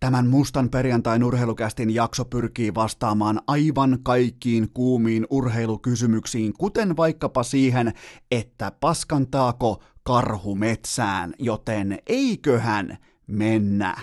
Tämän mustan perjantain urheilukästin jakso pyrkii vastaamaan aivan kaikkiin kuumiin urheilukysymyksiin, kuten vaikkapa siihen, että paskantaako karhu metsään, joten eiköhän mennä.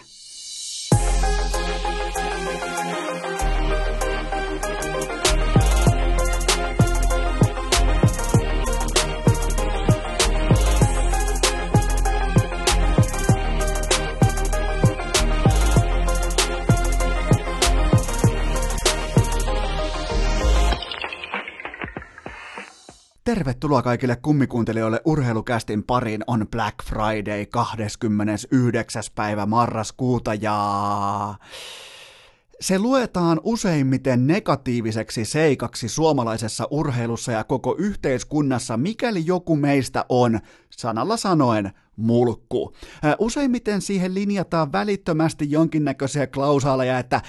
Tervetuloa kaikille kummikuuntelijoille urheilukästin pariin on Black Friday 29. päivä marraskuuta ja se luetaan useimmiten negatiiviseksi seikaksi suomalaisessa urheilussa ja koko yhteiskunnassa, mikäli joku meistä on, sanalla sanoen, mulkku. Useimmiten siihen linjataan välittömästi jonkinnäköisiä klausaaleja, että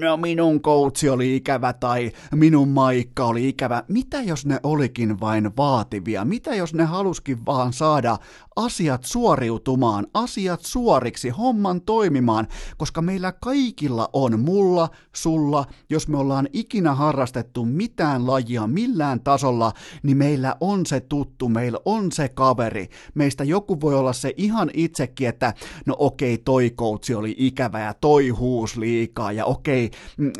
no minun koutsi oli ikävä tai minun maikka oli ikävä. Mitä jos ne olikin vain vaativia? Mitä jos ne haluskin vaan saada asiat suoriutumaan, asiat suoriksi, homman toimimaan, koska meillä kaikilla on, mulla, sulla, jos me ollaan ikinä harrastettu mitään lajia millään tasolla, niin meillä on se tuttu, meillä on se kaveri. Meistä joku voi olla se ihan itsekin, että no okei, toi koutsi oli ikävä ja toi huus liikaa ja okei, mm,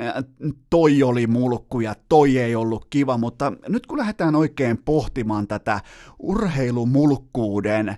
toi oli mulkku ja toi ei ollut kiva, mutta nyt kun lähdetään oikein pohtimaan tätä urheilumulkkuuden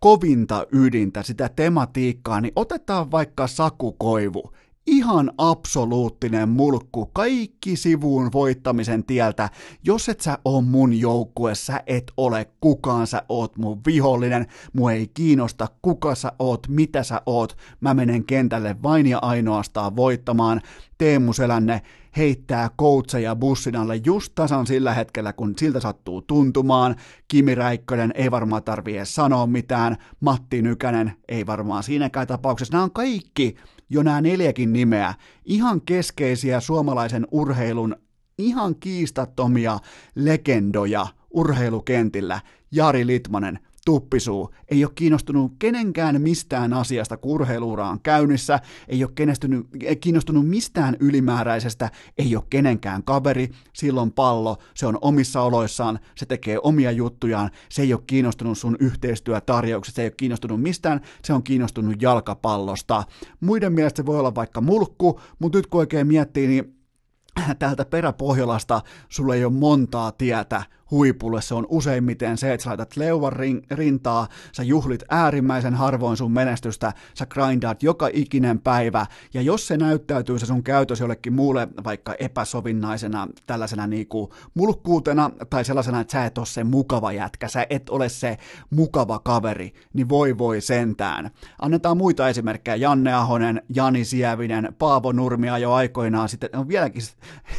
kovinta ydintä, sitä tematiikkaa, niin otetaan vaikka sakukoivu ihan absoluuttinen mulkku kaikki sivuun voittamisen tieltä. Jos et sä oo mun joukkue, sä et ole kukaan, sä oot mun vihollinen, mua ei kiinnosta kuka sä oot, mitä sä oot, mä menen kentälle vain ja ainoastaan voittamaan. Teemu Selänne heittää koutseja bussin alle just tasan sillä hetkellä, kun siltä sattuu tuntumaan. Kimi Räikkönen ei varmaan tarvii sanoa mitään, Matti Nykänen ei varmaan siinäkään tapauksessa. Nämä on kaikki jo nämä neljäkin nimeä, ihan keskeisiä suomalaisen urheilun ihan kiistattomia legendoja urheilukentillä. Jari Litmanen, tuppisuu, ei ole kiinnostunut kenenkään mistään asiasta, kun urheiluura on käynnissä, ei ole kiinnostunut, kiinnostunut mistään ylimääräisestä, ei ole kenenkään kaveri, silloin pallo, se on omissa oloissaan, se tekee omia juttujaan, se ei ole kiinnostunut sun yhteistyötarjouksesta, se ei ole kiinnostunut mistään, se on kiinnostunut jalkapallosta. Muiden mielestä se voi olla vaikka mulkku, mutta nyt kun oikein miettii, niin täältä peräpohjolasta sulle ei ole montaa tietä huipulle. Se on useimmiten se, että sä laitat leuvan rintaa, sä juhlit äärimmäisen harvoin sun menestystä, sä grindaat joka ikinen päivä, ja jos se näyttäytyy se sun käytös jollekin muulle vaikka epäsovinnaisena tällaisena niinku mulkkuutena, tai sellaisena, että sä et ole se mukava jätkä, sä et ole se mukava kaveri, niin voi voi sentään. Annetaan muita esimerkkejä. Janne Ahonen, Jani Sievinen, Paavo Nurmia jo aikoinaan, sitten on vieläkin,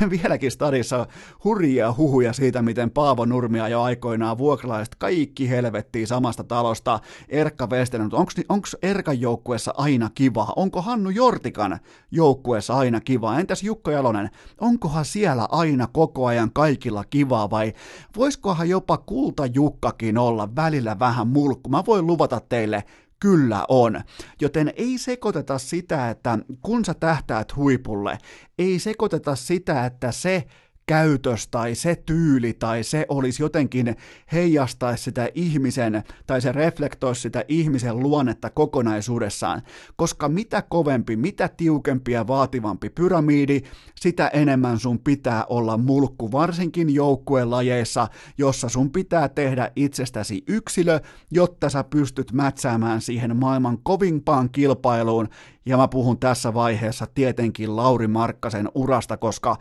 vieläkin stadissa hurjia huhuja siitä, miten Paavo Paavo Nurmia jo aikoinaan, vuokralaiset, kaikki helvettiin samasta talosta, Erkka Westerlund, onko Erkan joukkueessa aina kiva? Onko Hannu Jortikan joukkueessa aina kiva? Entäs Jukka Jalonen, onkohan siellä aina koko ajan kaikilla kivaa vai voisikohan jopa Kulta Jukkakin olla välillä vähän mulkku? Mä voin luvata teille, Kyllä on. Joten ei sekoiteta sitä, että kun sä tähtäät huipulle, ei sekoiteta sitä, että se käytös tai se tyyli tai se olisi jotenkin heijastaisi sitä ihmisen tai se reflektoisi sitä ihmisen luonnetta kokonaisuudessaan, koska mitä kovempi, mitä tiukempi ja vaativampi pyramidi, sitä enemmän sun pitää olla mulkku, varsinkin joukkuelajeissa, jossa sun pitää tehdä itsestäsi yksilö, jotta sä pystyt mätsäämään siihen maailman kovimpaan kilpailuun, ja mä puhun tässä vaiheessa tietenkin Lauri Markkasen urasta, koska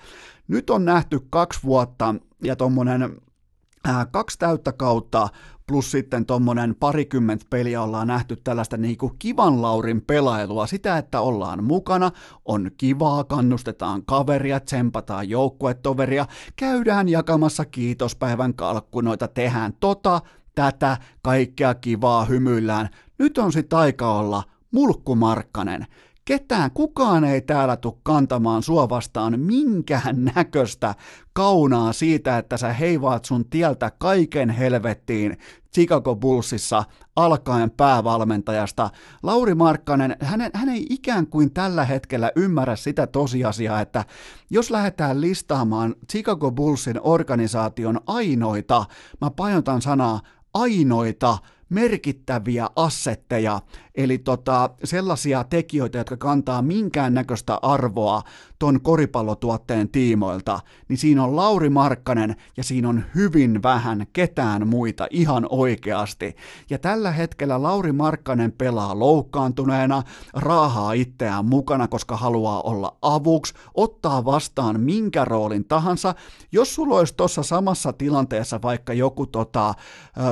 nyt on nähty kaksi vuotta ja tuommoinen kaksi täyttä kautta plus sitten tuommoinen parikymmentä peliä ollaan nähty tällaista niinku kivan Laurin pelailua, sitä, että ollaan mukana, on kivaa, kannustetaan kaveria, tsempataan joukkuetoveria, käydään jakamassa kiitospäivän kalkkunoita, tehdään tota, tätä, kaikkea kivaa hymyillään. Nyt on sitten aika olla Mulkku Markkanen Ketään, kukaan ei täällä tule kantamaan sua vastaan minkään näköistä kaunaa siitä, että sä heivaat sun tieltä kaiken helvettiin Chicago Bullsissa alkaen päävalmentajasta. Lauri Markkanen, hän, hän ei ikään kuin tällä hetkellä ymmärrä sitä tosiasiaa, että jos lähdetään listaamaan Chicago Bullsin organisaation ainoita, mä painotan sanaa ainoita merkittäviä assetteja, eli tota, sellaisia tekijöitä, jotka kantaa minkäännäköistä arvoa ton koripallotuotteen tiimoilta, niin siinä on Lauri Markkanen ja siinä on hyvin vähän ketään muita ihan oikeasti. Ja tällä hetkellä Lauri Markkanen pelaa loukkaantuneena, raahaa itseään mukana, koska haluaa olla avuksi, ottaa vastaan minkä roolin tahansa. Jos sulla olisi tuossa samassa tilanteessa vaikka joku, tota,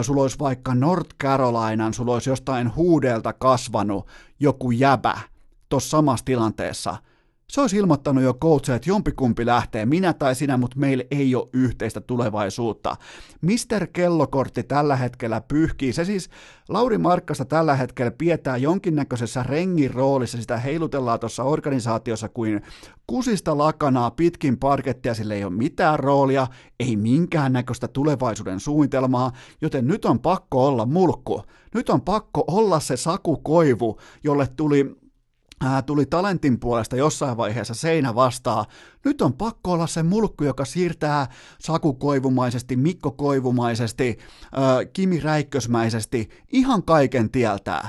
sulla olisi vaikka North Carolinan, sulla olisi jostain huudelta kasvanut joku jäbä tuossa samassa tilanteessa – se olisi ilmoittanut jo coachille, että jompikumpi lähtee, minä tai sinä, mutta meillä ei ole yhteistä tulevaisuutta. Mister Kellokortti tällä hetkellä pyyhkii, se siis Lauri Markkasta tällä hetkellä pidetään jonkinnäköisessä rengin roolissa, sitä heilutellaan tuossa organisaatiossa kuin kusista lakanaa pitkin parkettia, sillä ei ole mitään roolia, ei minkäännäköistä tulevaisuuden suunnitelmaa, joten nyt on pakko olla mulkku. Nyt on pakko olla se Saku Koivu, jolle tuli tuli talentin puolesta jossain vaiheessa seinä vastaa. Nyt on pakko olla se mulkku, joka siirtää Saku Koivumaisesti, Mikko Koivumaisesti, Kimi Räikkösmäisesti, ihan kaiken tieltää.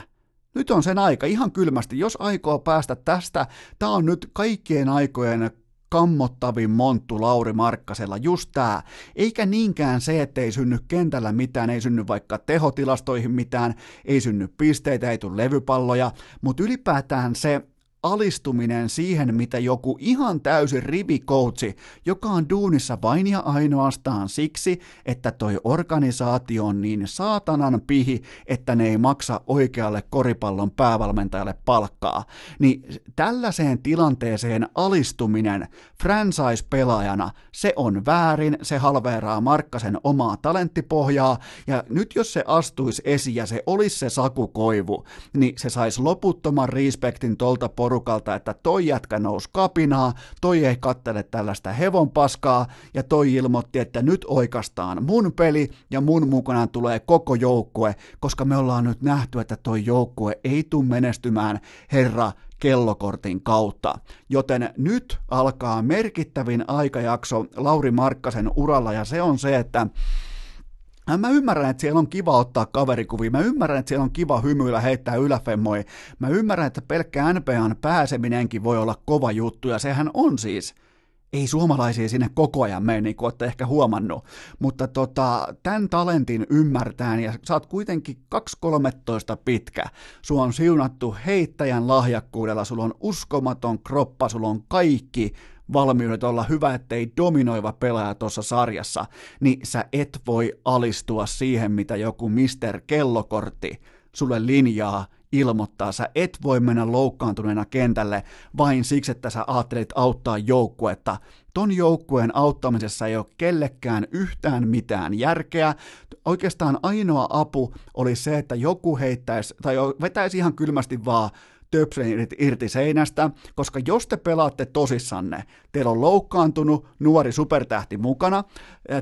Nyt on sen aika, ihan kylmästi, jos aikoo päästä tästä, tämä on nyt kaikkien aikojen kammottavin monttu Lauri Markkasella, just tää. Eikä niinkään se, ettei synny kentällä mitään, ei synny vaikka tehotilastoihin mitään, ei synny pisteitä, ei tule levypalloja, mutta ylipäätään se, alistuminen siihen, mitä joku ihan täysin rivikoutsi, joka on duunissa vain ja ainoastaan siksi, että toi organisaatio on niin saatanan pihi, että ne ei maksa oikealle koripallon päävalmentajalle palkkaa. Niin tällaiseen tilanteeseen alistuminen franchise-pelaajana, se on väärin, se halveeraa Markkasen omaa talenttipohjaa, ja nyt jos se astuisi esiin ja se olisi se sakukoivu, niin se saisi loputtoman respektin tolta porukalta, että toi jätkä nousi kapinaa, toi ei kattele tällaista hevon paskaa, ja toi ilmoitti, että nyt oikeastaan mun peli, ja mun mukana tulee koko joukkue, koska me ollaan nyt nähty, että toi joukkue ei tule menestymään herra kellokortin kautta. Joten nyt alkaa merkittävin aikajakso Lauri Markkasen uralla, ja se on se, että Mä ymmärrän, että siellä on kiva ottaa kaverikuvia, mä ymmärrän, että siellä on kiva hymyillä heittää yläfemmoi, mä ymmärrän, että pelkkä NPAn pääseminenkin voi olla kova juttu, ja sehän on siis – ei suomalaisia sinne koko ajan mene, niin kuin olette ehkä huomannut, mutta tota, tämän talentin ymmärtään ja sä oot kuitenkin 2.13 pitkä. Sulla on siunattu heittäjän lahjakkuudella, sulla on uskomaton kroppa, sulla on kaikki valmiudet olla hyvä, ettei dominoiva pelaaja tuossa sarjassa, niin sä et voi alistua siihen, mitä joku Mister Kellokortti sulle linjaa ilmoittaa. Sä et voi mennä loukkaantuneena kentälle vain siksi, että sä ajattelit auttaa joukkuetta. Ton joukkueen auttamisessa ei ole kellekään yhtään mitään järkeä. Oikeastaan ainoa apu oli se, että joku heittäisi tai vetäisi ihan kylmästi vaan töpselin irti, irti seinästä, koska jos te pelaatte tosissanne, teillä on loukkaantunut nuori supertähti mukana,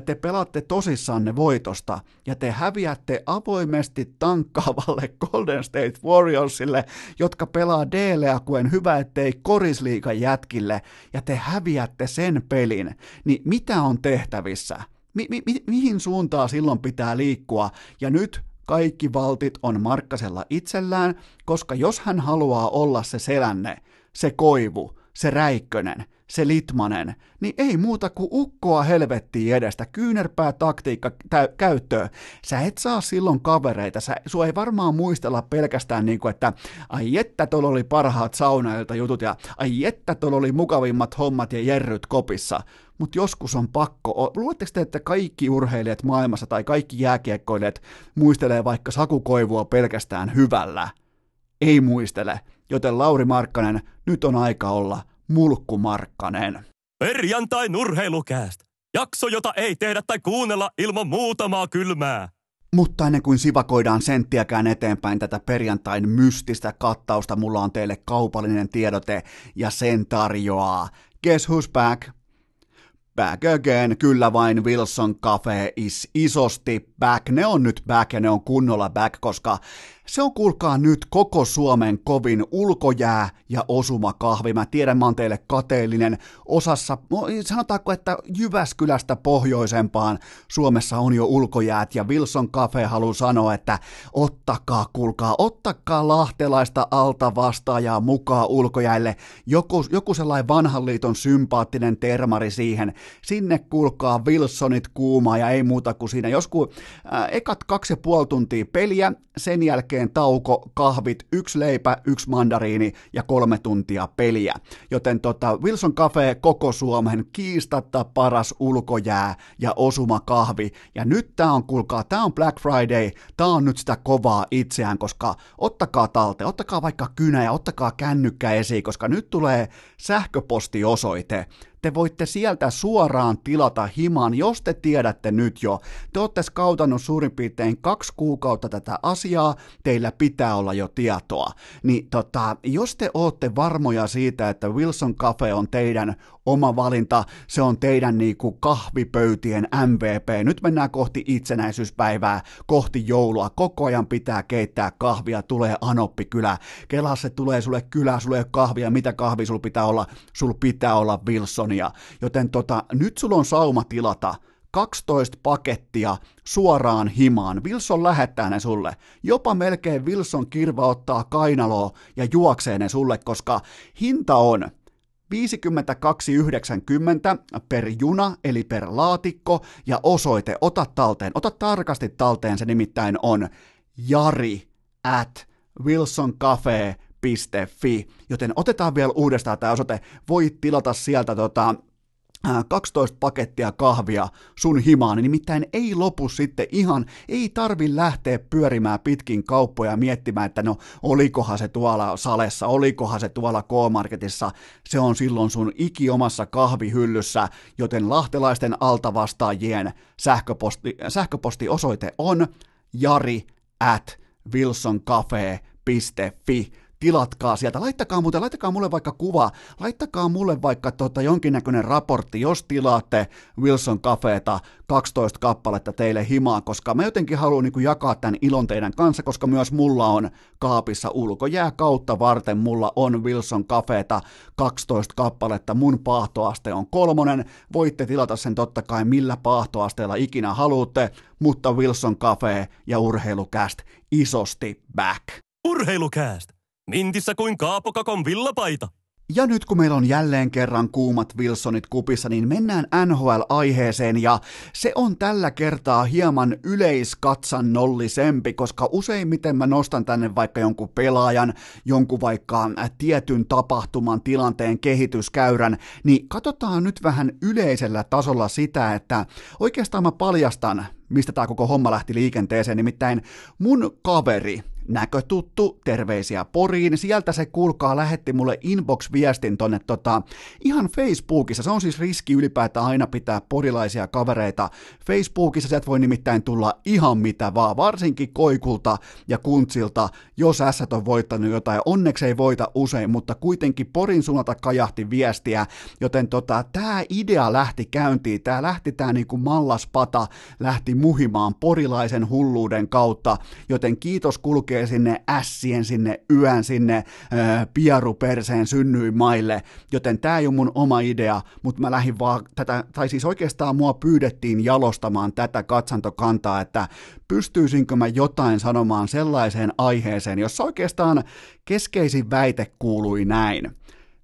te pelaatte tosissanne voitosta ja te häviätte avoimesti tankkaavalle Golden State Warriorsille, jotka pelaa DLA kuin hyvä ettei korisliikan jätkille ja te häviätte sen pelin, niin mitä on tehtävissä? Mi- mi- mihin suuntaan silloin pitää liikkua? Ja nyt kaikki valtit on Markkasella itsellään, koska jos hän haluaa olla se selänne, se koivu, se räikkönen, se litmanen, niin ei muuta kuin ukkoa helvettiin edestä, kyynärpää taktiikka tä- käyttöön. Sä et saa silloin kavereita, sä, sua ei varmaan muistella pelkästään niin kuin, että ai että tuolla oli parhaat saunailta jutut ja ai että tuolla oli mukavimmat hommat ja jerryt kopissa, mutta joskus on pakko. Luuletteko te, että kaikki urheilijat maailmassa tai kaikki jääkiekkoilijat muistelee vaikka sakukoivua pelkästään hyvällä? Ei muistele. Joten Lauri Markkanen, nyt on aika olla Mulkku Markkanen. Perjantai nurheilukääst. Jakso, jota ei tehdä tai kuunnella ilman muutamaa kylmää. Mutta ennen kuin sivakoidaan senttiäkään eteenpäin tätä perjantain mystistä kattausta, mulla on teille kaupallinen tiedote ja sen tarjoaa Guess Who's Back? Back again, kyllä vain Wilson Cafe is isosti back. Ne on nyt back ja ne on kunnolla back, koska se on kuulkaa nyt koko Suomen kovin ulkojää ja osuma kahvi. Mä tiedän, mä oon teille kateellinen. Osassa, no, sanotaanko, että Jyväskylästä pohjoisempaan Suomessa on jo ulkojäät ja Wilson Cafe haluaa sanoa, että ottakaa, kuulkaa, ottakaa lahtelaista alta vastaajaa mukaan ulkojäille. Joku, joku sellainen vanhan liiton sympaattinen termari siihen. Sinne kuulkaa Wilsonit kuumaa ja ei muuta kuin siinä. Joskus äh, ekat kaksi ja puoli tuntia peliä, sen jälkeen jälkeen tauko, kahvit, yksi leipä, yksi mandariini ja kolme tuntia peliä. Joten tota, Wilson Cafe koko Suomen kiistatta paras ulkojää ja osuma kahvi. Ja nyt tää on, kuulkaa, tää on Black Friday, tää on nyt sitä kovaa itseään, koska ottakaa talte, ottakaa vaikka kynä ja ottakaa kännykkä esiin, koska nyt tulee sähköpostiosoite te voitte sieltä suoraan tilata himan, jos te tiedätte nyt jo. Te olette skautannut suurin piirtein kaksi kuukautta tätä asiaa, teillä pitää olla jo tietoa. Niin tota, jos te olette varmoja siitä, että Wilson Cafe on teidän oma valinta, se on teidän niinku kahvipöytien MVP. Nyt mennään kohti itsenäisyyspäivää, kohti joulua. Koko ajan pitää keittää kahvia, tulee Anoppi kylä. Kela se tulee sulle kylä, sulle kahvia, mitä kahvi sulla pitää olla? Sul pitää olla Wilsonia. Joten tota, nyt sulla on sauma tilata 12 pakettia suoraan himaan. Wilson lähettää ne sulle. Jopa melkein Wilson kirva ottaa kainaloa ja juoksee ne sulle, koska hinta on 52,90 per juna, eli per laatikko, ja osoite, ota talteen, ota tarkasti talteen, se nimittäin on jari at wilsoncafe.fi, joten otetaan vielä uudestaan tämä osoite, voit tilata sieltä tota, 12 pakettia kahvia sun himaan, nimittäin ei lopu sitten ihan, ei tarvi lähteä pyörimään pitkin kauppoja miettimään, että no olikohan se tuolla salessa, olikohan se tuolla K-Marketissa, se on silloin sun ikiomassa kahvihyllyssä, joten lahtelaisten altavastaajien sähköposti, sähköpostiosoite on jari at wilsoncafe.fi tilatkaa sieltä. Laittakaa muuten, laittakaa mulle vaikka kuva, laittakaa mulle vaikka tota jonkinnäköinen raportti, jos tilaatte Wilson Cafeeta 12 kappaletta teille himaa, koska mä jotenkin haluan niin jakaa tämän ilon teidän kanssa, koska myös mulla on kaapissa ulkojää kautta varten, mulla on Wilson Cafeeta 12 kappaletta, mun paahtoaste on kolmonen, voitte tilata sen totta kai millä paahtoasteella ikinä haluatte, mutta Wilson Cafe ja Urheilukäst isosti back. Urheilukääst! Mintissä kuin Kaapokakon villapaita. Ja nyt kun meillä on jälleen kerran kuumat Wilsonit kupissa, niin mennään NHL-aiheeseen ja se on tällä kertaa hieman yleiskatsannollisempi, koska useimmiten mä nostan tänne vaikka jonkun pelaajan, jonkun vaikka tietyn tapahtuman tilanteen kehityskäyrän, niin katsotaan nyt vähän yleisellä tasolla sitä, että oikeastaan mä paljastan, mistä tämä koko homma lähti liikenteeseen, nimittäin mun kaveri, näkötuttu, terveisiä Poriin. Sieltä se kuulkaa lähetti mulle inbox-viestin tonne tota, ihan Facebookissa. Se on siis riski ylipäätään aina pitää porilaisia kavereita. Facebookissa sieltä voi nimittäin tulla ihan mitä vaan, varsinkin koikulta ja kuntsilta, jos ässät on voittanut jotain. Onneksi ei voita usein, mutta kuitenkin Porin suunnalta kajahti viestiä, joten tota, tämä idea lähti käyntiin, tämä lähti tämä niinku mallaspata, lähti muhimaan porilaisen hulluuden kautta, joten kiitos kulkee kulkee sinne ässien, sinne yön, sinne äh, piaruperseen synnyinmaille, joten tämä ei ole mun oma idea, mutta mä lähdin vaan tätä, tai siis oikeastaan mua pyydettiin jalostamaan tätä katsantokantaa, että pystyisinkö mä jotain sanomaan sellaiseen aiheeseen, jossa oikeastaan keskeisin väite kuului näin.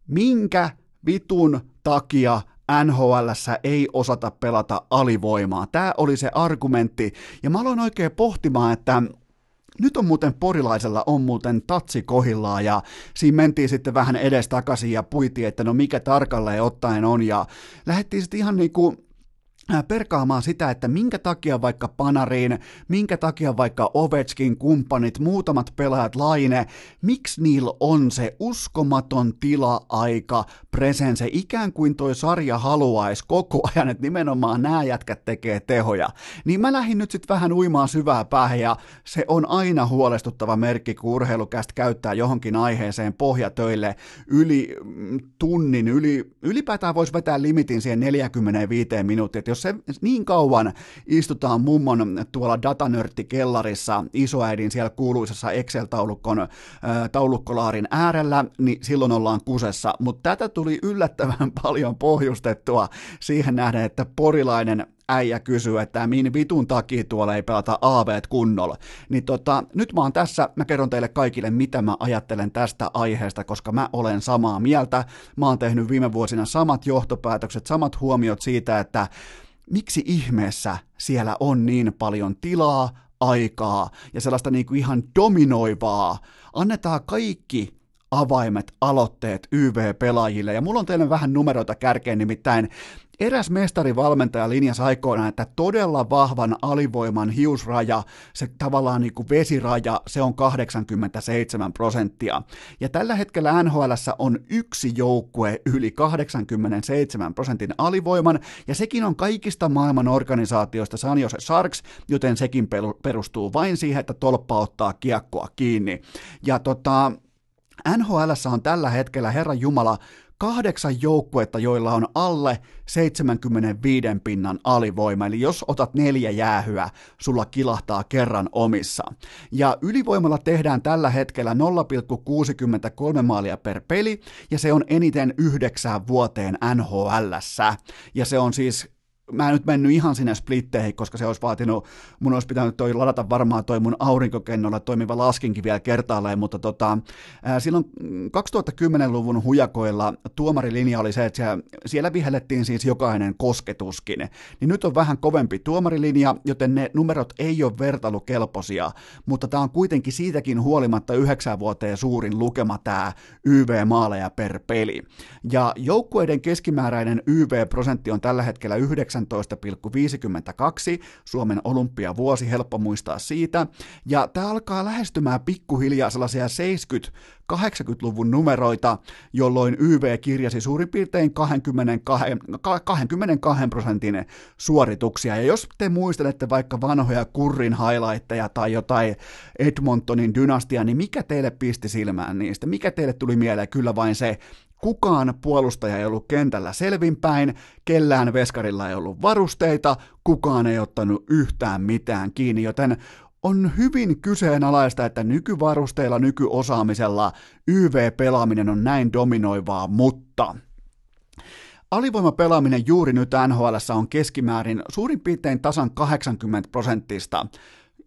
Minkä vitun takia NHL ei osata pelata alivoimaa. Tämä oli se argumentti, ja mä aloin oikein pohtimaan, että nyt on muuten porilaisella on muuten tatsi kohillaan ja siinä mentiin sitten vähän edestakaisin ja puitiin, että no mikä tarkalleen ottaen on. Ja lähdettiin sitten ihan niinku perkaamaan sitä, että minkä takia vaikka Panariin, minkä takia vaikka Ovechkin kumppanit, muutamat pelaajat Laine, miksi niillä on se uskomaton tila-aika, presense, ikään kuin toi sarja haluaisi koko ajan, että nimenomaan nämä jätkät tekee tehoja. Niin mä lähdin nyt sitten vähän uimaan syvää päähän ja se on aina huolestuttava merkki, kun urheilukästä käyttää johonkin aiheeseen pohjatöille yli mm, tunnin, yli, ylipäätään voisi vetää limitin siihen 45 minuuttia, jos se niin kauan istutaan mummon tuolla datanörttikellarissa isoäidin siellä kuuluisessa Excel-taulukon taulukkolaarin äärellä, niin silloin ollaan kusessa. Mutta tätä tuli yllättävän paljon pohjustettua siihen nähden, että porilainen äijä kysyy, että min vitun takia tuolla ei pelata AV kunnolla. Niin tota, nyt mä oon tässä, mä kerron teille kaikille, mitä mä ajattelen tästä aiheesta, koska mä olen samaa mieltä. Mä oon tehnyt viime vuosina samat johtopäätökset, samat huomiot siitä, että miksi ihmeessä siellä on niin paljon tilaa, aikaa ja sellaista niin kuin ihan dominoivaa. Annetaan kaikki avaimet, aloitteet YV-pelaajille. Ja mulla on teille vähän numeroita kärkeen, nimittäin Eräs mestarivalmentaja linjasi aikoinaan, että todella vahvan alivoiman hiusraja, se tavallaan niin kuin vesiraja, se on 87 prosenttia. Ja tällä hetkellä NHL on yksi joukkue yli 87 prosentin alivoiman, ja sekin on kaikista maailman organisaatioista San Jose Sharks, joten sekin perustuu vain siihen, että tolppa ottaa kiekkoa kiinni. Ja tota, NHL on tällä hetkellä, Herran Jumala, kahdeksan joukkuetta, joilla on alle 75 pinnan alivoima, eli jos otat neljä jäähyä, sulla kilahtaa kerran omissa. Ja ylivoimalla tehdään tällä hetkellä 0,63 maalia per peli, ja se on eniten yhdeksään vuoteen nhl Ja se on siis mä en nyt mennyt ihan sinne splitteihin, koska se olisi vaatinut, mun olisi pitänyt toi ladata varmaan toi mun aurinkokennolla toimiva laskinkin vielä kertaalleen, mutta tota, ää, silloin 2010-luvun hujakoilla tuomarilinja oli se, että siellä, siellä vihellettiin siis jokainen kosketuskin, niin nyt on vähän kovempi tuomarilinja, joten ne numerot ei ole vertailukelpoisia, mutta tämä on kuitenkin siitäkin huolimatta yhdeksän vuoteen suurin lukema tämä YV-maaleja per peli. Ja joukkueiden keskimääräinen YV-prosentti on tällä hetkellä 9 19,52, Suomen olympiavuosi, helppo muistaa siitä, ja tämä alkaa lähestymään pikkuhiljaa sellaisia 70 80-luvun numeroita, jolloin YV kirjasi suurin piirtein 22, 22 prosentin suorituksia. Ja jos te muistelette vaikka vanhoja Kurrin highlightteja tai jotain Edmontonin dynastia, niin mikä teille pisti silmään niistä? Mikä teille tuli mieleen? Kyllä vain se Kukaan puolustaja ei ollut kentällä selvinpäin, kellään veskarilla ei ollut varusteita, kukaan ei ottanut yhtään mitään kiinni, joten on hyvin kyseenalaista, että nykyvarusteilla, nykyosaamisella YV-pelaaminen on näin dominoivaa, mutta alivoimapelaaminen juuri nyt NHL on keskimäärin suurin piirtein tasan 80 prosenttista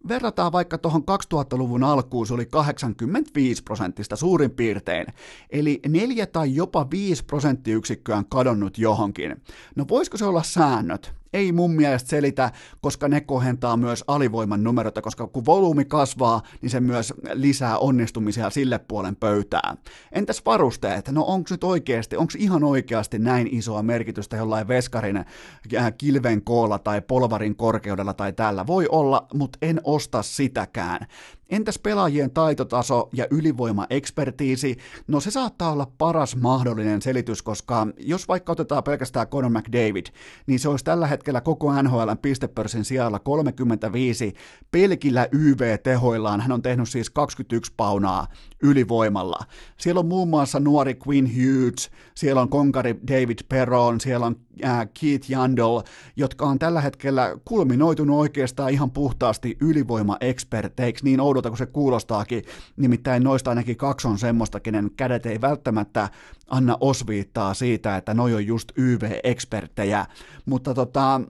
verrataan vaikka tuohon 2000-luvun alkuun, se oli 85 prosenttista suurin piirtein, eli 4 tai jopa 5 prosenttiyksikköä on kadonnut johonkin. No voisiko se olla säännöt? Ei mun mielestä selitä, koska ne kohentaa myös alivoiman numeroita, koska kun volyymi kasvaa, niin se myös lisää onnistumisia sille puolen pöytää. Entäs varusteet? No onko nyt oikeasti, onko ihan oikeasti näin isoa merkitystä jollain veskarin äh, kilven koolla tai polvarin korkeudella tai tällä? Voi olla, mutta en osta sitäkään. Entäs pelaajien taitotaso ja ylivoimaekspertiisi? No se saattaa olla paras mahdollinen selitys, koska jos vaikka otetaan pelkästään Conor McDavid, niin se olisi tällä hetkellä koko NHL pistepörssin sijalla 35 pelkillä YV-tehoillaan. Hän on tehnyt siis 21 paunaa ylivoimalla. Siellä on muun muassa nuori Quinn Hughes, siellä on konkari David Perron, siellä on äh, Keith Yandel, jotka on tällä hetkellä kulminoitunut oikeastaan ihan puhtaasti ylivoimaeksperteiksi, niin oudolta kuin se kuulostaakin, nimittäin noista ainakin kaksi on semmoista, kenen kädet ei välttämättä anna osviittaa siitä, että noi on just YV-eksperttejä, mutta tota,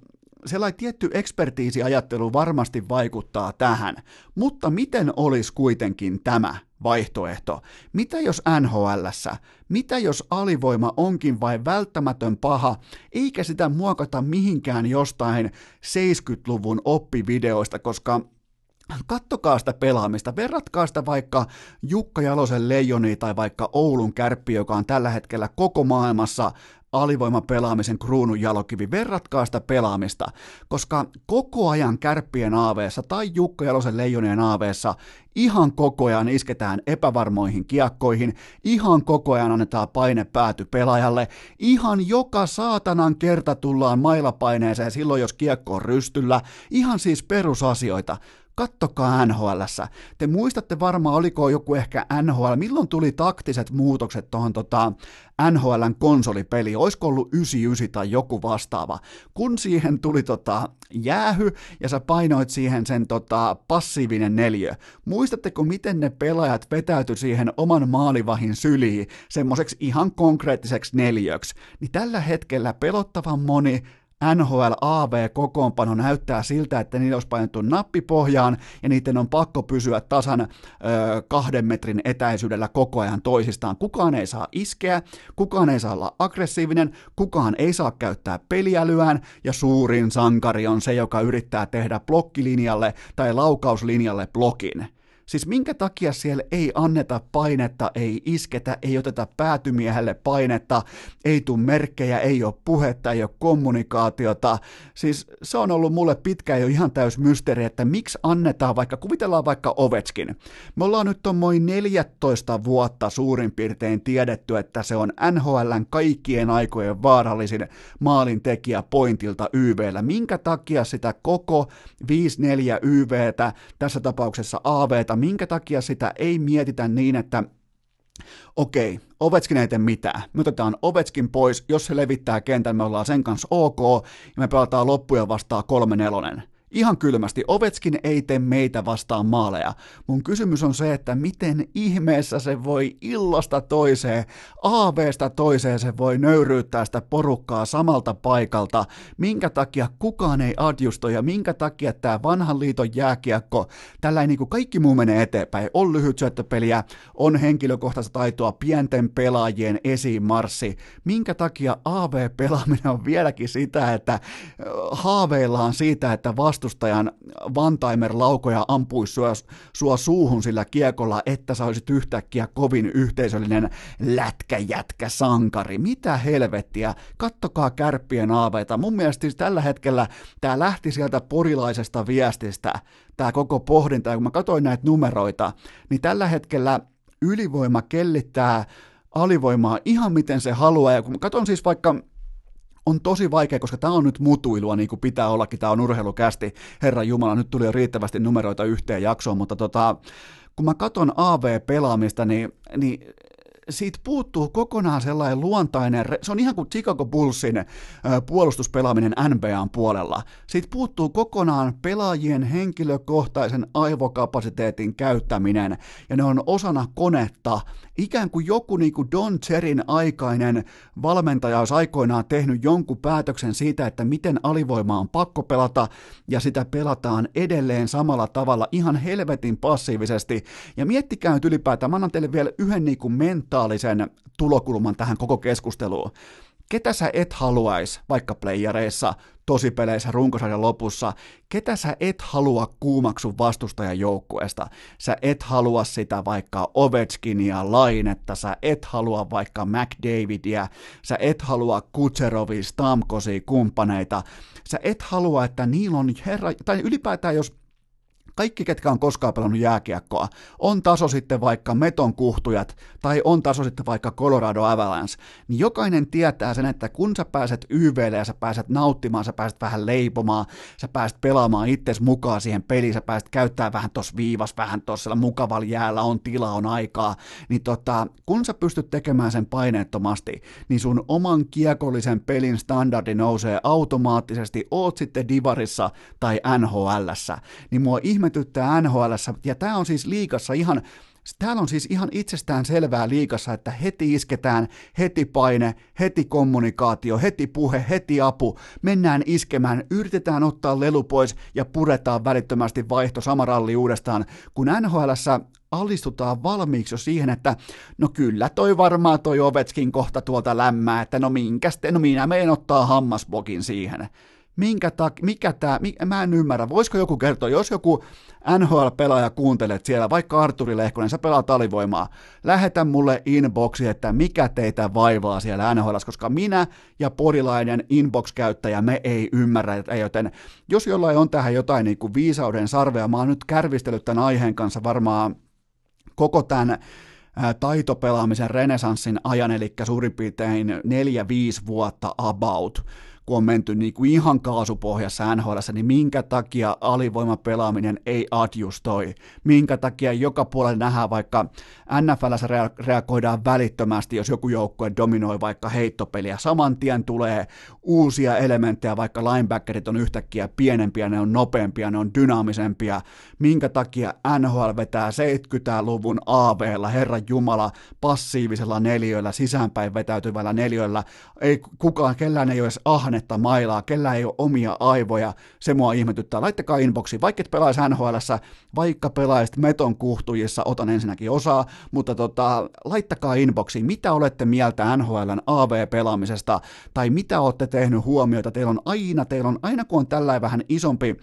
sellainen tietty ekspertiisiajattelu varmasti vaikuttaa tähän, mutta miten olisi kuitenkin tämä vaihtoehto? Mitä jos nhl mitä jos alivoima onkin vain välttämätön paha, eikä sitä muokata mihinkään jostain 70-luvun oppivideoista, koska Kattokaa sitä pelaamista, verratkaa sitä vaikka Jukka Jalosen leijoni tai vaikka Oulun kärppi, joka on tällä hetkellä koko maailmassa alivoimapelaamisen kruunun jalokivi. Verratkaa sitä pelaamista, koska koko ajan kärppien aaveessa tai Jukka Jalosen leijonien aaveessa ihan koko ajan isketään epävarmoihin kiekkoihin, ihan koko ajan annetaan paine pääty pelaajalle, ihan joka saatanan kerta tullaan mailapaineeseen silloin, jos kiekko on rystyllä, ihan siis perusasioita. Kattokaa nhl Te muistatte varmaan, oliko joku ehkä NHL, milloin tuli taktiset muutokset tuohon tota, NHLn konsolipeli, olisiko ollut 99 tai joku vastaava, kun siihen tuli tota, jäähy ja sä painoit siihen sen tota, passiivinen neljö. Muistatteko, miten ne pelaajat vetäytyi siihen oman maalivahin syliin semmoiseksi ihan konkreettiseksi neljöksi? Niin tällä hetkellä pelottavan moni NHL AV-kokoonpano näyttää siltä, että niillä olisi painettu nappipohjaan ja niiden on pakko pysyä tasan ö, kahden metrin etäisyydellä koko ajan toisistaan. Kukaan ei saa iskeä, kukaan ei saa olla aggressiivinen, kukaan ei saa käyttää peliälyään ja suurin sankari on se, joka yrittää tehdä blokkilinjalle tai laukauslinjalle blokin. Siis minkä takia siellä ei anneta painetta, ei isketä, ei oteta päätymiehelle painetta, ei tule merkkejä, ei ole puhetta, ei ole kommunikaatiota. Siis se on ollut mulle pitkään jo ihan täys mysteeri, että miksi annetaan, vaikka kuvitellaan vaikka Ovetskin. Me ollaan nyt on noin 14 vuotta suurin piirtein tiedetty, että se on NHLn kaikkien aikojen vaarallisin maalintekijä pointilta YVllä. Minkä takia sitä koko 5-4 YVtä, tässä tapauksessa AVtä, minkä takia sitä ei mietitä niin, että okei, Ovetskin ei tee mitään. Me otetaan Ovetskin pois, jos se levittää kentän, me ollaan sen kanssa ok, ja me pelataan loppuja vastaan kolme nelonen. Ihan kylmästi, Ovetskin ei tee meitä vastaan maaleja. Mun kysymys on se, että miten ihmeessä se voi illasta toiseen, AVstä toiseen se voi nöyryyttää sitä porukkaa samalta paikalta, minkä takia kukaan ei adjusto ja minkä takia tämä vanhan liiton jääkiekko, tällä ei niin kaikki muu menee eteenpäin, on lyhyt syöttöpeliä, on henkilökohtaista taitoa, pienten pelaajien esimarssi, minkä takia AV-pelaaminen on vieläkin sitä, että haaveillaan siitä, että vasta vastustajan Vantaimer-laukoja ampuisi sua, sua suuhun sillä kiekolla, että sä olisit yhtäkkiä kovin yhteisöllinen lätkäjätkä sankari. Mitä helvettiä? Kattokaa kärppien aaveita. Mun mielestä siis tällä hetkellä tämä lähti sieltä porilaisesta viestistä, tämä koko pohdinta, ja kun mä katsoin näitä numeroita, niin tällä hetkellä ylivoima kellittää alivoimaa ihan miten se haluaa, ja kun mä katson siis vaikka on tosi vaikea, koska tämä on nyt mutuilua, niin kuin pitää ollakin, tämä on urheilukästi. Herra Jumala, nyt tuli jo riittävästi numeroita yhteen jaksoon, mutta tota, kun mä katson AV-pelaamista, niin, niin siitä puuttuu kokonaan sellainen luontainen, se on ihan kuin Chicago Bullsin puolustuspelaaminen NBAn puolella. Siitä puuttuu kokonaan pelaajien henkilökohtaisen aivokapasiteetin käyttäminen, ja ne on osana konetta, ikään kuin joku niin kuin Don Cherin aikainen valmentaja olisi aikoinaan tehnyt jonkun päätöksen siitä, että miten alivoima on pakko pelata, ja sitä pelataan edelleen samalla tavalla ihan helvetin passiivisesti. Ja miettikää nyt ylipäätään, mä annan teille vielä yhden niin kuin mentaalisen tulokulman tähän koko keskusteluun ketä sä et haluaisi, vaikka playereissa, tosipeleissä, runkosarjan lopussa, ketä sä et halua kuumaksu vastustajan joukkueesta. Sä et halua sitä vaikka Ovechkinia, Lainetta, sä et halua vaikka McDavidia, sä et halua Kutserovi, Stamkosi, kumppaneita. Sä et halua, että niillä on herra, tai ylipäätään jos kaikki, ketkä on koskaan pelannut jääkiekkoa, on taso sitten vaikka Meton kuhtujat tai on taso sitten vaikka Colorado Avalanche, niin jokainen tietää sen, että kun sä pääset YVlle ja sä pääset nauttimaan, sä pääset vähän leipomaan, sä pääset pelaamaan itsesi mukaan siihen peliin, sä pääset käyttämään vähän tuossa viivas, vähän tuossa mukavalla jäällä, on tila, on aikaa, niin tota, kun sä pystyt tekemään sen paineettomasti, niin sun oman kiekollisen pelin standardi nousee automaattisesti, oot sitten Divarissa tai NHLssä, niin mua ihme ihmetyttää NHL, ja tämä on siis liikassa ihan Täällä on siis ihan itsestään selvää liikassa, että heti isketään, heti paine, heti kommunikaatio, heti puhe, heti apu. Mennään iskemään, yritetään ottaa lelu pois ja puretaan välittömästi vaihto sama ralli uudestaan, kun nhl alistutaan valmiiksi jo siihen, että no kyllä toi varmaan toi Ovetskin kohta tuolta lämmää, että no minkäs no minä meen ottaa hammasbokin siihen. Minkä tak, mikä tämä, mä en ymmärrä, voisiko joku kertoa, jos joku NHL-pelaaja kuuntelet siellä, vaikka Arturi Lehkonen, sä pelaat alivoimaa, lähetä mulle inboxi, että mikä teitä vaivaa siellä NHL, koska minä ja porilainen inbox-käyttäjä, me ei ymmärrä, joten jos jollain on tähän jotain niin kuin viisauden sarvea, mä oon nyt kärvistellyt tämän aiheen kanssa varmaan koko tämän taitopelaamisen renesanssin ajan, eli suurin piirtein 4-5 vuotta about kun on menty niin kuin ihan kaasupohjassa NHL, niin minkä takia alivoimapelaaminen ei adjustoi? Minkä takia joka puolella nähdään vaikka NFLssä reagoidaan välittömästi, jos joku joukkue dominoi vaikka heittopeliä. Saman tien tulee uusia elementtejä, vaikka linebackerit on yhtäkkiä pienempiä, ne on nopeampia, ne on dynaamisempia. Minkä takia NHL vetää 70-luvun AV-lla, Herran Jumala, passiivisella neljöllä, sisäänpäin vetäytyvällä neljöllä. Ei kukaan, kellään ei ole edes ahne ahannetta mailaa, kellä ei ole omia aivoja, se mua ihmetyttää. Laittakaa inboxiin, vaikka et pelaisi nhl vaikka pelaisit meton kuhtujissa, otan ensinnäkin osaa, mutta tota, laittakaa inboxiin, mitä olette mieltä NHLn AV-pelaamisesta, tai mitä olette tehnyt huomioita, teillä on aina, teillä on aina kun on tällainen vähän isompi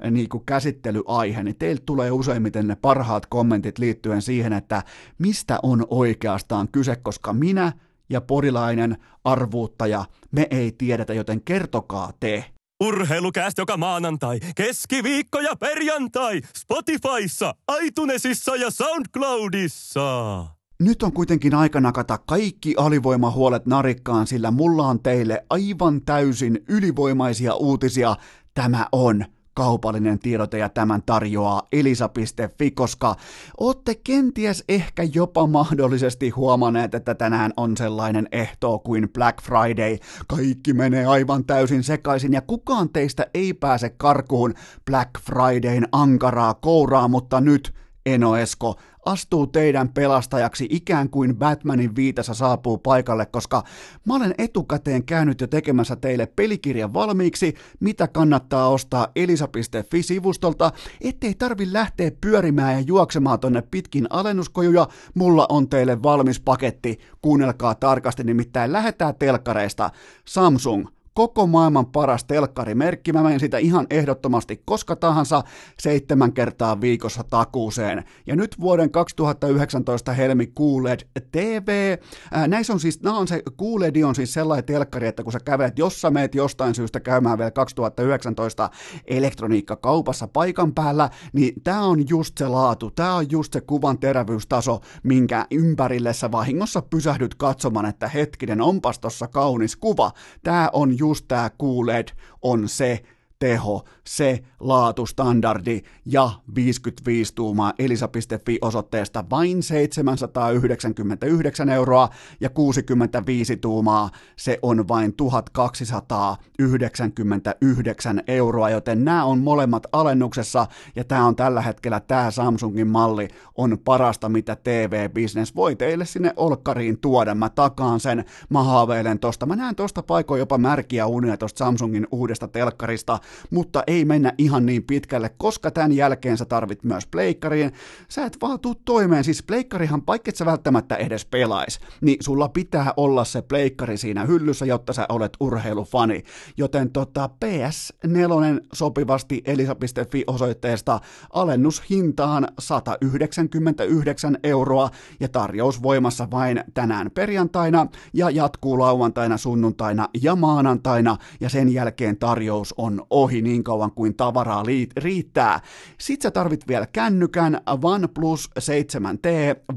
eh, niin kuin käsittelyaihe, niin teiltä tulee useimmiten ne parhaat kommentit liittyen siihen, että mistä on oikeastaan kyse, koska minä ja porilainen arvuuttaja, me ei tiedetä, joten kertokaa te. Urheilukääst joka maanantai, keskiviikko ja perjantai, Spotifyssa, iTunesissa ja SoundCloudissa. Nyt on kuitenkin aika nakata kaikki alivoimahuolet narikkaan, sillä mulla on teille aivan täysin ylivoimaisia uutisia. Tämä on kaupallinen tiedote ja tämän tarjoaa elisa.fi, koska olette kenties ehkä jopa mahdollisesti huomanneet, että tänään on sellainen ehto kuin Black Friday. Kaikki menee aivan täysin sekaisin ja kukaan teistä ei pääse karkuun Black Fridayn ankaraa kouraa, mutta nyt Eno Esko astuu teidän pelastajaksi ikään kuin Batmanin viitassa saapuu paikalle, koska mä olen etukäteen käynyt jo tekemässä teille pelikirjan valmiiksi, mitä kannattaa ostaa elisa.fi-sivustolta, ettei tarvi lähteä pyörimään ja juoksemaan tonne pitkin alennuskojuja, mulla on teille valmis paketti, kuunnelkaa tarkasti, nimittäin lähetään telkkareista. Samsung, koko maailman paras telkkarimerkki. Mä menen sitä ihan ehdottomasti koska tahansa seitsemän kertaa viikossa takuuseen. Ja nyt vuoden 2019 Helmi QLED TV. Ää, näissä on siis, nämä on se, QLED on siis sellainen telkkari, että kun sä kävelet, jos sä meet jostain syystä käymään vielä 2019 elektroniikkakaupassa paikan päällä, niin tämä on just se laatu, tämä on just se kuvan terävyystaso, minkä ympärille sä vahingossa pysähdyt katsomaan, että hetkinen, onpas tossa kaunis kuva. Tämä on just tämä QLED on se teho, se laatustandardi ja 55 tuumaa elisa.fi osoitteesta vain 799 euroa ja 65 tuumaa se on vain 1299 euroa, joten nämä on molemmat alennuksessa ja tämä on tällä hetkellä tämä Samsungin malli on parasta mitä TV-business voi teille sinne olkkariin tuoda. Mä takaan sen, mä haaveilen tosta. Mä näen tosta paikoin jopa märkiä unia tosta Samsungin uudesta telkkarista, mutta ei mennä ihan niin pitkälle, koska tämän jälkeen sä tarvit myös pleikkariin. Sä et vaan tuu toimeen, siis pleikkarihan, vaikka sä välttämättä edes pelais, niin sulla pitää olla se pleikkari siinä hyllyssä, jotta sä olet urheilufani. Joten tota, PS4 sopivasti elisa.fi osoitteesta alennushintaan 199 euroa ja tarjous voimassa vain tänään perjantaina ja jatkuu lauantaina, sunnuntaina ja maanantaina ja sen jälkeen tarjous on ohi niin kauan kuin tavaraa riittää. Sitten sä tarvit vielä kännykän OnePlus 7T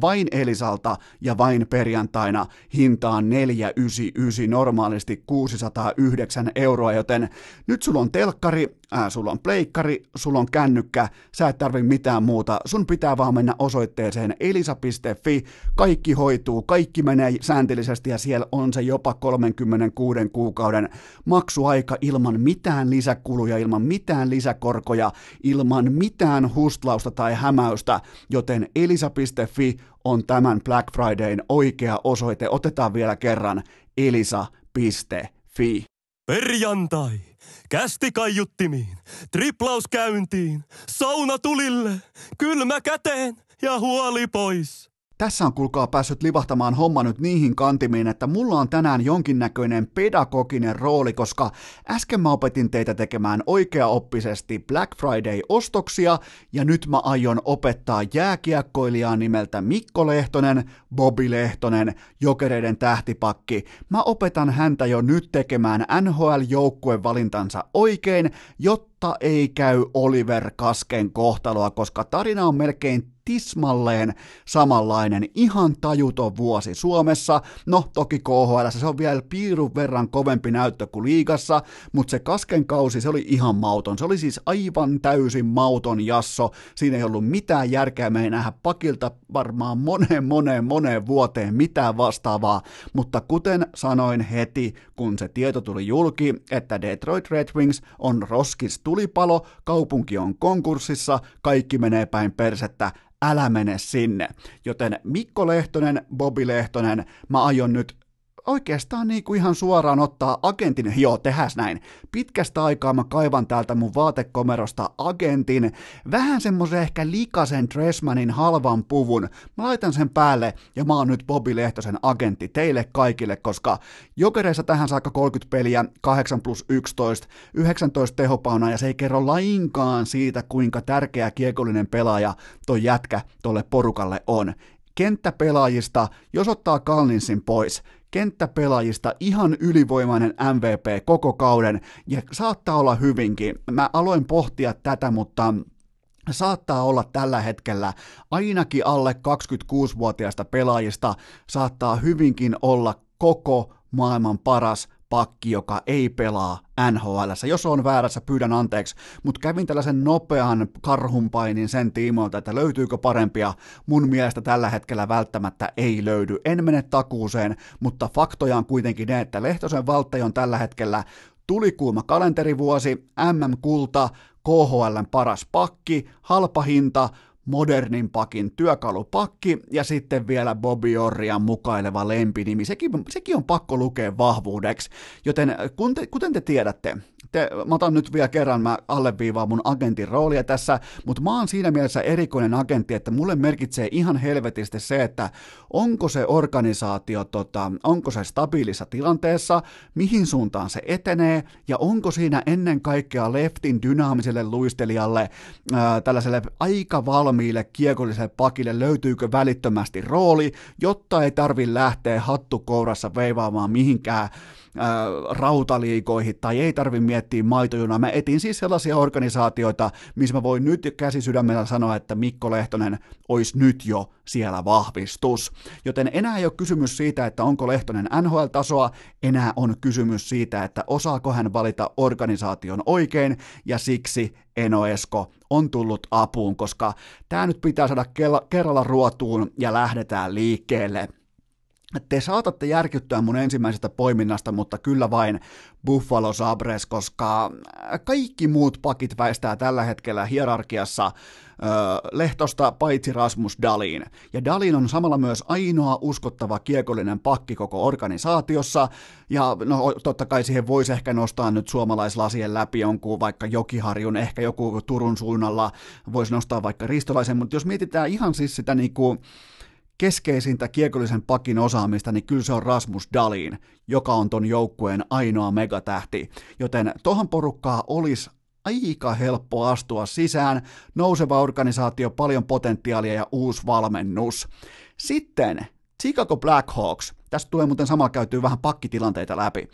vain Elisalta ja vain perjantaina hintaan 499 normaalisti 609 euroa, joten nyt sulla on telkkari, äh, sulla on pleikkari, sulla on kännykkä, sä et tarvi mitään muuta, sun pitää vaan mennä osoitteeseen elisa.fi, kaikki hoituu, kaikki menee sääntöllisesti ja siellä on se jopa 36 kuukauden maksuaika ilman mitään lisäkuluja, ilman mitään lisäkorkoja, ilman mitään hustlausta tai hämäystä, joten elisa.fi on tämän Black Fridayn oikea osoite. Otetaan vielä kerran elisa.fi. Perjantai. Kästi kaiuttimiin, triplaus käyntiin, sauna tulille, kylmä käteen ja huoli pois. Tässä on kuulkaa päässyt livahtamaan homma nyt niihin kantimiin, että mulla on tänään jonkinnäköinen pedagoginen rooli, koska äsken mä opetin teitä tekemään oikeaoppisesti Black Friday-ostoksia, ja nyt mä aion opettaa jääkiekkoilijaa nimeltä Mikko Lehtonen, Bobby Lehtonen, Jokereiden tähtipakki. Mä opetan häntä jo nyt tekemään NHL-joukkuevalintansa oikein, jotta ei käy Oliver Kasken kohtaloa, koska tarina on melkein tismalleen samanlainen, ihan tajuton vuosi Suomessa. No, toki KHL se on vielä piirun verran kovempi näyttö kuin liigassa, mutta se kasken kausi, se oli ihan mauton. Se oli siis aivan täysin mauton jasso. Siinä ei ollut mitään järkeä, me ei nähdä pakilta varmaan moneen, moneen, moneen vuoteen mitään vastaavaa, mutta kuten sanoin heti, kun se tieto tuli julki, että Detroit Red Wings on roskis tulipalo, kaupunki on konkurssissa, kaikki menee päin persettä, älä mene sinne. Joten Mikko Lehtonen, Bobi Lehtonen, mä aion nyt oikeastaan niin kuin ihan suoraan ottaa agentin, joo, tehäs näin. Pitkästä aikaa mä kaivan täältä mun vaatekomerosta agentin, vähän semmoisen ehkä likasen Dressmanin halvan puvun. Mä laitan sen päälle ja mä oon nyt Bobi Lehtosen agentti teille kaikille, koska jokereissa tähän saakka 30 peliä, 8 plus 11, 19 tehopauna ja se ei kerro lainkaan siitä, kuinka tärkeä kiekollinen pelaaja toi jätkä tolle porukalle on kenttäpelaajista, jos ottaa Kalninsin pois, kenttäpelaajista ihan ylivoimainen MVP koko kauden, ja saattaa olla hyvinkin. Mä aloin pohtia tätä, mutta saattaa olla tällä hetkellä ainakin alle 26-vuotiaista pelaajista saattaa hyvinkin olla koko maailman paras pakki, joka ei pelaa NHL. Jos on väärässä, pyydän anteeksi, mutta kävin tällaisen nopean karhunpainin sen tiimoilta, että löytyykö parempia. Mun mielestä tällä hetkellä välttämättä ei löydy. En mene takuuseen, mutta faktoja on kuitenkin ne, että Lehtosen Valtteri on tällä hetkellä tulikuuma kalenterivuosi, MM-kulta, KHLn paras pakki, halpa hinta, modernin pakin työkalupakki ja sitten vielä Bobby Orrian mukaileva lempinimi. Sekin, sekin on pakko lukea vahvuudeksi. Joten kun te, kuten te tiedätte, te, mä otan nyt vielä kerran, mä alleviivaan mun agentin roolia tässä, mutta mä oon siinä mielessä erikoinen agentti, että mulle merkitsee ihan helvetisti se, että onko se organisaatio, tota, onko se stabiilissa tilanteessa, mihin suuntaan se etenee, ja onko siinä ennen kaikkea leftin dynaamiselle luistelijalle, ää, tällaiselle aika valmiille kiekolliselle pakille, löytyykö välittömästi rooli, jotta ei tarvi lähteä hattukourassa veivaamaan mihinkään rautaliikoihin tai ei tarvi miettiä maitojunaa. Mä etin siis sellaisia organisaatioita, missä mä voin nyt käsi sydämellä sanoa, että Mikko Lehtonen olisi nyt jo siellä vahvistus. Joten enää ei ole kysymys siitä, että onko Lehtonen NHL-tasoa, enää on kysymys siitä, että osaako hän valita organisaation oikein, ja siksi Eno Esko on tullut apuun, koska tämä nyt pitää saada kerralla ruotuun ja lähdetään liikkeelle. Te saatatte järkyttää mun ensimmäisestä poiminnasta, mutta kyllä vain Buffalo Sabres, koska kaikki muut pakit väistää tällä hetkellä hierarkiassa Lehtosta paitsi Rasmus Dalin. Ja Dalin on samalla myös ainoa uskottava kiekollinen pakki koko organisaatiossa, ja no totta kai siihen voisi ehkä nostaa nyt suomalaislasien läpi jonkun vaikka Jokiharjun, ehkä joku Turun suunnalla voisi nostaa vaikka Ristolaisen, mutta jos mietitään ihan siis sitä niinku, keskeisintä kiekollisen pakin osaamista, niin kyllä se on Rasmus Dalin, joka on ton joukkueen ainoa megatähti. Joten tohon porukkaa olisi aika helppo astua sisään, nouseva organisaatio, paljon potentiaalia ja uusi valmennus. Sitten Chicago Blackhawks, tästä tulee muuten samalla käytyy vähän pakkitilanteita läpi.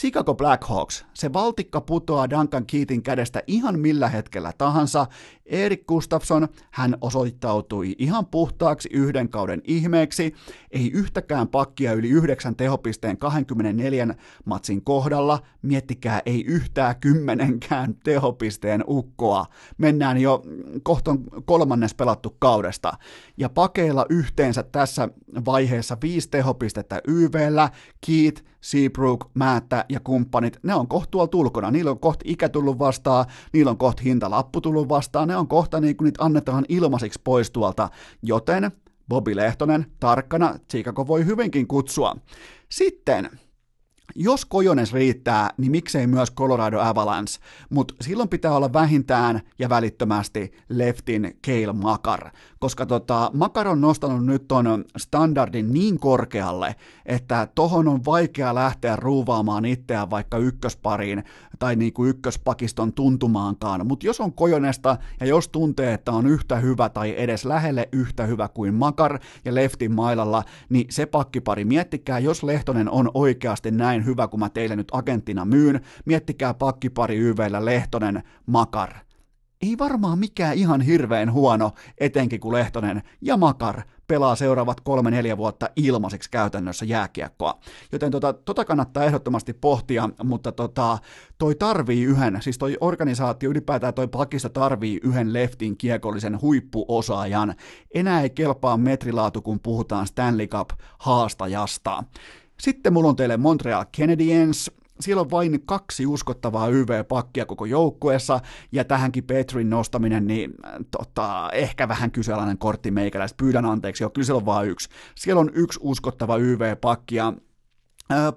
Chicago Blackhawks, se valtikka putoaa Duncan Keatin kädestä ihan millä hetkellä tahansa. Erik Gustafsson, hän osoittautui ihan puhtaaksi yhden kauden ihmeeksi, ei yhtäkään pakkia yli yhdeksän tehopisteen 24 matsin kohdalla, miettikää ei yhtään kymmenenkään tehopisteen ukkoa. Mennään jo kohton kolmannes pelattu kaudesta. Ja pakeilla yhteensä tässä vaiheessa viisi tehopistettä YVllä, Keat, Seabrook, Määttä ja kumppanit, ne on kohtuulla tulkona. Niillä on kohta ikä tullut vastaan, niillä on kohta hintalappu tullut vastaan, ne on kohta niin kuin niitä annetaan ilmaisiksi pois tuolta. Joten Bobby Lehtonen, tarkkana, Chicago voi hyvinkin kutsua. Sitten jos Kojones riittää, niin miksei myös Colorado Avalanche, mutta silloin pitää olla vähintään ja välittömästi leftin Kale Makar, koska tota, Makar on nostanut nyt ton standardin niin korkealle, että tohon on vaikea lähteä ruuvaamaan itseään vaikka ykköspariin tai niinku ykköspakiston tuntumaankaan, mutta jos on Kojonesta ja jos tuntee, että on yhtä hyvä tai edes lähelle yhtä hyvä kuin Makar ja leftin mailalla, niin se pakkipari, miettikää, jos Lehtonen on oikeasti näin hyvä kuin mä teille nyt agenttina myyn, miettikää pakkipari YVllä Lehtonen, Makar. Ei varmaan mikään ihan hirveän huono, etenkin kun Lehtonen ja Makar pelaa seuraavat kolme-neljä vuotta ilmaiseksi käytännössä jääkiekkoa. Joten tota, tota kannattaa ehdottomasti pohtia, mutta tota, toi tarvii yhden, siis toi organisaatio ylipäätään toi pakista tarvii yhden leftin kiekollisen huippuosaajan. Enää ei kelpaa metrilaatu, kun puhutaan Stanley Cup haastajasta. Sitten mulla on teille Montreal Canadiens, siellä on vain kaksi uskottavaa YV-pakkia koko joukkueessa, ja tähänkin Petrin nostaminen, niin tota, ehkä vähän kyseenalainen kortti meikäläistä. Pyydän anteeksi, jo, kyllä siellä on vain yksi. Siellä on yksi uskottava YV-pakki, ja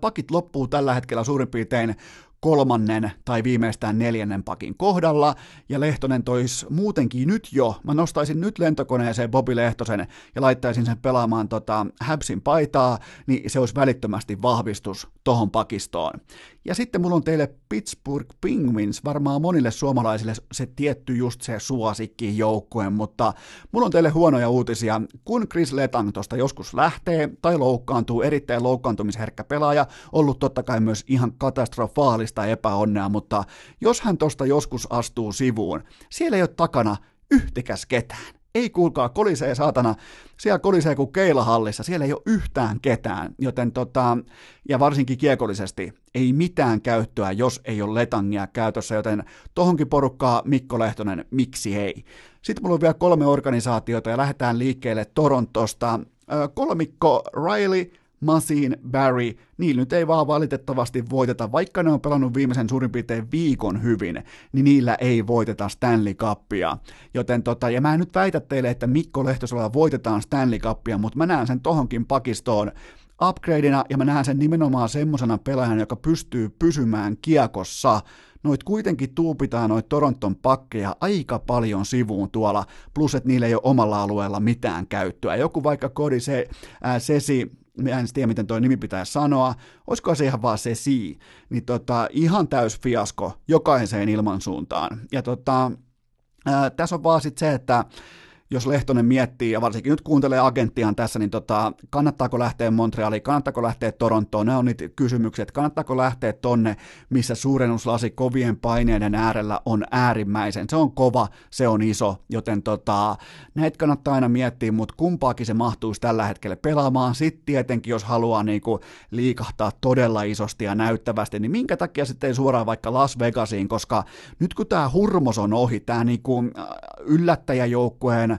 pakit loppuu tällä hetkellä suurin piirtein kolmannen tai viimeistään neljännen pakin kohdalla, ja Lehtonen tois muutenkin nyt jo, mä nostaisin nyt lentokoneeseen Bobi Lehtosen ja laittaisin sen pelaamaan tota Habsin paitaa, niin se olisi välittömästi vahvistus tohon pakistoon. Ja sitten mulla on teille Pittsburgh Penguins, varmaan monille suomalaisille se tietty just se suosikki joukkue, mutta mulla on teille huonoja uutisia. Kun Chris Letang tosta joskus lähtee tai loukkaantuu, erittäin loukkaantumisherkkä pelaaja, ollut totta kai myös ihan katastrofaalista epäonnea, mutta jos hän tosta joskus astuu sivuun, siellä ei ole takana yhtikäs ketään. Ei kuulkaa, kolisee saatana, siellä kolisee kuin keilahallissa, siellä ei ole yhtään ketään, joten tota, ja varsinkin kiekollisesti, ei mitään käyttöä, jos ei ole letangia käytössä, joten tohonkin porukkaa Mikko Lehtonen, miksi ei. Sitten mulla on vielä kolme organisaatiota ja lähdetään liikkeelle Torontosta. Kolmikko Riley, Masin, Barry, niillä nyt ei vaan valitettavasti voiteta, vaikka ne on pelannut viimeisen suurin piirtein viikon hyvin, niin niillä ei voiteta Stanley Cupia. Joten tota, ja mä en nyt väitä teille, että Mikko Lehtosella voitetaan Stanley Cupia, mutta mä näen sen tohonkin pakistoon upgradeina ja mä näen sen nimenomaan semmosena pelaajana, joka pystyy pysymään kiekossa noit kuitenkin tuupitaan noit Toronton pakkeja aika paljon sivuun tuolla, plus että niillä ei ole omalla alueella mitään käyttöä. Joku vaikka Kodi se, ää, Sesi, mä en tiedä miten toi nimi pitää sanoa, olisiko se ihan vaan se si, niin tota, ihan täys fiasko jokaiseen ilmansuuntaan. Ja tota, ää, tässä on vaan sitten se, että jos Lehtonen miettii, ja varsinkin nyt kuuntelee agenttiaan tässä, niin tota, kannattaako lähteä Montrealiin, kannattaako lähteä Torontoon, ne on niitä kysymyksiä, että kannattaako lähteä tonne, missä suurennuslasi kovien paineiden äärellä on äärimmäisen, se on kova, se on iso, joten tota, näitä kannattaa aina miettiä, mutta kumpaakin se mahtuisi tällä hetkellä pelaamaan, sitten tietenkin jos haluaa niinku liikahtaa todella isosti ja näyttävästi, niin minkä takia sitten ei suoraan vaikka Las Vegasiin, koska nyt kun tämä hurmos on ohi, tämä niinku yllättäjäjoukkueen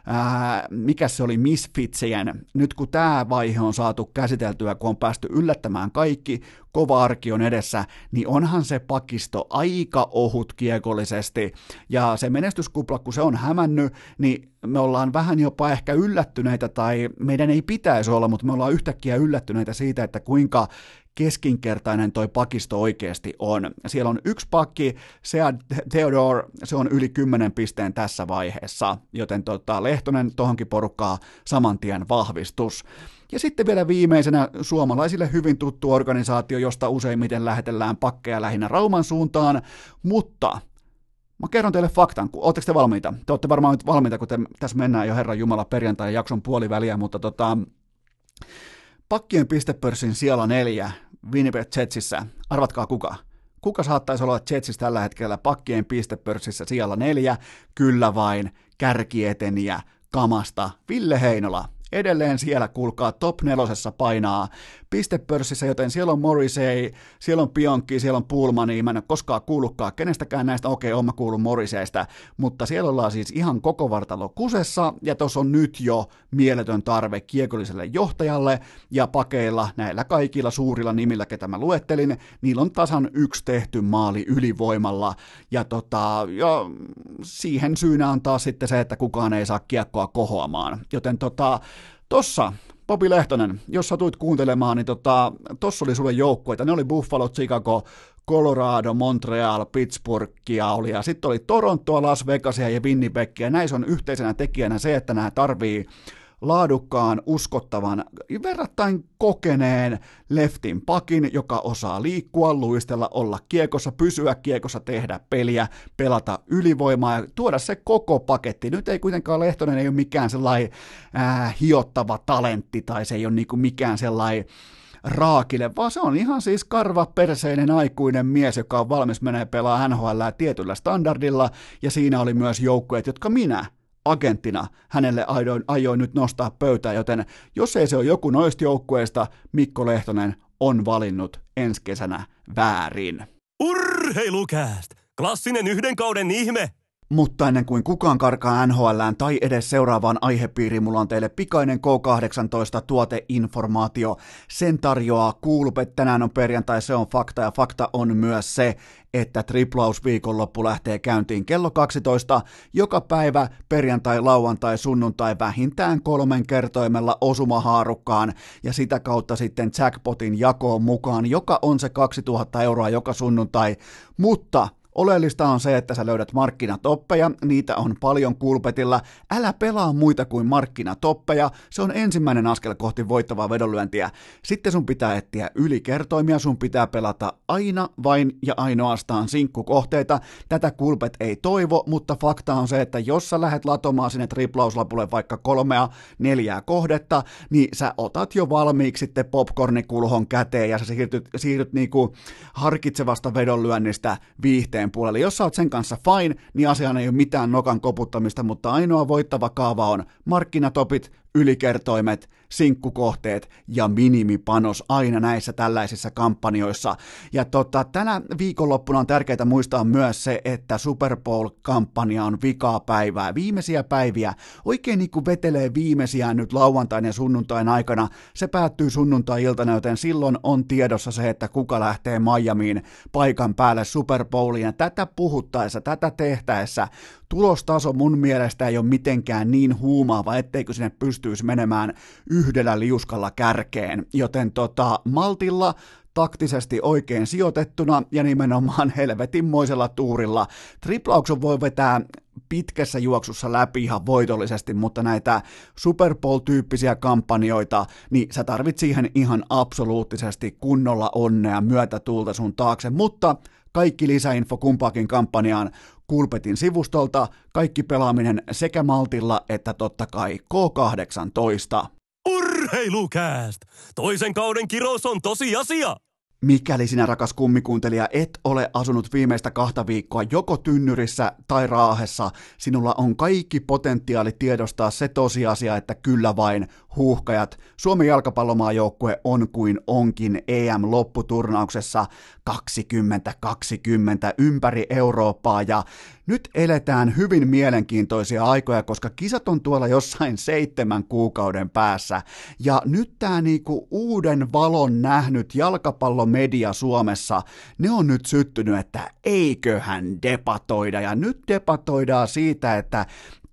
ää, mikä se oli Misfitsien, nyt kun tämä vaihe on saatu käsiteltyä, kun on päästy yllättämään kaikki, kova arki on edessä, niin onhan se pakisto aika ohut kiekollisesti, ja se menestyskupla, kun se on hämännyt, niin me ollaan vähän jopa ehkä yllättyneitä, tai meidän ei pitäisi olla, mutta me ollaan yhtäkkiä yllättyneitä siitä, että kuinka keskinkertainen toi pakisto oikeasti on. Siellä on yksi pakki, Sead Theodore, se on yli 10 pisteen tässä vaiheessa, joten tota, Lehtonen tohonkin porukkaa saman tien vahvistus. Ja sitten vielä viimeisenä suomalaisille hyvin tuttu organisaatio, josta useimmiten lähetellään pakkeja lähinnä Rauman suuntaan, mutta Mä kerron teille faktan, ootteko te valmiita? Te olette varmaan nyt valmiita, kun te, tässä mennään jo Herran Jumala perjantai-jakson puoliväliä, mutta tota, Pakkien pistepörssin siellä neljä Winnipeg Jetsissä. Arvatkaa kuka? Kuka saattaisi olla Jetsissä tällä hetkellä pakkien pistepörssissä siellä neljä? Kyllä vain kärkieteniä kamasta Ville Heinola. Edelleen siellä, kuulkaa, top nelosessa painaa pistepörssissä, joten siellä on Morrissey, siellä on Pionkki, siellä on Pullmani, mä en ole koskaan kuullutkaan kenestäkään näistä, okei, okay, mä kuulun Morriseystä, mutta siellä ollaan siis ihan koko vartalo kusessa, ja tuossa on nyt jo mieletön tarve kiekolliselle johtajalle, ja pakeilla näillä kaikilla suurilla nimillä, ketä mä luettelin, niillä on tasan yksi tehty maali ylivoimalla, ja, tota, ja siihen syynä on taas sitten se, että kukaan ei saa kiekkoa kohoamaan, joten tota, tossa Popi Lehtonen, jos satuit kuuntelemaan, niin tota, oli sulle joukkueita. Ne oli Buffalo, Chicago, Colorado, Montreal, Pittsburghia oli, ja sitten oli Torontoa, Las Vegasia ja Winnipegia. Näissä on yhteisenä tekijänä se, että nämä tarvii laadukkaan, uskottavan, verrattain kokeneen leftin pakin, joka osaa liikkua, luistella, olla kiekossa, pysyä kiekossa, tehdä peliä, pelata ylivoimaa ja tuoda se koko paketti. Nyt ei kuitenkaan Lehtonen ei ole mikään sellainen äh, hiottava talentti tai se ei ole niinku mikään sellainen raakille, vaan se on ihan siis karvaperseinen aikuinen mies, joka on valmis menee pelaa NHL tietyllä standardilla, ja siinä oli myös joukkueet, jotka minä agenttina hänelle aioin, aioin nyt nostaa pöytään, joten jos ei se ole joku noista joukkueista, Mikko Lehtonen on valinnut ensi kesänä väärin. Urheilukääst! Klassinen yhden kauden ihme! Mutta ennen kuin kukaan karkaa NHLään tai edes seuraavaan aihepiiriin, mulla on teille pikainen K18 tuoteinformaatio. Sen tarjoaa Kuulupet, tänään on perjantai, se on fakta ja fakta on myös se, että triplaus viikonloppu lähtee käyntiin kello 12 joka päivä perjantai, lauantai, sunnuntai vähintään kolmen kertoimella osumahaarukkaan. Ja sitä kautta sitten jackpotin jakoon mukaan, joka on se 2000 euroa joka sunnuntai, mutta Oleellista on se, että sä löydät markkinatoppeja, niitä on paljon kulpetilla. Älä pelaa muita kuin markkinatoppeja, se on ensimmäinen askel kohti voittavaa vedonlyöntiä. Sitten sun pitää etsiä ylikertoimia, sun pitää pelata aina vain ja ainoastaan sinkkukohteita. Tätä kulpet ei toivo, mutta fakta on se, että jos sä lähdet latomaan sinne triplauslapulle vaikka kolmea, neljää kohdetta, niin sä otat jo valmiiksi sitten popcornikulhon käteen ja sä siirryt, siirryt niinku harkitsevasta vedonlyönnistä viihteen viihteen puolelle. Jos sä oot sen kanssa fine, niin asiaan ei ole mitään nokan koputtamista, mutta ainoa voittava kaava on markkinatopit, ylikertoimet, sinkkukohteet ja minimipanos aina näissä tällaisissa kampanjoissa. Ja tota, tänä viikonloppuna on tärkeää muistaa myös se, että Super Bowl-kampanja on vikaa päivää, viimeisiä päiviä, oikein niin kuin vetelee viimeisiä nyt lauantain ja sunnuntain aikana. Se päättyy sunnuntai-iltana, joten silloin on tiedossa se, että kuka lähtee Miamiin paikan päälle Super Bowliin. Ja tätä puhuttaessa, tätä tehtäessä tulostaso mun mielestä ei ole mitenkään niin huumaava, etteikö sinne pystyisi menemään yhdellä liuskalla kärkeen. Joten tota, Maltilla taktisesti oikein sijoitettuna ja nimenomaan helvetinmoisella tuurilla. Triplauksen voi vetää pitkässä juoksussa läpi ihan voitollisesti, mutta näitä Super Bowl-tyyppisiä kampanjoita, niin sä tarvit siihen ihan absoluuttisesti kunnolla onnea myötätulta sun taakse, mutta kaikki lisäinfo kumpaakin kampanjaan Kulpetin sivustolta, kaikki pelaaminen sekä Maltilla että totta kai K18. Urheilukääst! Toisen kauden kirous on tosiasia! Mikäli sinä rakas kummikuuntelija et ole asunut viimeistä kahta viikkoa joko tynnyrissä tai raahessa, sinulla on kaikki potentiaali tiedostaa se tosiasia, että kyllä vain huuhkajat. Suomen jalkapallomaajoukkue on kuin onkin EM-lopputurnauksessa 2020 ympäri Eurooppaa ja nyt eletään hyvin mielenkiintoisia aikoja, koska kisat on tuolla jossain seitsemän kuukauden päässä. Ja nyt tämä niinku uuden valon nähnyt jalkapallomedia Suomessa, ne on nyt syttynyt, että eiköhän debatoida. Ja nyt debatoidaan siitä, että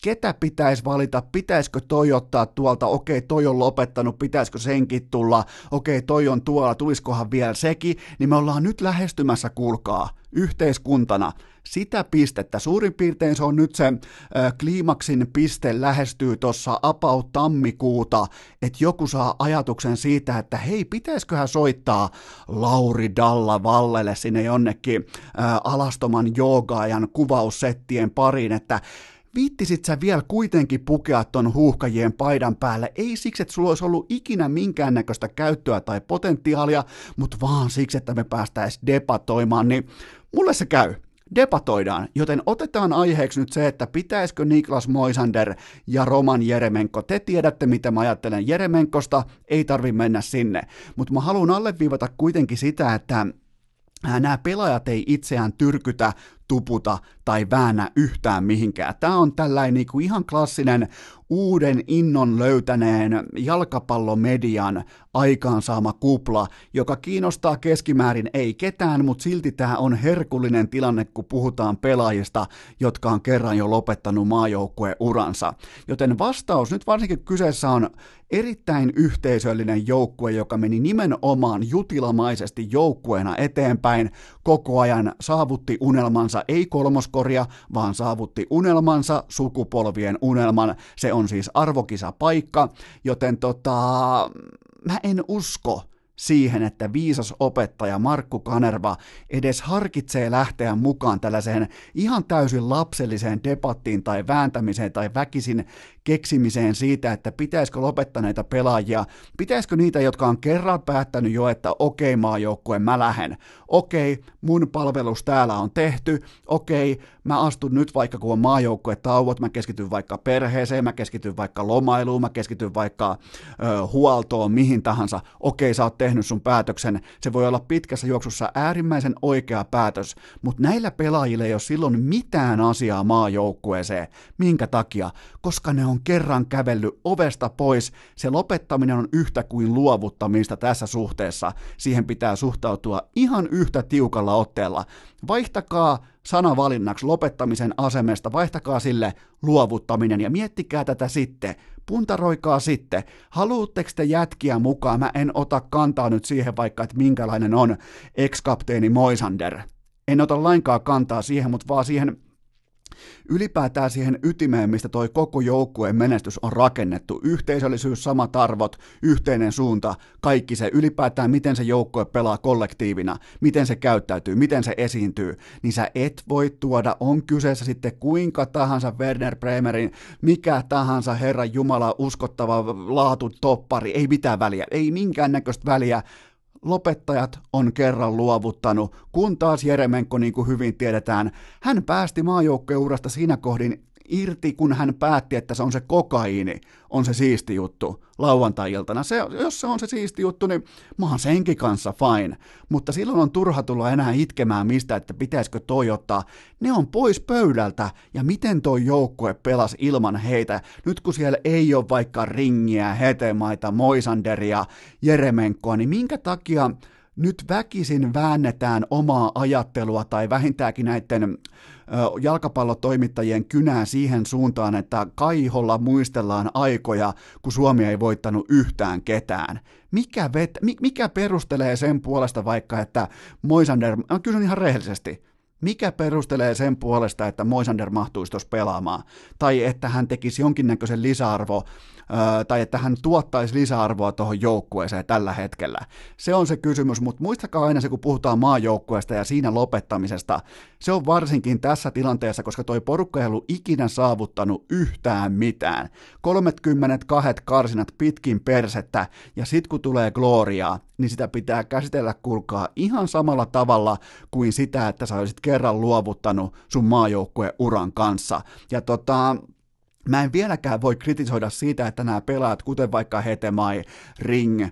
ketä pitäisi valita, pitäisikö toi ottaa tuolta, okei toi on lopettanut, pitäisikö senkin tulla, okei toi on tuolla, tuliskohan vielä sekin, niin me ollaan nyt lähestymässä, kuulkaa, yhteiskuntana. Sitä pistettä. Suurin piirtein se on nyt se äh, kliimaksin piste lähestyy tuossa about tammikuuta, että joku saa ajatuksen siitä, että hei, pitäisiköhän soittaa Lauri Dalla Vallelle sinne jonnekin äh, alastoman joogaajan kuvaussettien pariin, että viittisit sä vielä kuitenkin pukea ton huuhkajien paidan päälle, ei siksi, että sulla olisi ollut ikinä minkäännäköistä käyttöä tai potentiaalia, mutta vaan siksi, että me päästäisiin debatoimaan, niin mulle se käy debatoidaan, joten otetaan aiheeksi nyt se, että pitäisikö Niklas Moisander ja Roman Jeremenko. Te tiedätte, mitä mä ajattelen Jeremenkosta, ei tarvi mennä sinne, mutta mä haluan alleviivata kuitenkin sitä, että nämä pelaajat ei itseään tyrkytä tuputa tai väännä yhtään mihinkään. Tämä on tällainen niin kuin ihan klassinen uuden innon löytäneen jalkapallomedian aikaansaama kupla, joka kiinnostaa keskimäärin ei ketään, mutta silti tämä on herkullinen tilanne, kun puhutaan pelaajista, jotka on kerran jo lopettanut maajoukkueuransa. Joten vastaus nyt varsinkin kyseessä on erittäin yhteisöllinen joukkue, joka meni nimenomaan jutilamaisesti joukkueena eteenpäin, koko ajan saavutti unelmansa, ei kolmoskoria, vaan saavutti unelmansa, sukupolvien unelman. Se on siis arvokisa paikka, joten tota, mä en usko, siihen, että viisas opettaja Markku Kanerva edes harkitsee lähteä mukaan tällaiseen ihan täysin lapselliseen debattiin tai vääntämiseen tai väkisin keksimiseen siitä, että pitäisikö lopettaa näitä pelaajia, pitäisikö niitä, jotka on kerran päättänyt jo, että okei maajoukkue, mä lähen, okei, mun palvelus täällä on tehty, okei, mä astun nyt vaikka kun on maajoukkue tauot, mä keskityn vaikka perheeseen, mä keskityn vaikka lomailuun, mä keskityn vaikka ö, huoltoon, mihin tahansa, okei, sä oot tehnyt sun päätöksen, se voi olla pitkässä juoksussa äärimmäisen oikea päätös, mutta näillä pelaajilla ei ole silloin mitään asiaa maajoukkueeseen. Minkä takia? Koska ne on kerran kävellyt ovesta pois. Se lopettaminen on yhtä kuin luovuttamista tässä suhteessa. Siihen pitää suhtautua ihan yhtä tiukalla otteella. Vaihtakaa sanavalinnaksi lopettamisen asemesta, vaihtakaa sille luovuttaminen ja miettikää tätä sitten. Puntaroikaa sitten, haluatteko te jätkiä mukaan? Mä en ota kantaa nyt siihen vaikka, että minkälainen on ex-kapteeni Moisander. En ota lainkaan kantaa siihen, mutta vaan siihen ylipäätään siihen ytimeen, mistä toi koko joukkueen menestys on rakennettu. Yhteisöllisyys, samat arvot, yhteinen suunta, kaikki se, ylipäätään miten se joukkue pelaa kollektiivina, miten se käyttäytyy, miten se esiintyy, niin sä et voi tuoda, on kyseessä sitten kuinka tahansa Werner Bremerin, mikä tahansa Herran Jumala uskottava laatu toppari, ei mitään väliä, ei minkäännäköistä väliä, lopettajat on kerran luovuttanut, kun taas Jeremenko, niin kuin hyvin tiedetään, hän päästi maajoukkueurasta siinä kohdin irti, kun hän päätti, että se on se kokaiini, on se siisti juttu lauantai-iltana. Se, jos se on se siisti juttu, niin mä oon senkin kanssa fine. Mutta silloin on turha tulla enää itkemään mistä, että pitäisikö toi ottaa. Ne on pois pöydältä, ja miten toi joukkue pelasi ilman heitä, nyt kun siellä ei ole vaikka ringiä, hetemaita, moisanderia, jeremenkoa, niin minkä takia nyt väkisin väännetään omaa ajattelua tai vähintäänkin näiden jalkapallotoimittajien kynää siihen suuntaan, että kaiholla muistellaan aikoja, kun Suomi ei voittanut yhtään ketään. Mikä, vet, mikä perustelee sen puolesta vaikka, että Moisander, mä kysyn ihan rehellisesti, mikä perustelee sen puolesta, että Moisander mahtuisi tuossa pelaamaan? Tai että hän tekisi jonkinnäköisen lisäarvo tai että hän tuottaisi lisäarvoa tuohon joukkueeseen tällä hetkellä. Se on se kysymys, mutta muistakaa aina se, kun puhutaan maajoukkueesta ja siinä lopettamisesta, se on varsinkin tässä tilanteessa, koska toi porukka ei ollut ikinä saavuttanut yhtään mitään. 32 karsinat pitkin persettä, ja sit kun tulee gloriaa, niin sitä pitää käsitellä, kulkaa ihan samalla tavalla kuin sitä, että sä olisit kerran luovuttanut sun maajoukkueuran kanssa. Ja tota, Mä en vieläkään voi kritisoida siitä, että nämä pelaat, kuten vaikka Hetemai, Ring,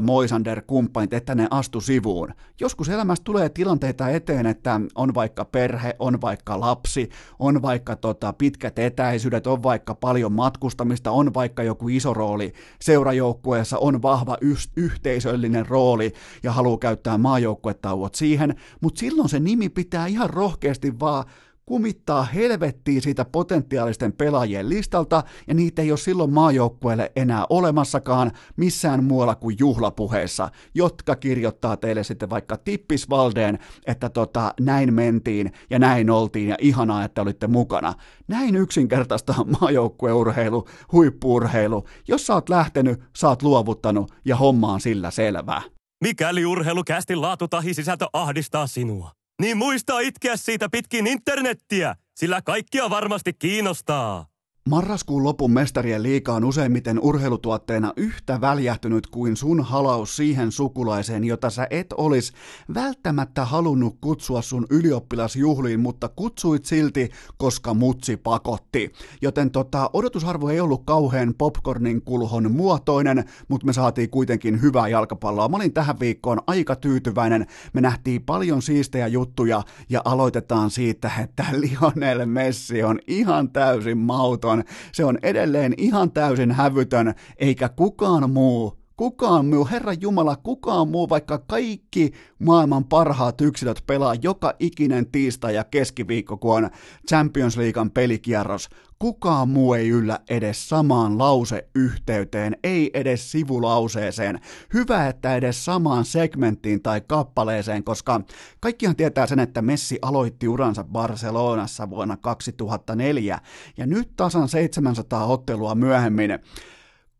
Moisander, kumppanit, että ne astu sivuun. Joskus elämässä tulee tilanteita eteen, että on vaikka perhe, on vaikka lapsi, on vaikka tota, pitkät etäisyydet, on vaikka paljon matkustamista, on vaikka joku iso rooli seurajoukkueessa, on vahva y- yhteisöllinen rooli ja haluaa käyttää maajoukkuetauot siihen, mutta silloin se nimi pitää ihan rohkeasti vaan kumittaa helvettiin siitä potentiaalisten pelaajien listalta, ja niitä ei ole silloin maajoukkueelle enää olemassakaan missään muualla kuin juhlapuheissa, jotka kirjoittaa teille sitten vaikka tippisvaldeen, että tota, näin mentiin ja näin oltiin ja ihanaa, että olitte mukana. Näin yksinkertaista maajoukkueurheilu, huippuurheilu. Jos sä oot lähtenyt, sä oot luovuttanut ja homma on sillä selvää. Mikäli urheilukästin laatu tahi sisältö ahdistaa sinua niin muista itkeä siitä pitkin internettiä, sillä kaikkia varmasti kiinnostaa. Marraskuun lopun mestarien liiga on useimmiten urheilutuotteena yhtä väljähtynyt kuin sun halaus siihen sukulaiseen, jota sä et olis välttämättä halunnut kutsua sun ylioppilasjuhliin, mutta kutsuit silti, koska mutsi pakotti. Joten tota, odotusarvo ei ollut kauhean popcornin kulhon muotoinen, mutta me saatiin kuitenkin hyvää jalkapalloa. Mä olin tähän viikkoon aika tyytyväinen. Me nähtiin paljon siistejä juttuja ja aloitetaan siitä, että Lionel Messi on ihan täysin mauton on, se on edelleen ihan täysin hävytön, eikä kukaan muu kukaan muu, Herra Jumala, kukaan muu, vaikka kaikki maailman parhaat yksilöt pelaa joka ikinen tiistai ja keskiviikko, kun on Champions Leaguean pelikierros, kukaan muu ei yllä edes samaan lauseyhteyteen, ei edes sivulauseeseen. Hyvä, että edes samaan segmenttiin tai kappaleeseen, koska kaikkihan tietää sen, että Messi aloitti uransa Barcelonassa vuonna 2004, ja nyt tasan 700 ottelua myöhemmin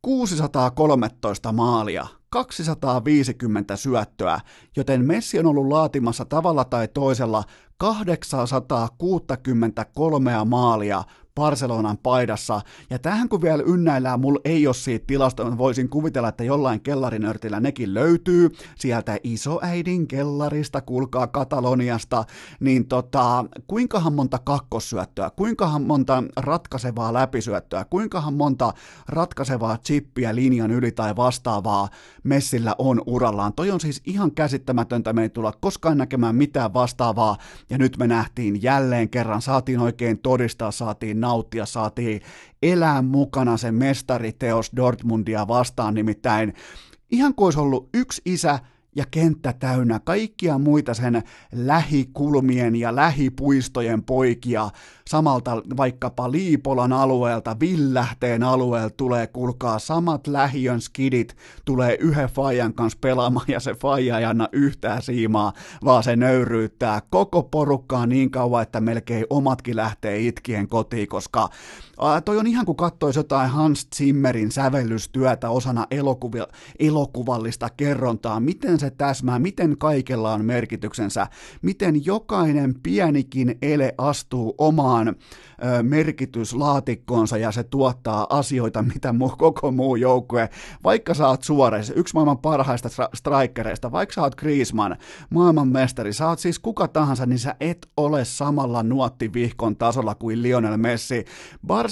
613 maalia, 250 syöttöä, joten Messi on ollut laatimassa tavalla tai toisella 863 maalia Barcelonan paidassa. Ja tähän kun vielä ynnäillään, mulla ei ole siitä tilasta, voisin kuvitella, että jollain kellarinörtillä nekin löytyy, sieltä isoäidin kellarista, kuulkaa Kataloniasta, niin tota, kuinkahan monta kakkosyöttöä, kuinkahan monta ratkaisevaa läpisyöttöä, kuinkahan monta ratkaisevaa chippiä linjan yli tai vastaavaa Messillä on urallaan. Toi on siis ihan käsittämätöntä, me ei tulla koskaan näkemään mitään vastaavaa, ja nyt me nähtiin jälleen kerran, saatiin oikein todistaa, saatiin nauttia, saatiin elää mukana se mestariteos Dortmundia vastaan, nimittäin ihan kuin olisi ollut yksi isä ja kenttä täynnä kaikkia muita sen lähikulmien ja lähipuistojen poikia. Samalta vaikkapa Liipolan alueelta, Villähteen alueelta tulee, kulkaa samat lähiön skidit, tulee yhden faijan kanssa pelaamaan ja se faija ei anna yhtään siimaa, vaan se nöyryyttää koko porukkaa niin kauan, että melkein omatkin lähtee itkien kotiin, koska ää, toi on ihan kuin katsoisi jotain Hans Zimmerin sävellystyötä osana elokuvi- elokuvallista kerrontaa, miten se täsmää, miten kaikella on merkityksensä, miten jokainen pienikin ele astuu omaan ö, merkityslaatikkoonsa ja se tuottaa asioita, mitä muu, koko muu joukkue, vaikka sä oot Suores, yksi maailman parhaista strikereista, vaikka sä oot Griezmann, maailman mestari, sä oot siis kuka tahansa, niin sä et ole samalla nuottivihkon tasolla kuin Lionel Messi.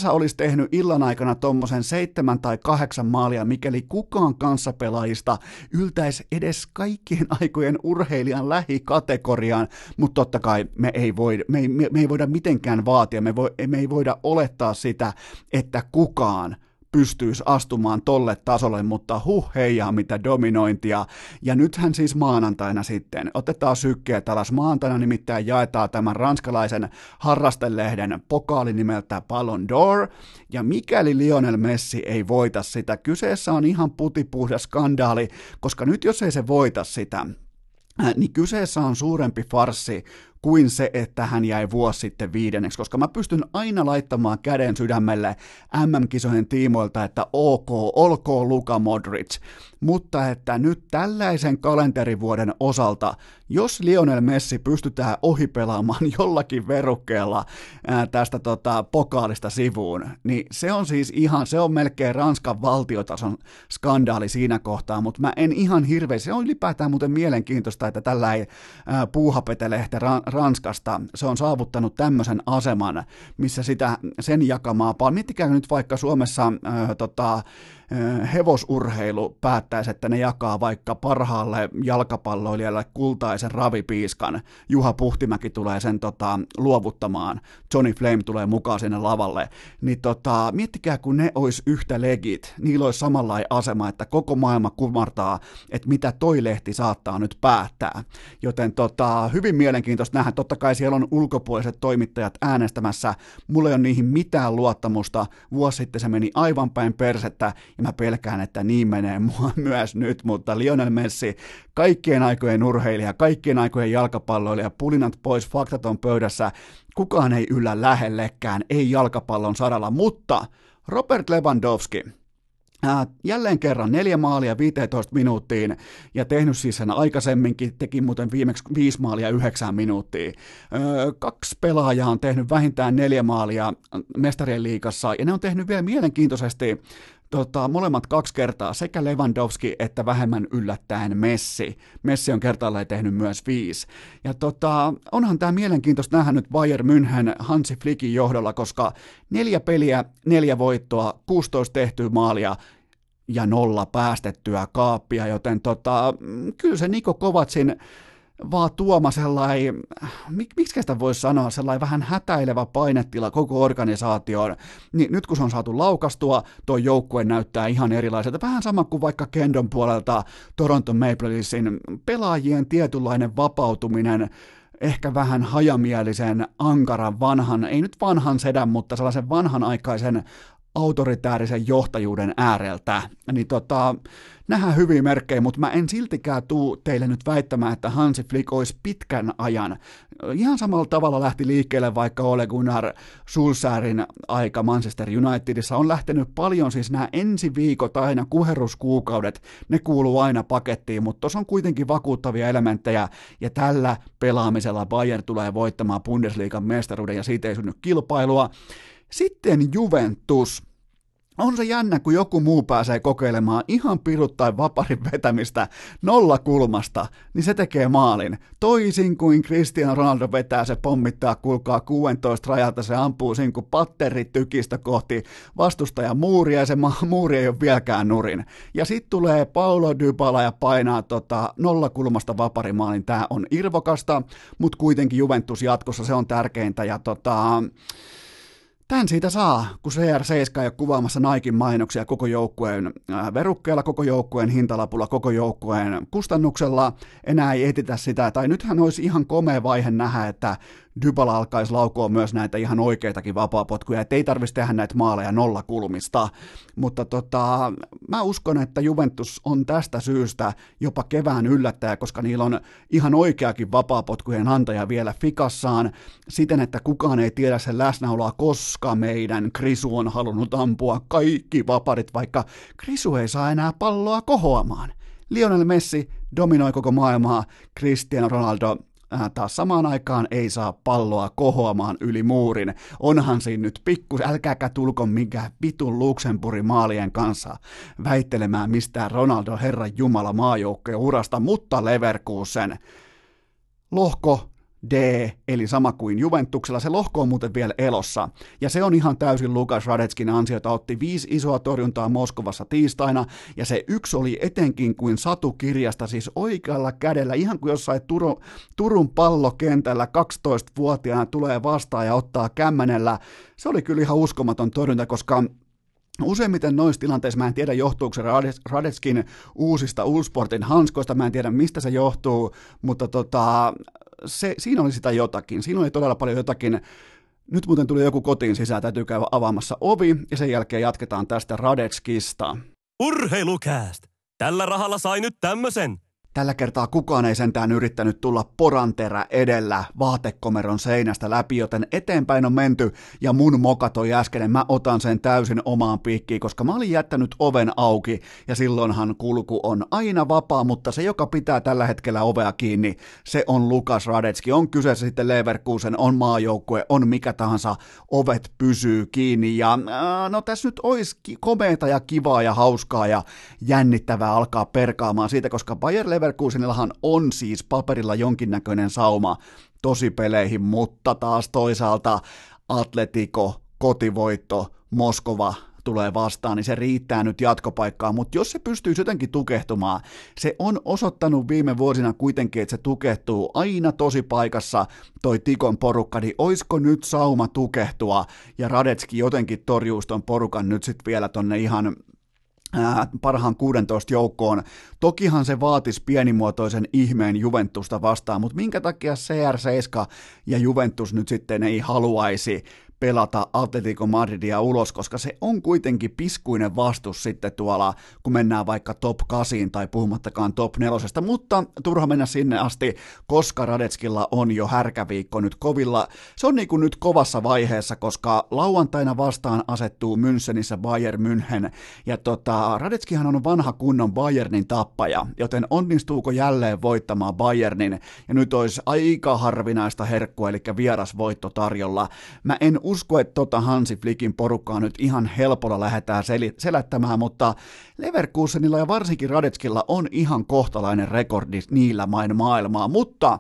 Barsa olisi tehnyt illan aikana tommosen seitsemän tai kahdeksan maalia, mikäli kukaan kanssapelaajista yltäisi edes kaikkien aikojen urheilijan lähikategoriaan, mutta totta kai me ei, voi, me, ei, me, me ei voida mitenkään vaatia, me, voi, me ei voida olettaa sitä, että kukaan pystyisi astumaan tolle tasolle, mutta huh heijaa mitä dominointia. Ja nythän siis maanantaina sitten, otetaan sykkeet alas, maanantaina nimittäin jaetaan tämän ranskalaisen harrastelehden pokaali nimeltä Ballon d'Or, ja mikäli Lionel Messi ei voita sitä, kyseessä on ihan putipuhdas skandaali, koska nyt jos ei se voita sitä, niin kyseessä on suurempi farsi kuin se, että hän jäi vuosi sitten viidenneksi, koska mä pystyn aina laittamaan käden sydämelle MM-kisojen tiimoilta, että ok, olkoon Luka Modric, mutta että nyt tällaisen kalenterivuoden osalta, jos Lionel Messi pystytään ohipelaamaan jollakin verukkeella ää, tästä tota, pokaalista sivuun, niin se on siis ihan, se on melkein Ranskan valtiotason skandaali siinä kohtaa, mutta mä en ihan hirveästi, se on ylipäätään muuten mielenkiintoista, että tällä ei puuhapetelehte Ranskasta, se on saavuttanut tämmöisen aseman, missä sitä sen jakamaa. Miettikää nyt vaikka Suomessa ää, tota, hevosurheilu päättäisi, että ne jakaa vaikka parhaalle jalkapalloilijalle kultaisen ravipiiskan. Juha Puhtimäki tulee sen tota, luovuttamaan, Johnny Flame tulee mukaan sinne lavalle. Niin tota, miettikää, kun ne olisi yhtä legit, niillä olisi samanlainen asema, että koko maailma kumartaa, että mitä toi lehti saattaa nyt päättää. Joten tota, hyvin mielenkiintoista nähdä. Totta kai siellä on ulkopuoliset toimittajat äänestämässä. Mulla ei ole niihin mitään luottamusta. Vuosi sitten se meni aivan päin persettä ja mä pelkään, että niin menee mua myös nyt, mutta Lionel Messi, kaikkien aikojen urheilija, kaikkien aikojen jalkapalloilija, pulinat pois, faktat on pöydässä, kukaan ei yllä lähellekään, ei jalkapallon saralla, mutta Robert Lewandowski, jälleen kerran neljä maalia 15 minuuttiin ja tehnyt siis sen aikaisemminkin, teki muuten viimeksi viisi maalia yhdeksään minuuttiin. Kaksi pelaajaa on tehnyt vähintään neljä maalia mestarien liikassa ja ne on tehnyt vielä mielenkiintoisesti tota, molemmat kaksi kertaa, sekä Lewandowski että vähemmän yllättäen Messi. Messi on kertaalleen tehnyt myös viisi. Ja tota, onhan tämä mielenkiintoista nähdä nyt Bayern München Hansi Flickin johdolla, koska neljä peliä, neljä voittoa, 16 tehtyä maalia ja nolla päästettyä kaappia, joten tota, kyllä se Niko Kovacin vaan tuoma sellainen, mik, miksi sitä voisi sanoa, sellainen vähän hätäilevä painetila koko organisaatioon, niin nyt kun se on saatu laukastua, tuo joukkue näyttää ihan erilaiselta. Vähän sama kuin vaikka Kendon puolelta Toronto Maple Leafsin pelaajien tietynlainen vapautuminen, ehkä vähän hajamielisen, ankaran, vanhan, ei nyt vanhan sedän, mutta sellaisen vanhanaikaisen autoritäärisen johtajuuden ääreltä. Niin tota, nähdään hyviä merkkejä, mutta mä en siltikään tuu teille nyt väittämään, että Hansi Flick olisi pitkän ajan. Ihan samalla tavalla lähti liikkeelle vaikka Ole Gunnar Sulsäärin aika Manchester Unitedissa. On lähtenyt paljon siis nämä ensi viikot aina, kuheruskuukaudet, ne kuuluu aina pakettiin, mutta tuossa on kuitenkin vakuuttavia elementtejä, ja tällä pelaamisella Bayern tulee voittamaan Bundesliigan mestaruuden, ja siitä ei synny kilpailua. Sitten Juventus. On se jännä, kun joku muu pääsee kokeilemaan ihan piruttain vaparin vetämistä nolla kulmasta, niin se tekee maalin. Toisin kuin Cristiano Ronaldo vetää se pommittaa, kuulkaa 16 rajalta, se ampuu siinä kuin patteri tykistä kohti vastustajan muuria ja se ma- muuri ei ole vieläkään nurin. Ja sitten tulee Paulo Dybala ja painaa tota nolla kulmasta vaparimaalin. Tämä on irvokasta, mutta kuitenkin Juventus jatkossa se on tärkeintä ja tota... Tän siitä saa, kun CR7 ei ole kuvaamassa Naikin mainoksia koko joukkueen äh, verukkeella, koko joukkueen hintalapulla, koko joukkueen kustannuksella. Enää ei etitä sitä, tai nythän olisi ihan komea vaihe nähdä, että Dybala alkaisi laukoa myös näitä ihan oikeitakin vapaapotkuja, että ei tarvitsisi tehdä näitä maaleja nolla kulmista. Mutta tota, mä uskon, että Juventus on tästä syystä jopa kevään yllättäjä, koska niillä on ihan oikeakin vapaapotkujen antaja vielä fikassaan, siten, että kukaan ei tiedä sen läsnäoloa, koska meidän Krisu on halunnut ampua kaikki vaparit, vaikka Krisu ei saa enää palloa kohoamaan. Lionel Messi dominoi koko maailmaa, Cristiano Ronaldo taas samaan aikaan ei saa palloa kohoamaan yli muurin. Onhan siinä nyt pikkus, älkääkä tulko minkään vitun Luxemburgin maalien kanssa väittelemään mistään Ronaldo Herran Jumala maajoukkojen urasta, mutta Leverkusen lohko D, eli sama kuin Juventuksella. Se lohko on muuten vielä elossa, ja se on ihan täysin Lukas Radetskin ansiota. Otti viisi isoa torjuntaa Moskovassa tiistaina, ja se yksi oli etenkin kuin satukirjasta, siis oikealla kädellä, ihan kuin jossain Turu, Turun pallokentällä 12-vuotiaana tulee vastaan ja ottaa kämmenellä. Se oli kyllä ihan uskomaton torjunta, koska Useimmiten noissa tilanteissa mä en tiedä johtuuko se Radetskin uusista Ulsportin hanskoista, mä en tiedä mistä se johtuu, mutta tota, se, siinä oli sitä jotakin. Siinä oli todella paljon jotakin. Nyt muuten tuli joku kotiin sisään, täytyy käydä avaamassa ovi, ja sen jälkeen jatketaan tästä Radetskista. Urheilukääst! Tällä rahalla sai nyt tämmösen. Tällä kertaa kukaan ei sentään yrittänyt tulla poranterä edellä vaatekomeron seinästä läpi, joten eteenpäin on menty. Ja mun moka toi äsken, mä otan sen täysin omaan piikkiin, koska mä olin jättänyt oven auki. Ja silloinhan kulku on aina vapaa, mutta se, joka pitää tällä hetkellä ovea kiinni, se on Lukas Radetski. On kyseessä sitten Leverkusen, on maajoukkue, on mikä tahansa, ovet pysyy kiinni. Ja äh, no tässä nyt olisi komeeta ja kivaa ja hauskaa ja jännittävää alkaa perkaamaan siitä, koska Bayer Leverkusenillahan on siis paperilla jonkinnäköinen sauma tosipeleihin, mutta taas toisaalta Atletico, kotivoitto, Moskova tulee vastaan, niin se riittää nyt jatkopaikkaa, mutta jos se pystyy jotenkin tukehtumaan, se on osoittanut viime vuosina kuitenkin, että se tukehtuu aina tosi paikassa. Toi Tikon porukka, niin oisko nyt sauma tukehtua, ja Radetski jotenkin torjuu ton porukan nyt sitten vielä tonne ihan parhaan 16 joukkoon. Tokihan se vaatisi pienimuotoisen ihmeen Juventusta vastaan, mutta minkä takia CR7 ja Juventus nyt sitten ei haluaisi pelata Atletico Madridia ulos, koska se on kuitenkin piskuinen vastus sitten tuolla, kun mennään vaikka top 8 tai puhumattakaan top 4, mutta turha mennä sinne asti, koska Radetskilla on jo härkäviikko nyt kovilla. Se on niin kuin nyt kovassa vaiheessa, koska lauantaina vastaan asettuu Münchenissä Bayern München, ja tota, Radetskihan on vanha kunnon Bayernin tappaja, joten onnistuuko jälleen voittamaan Bayernin, ja nyt olisi aika harvinaista herkkua, eli vierasvoitto tarjolla. Mä en usko, että tota Hansi Flickin porukkaa nyt ihan helpolla lähdetään sel- selättämään, mutta Leverkusenilla ja varsinkin Radetskilla on ihan kohtalainen rekordi niillä main maailmaa, mutta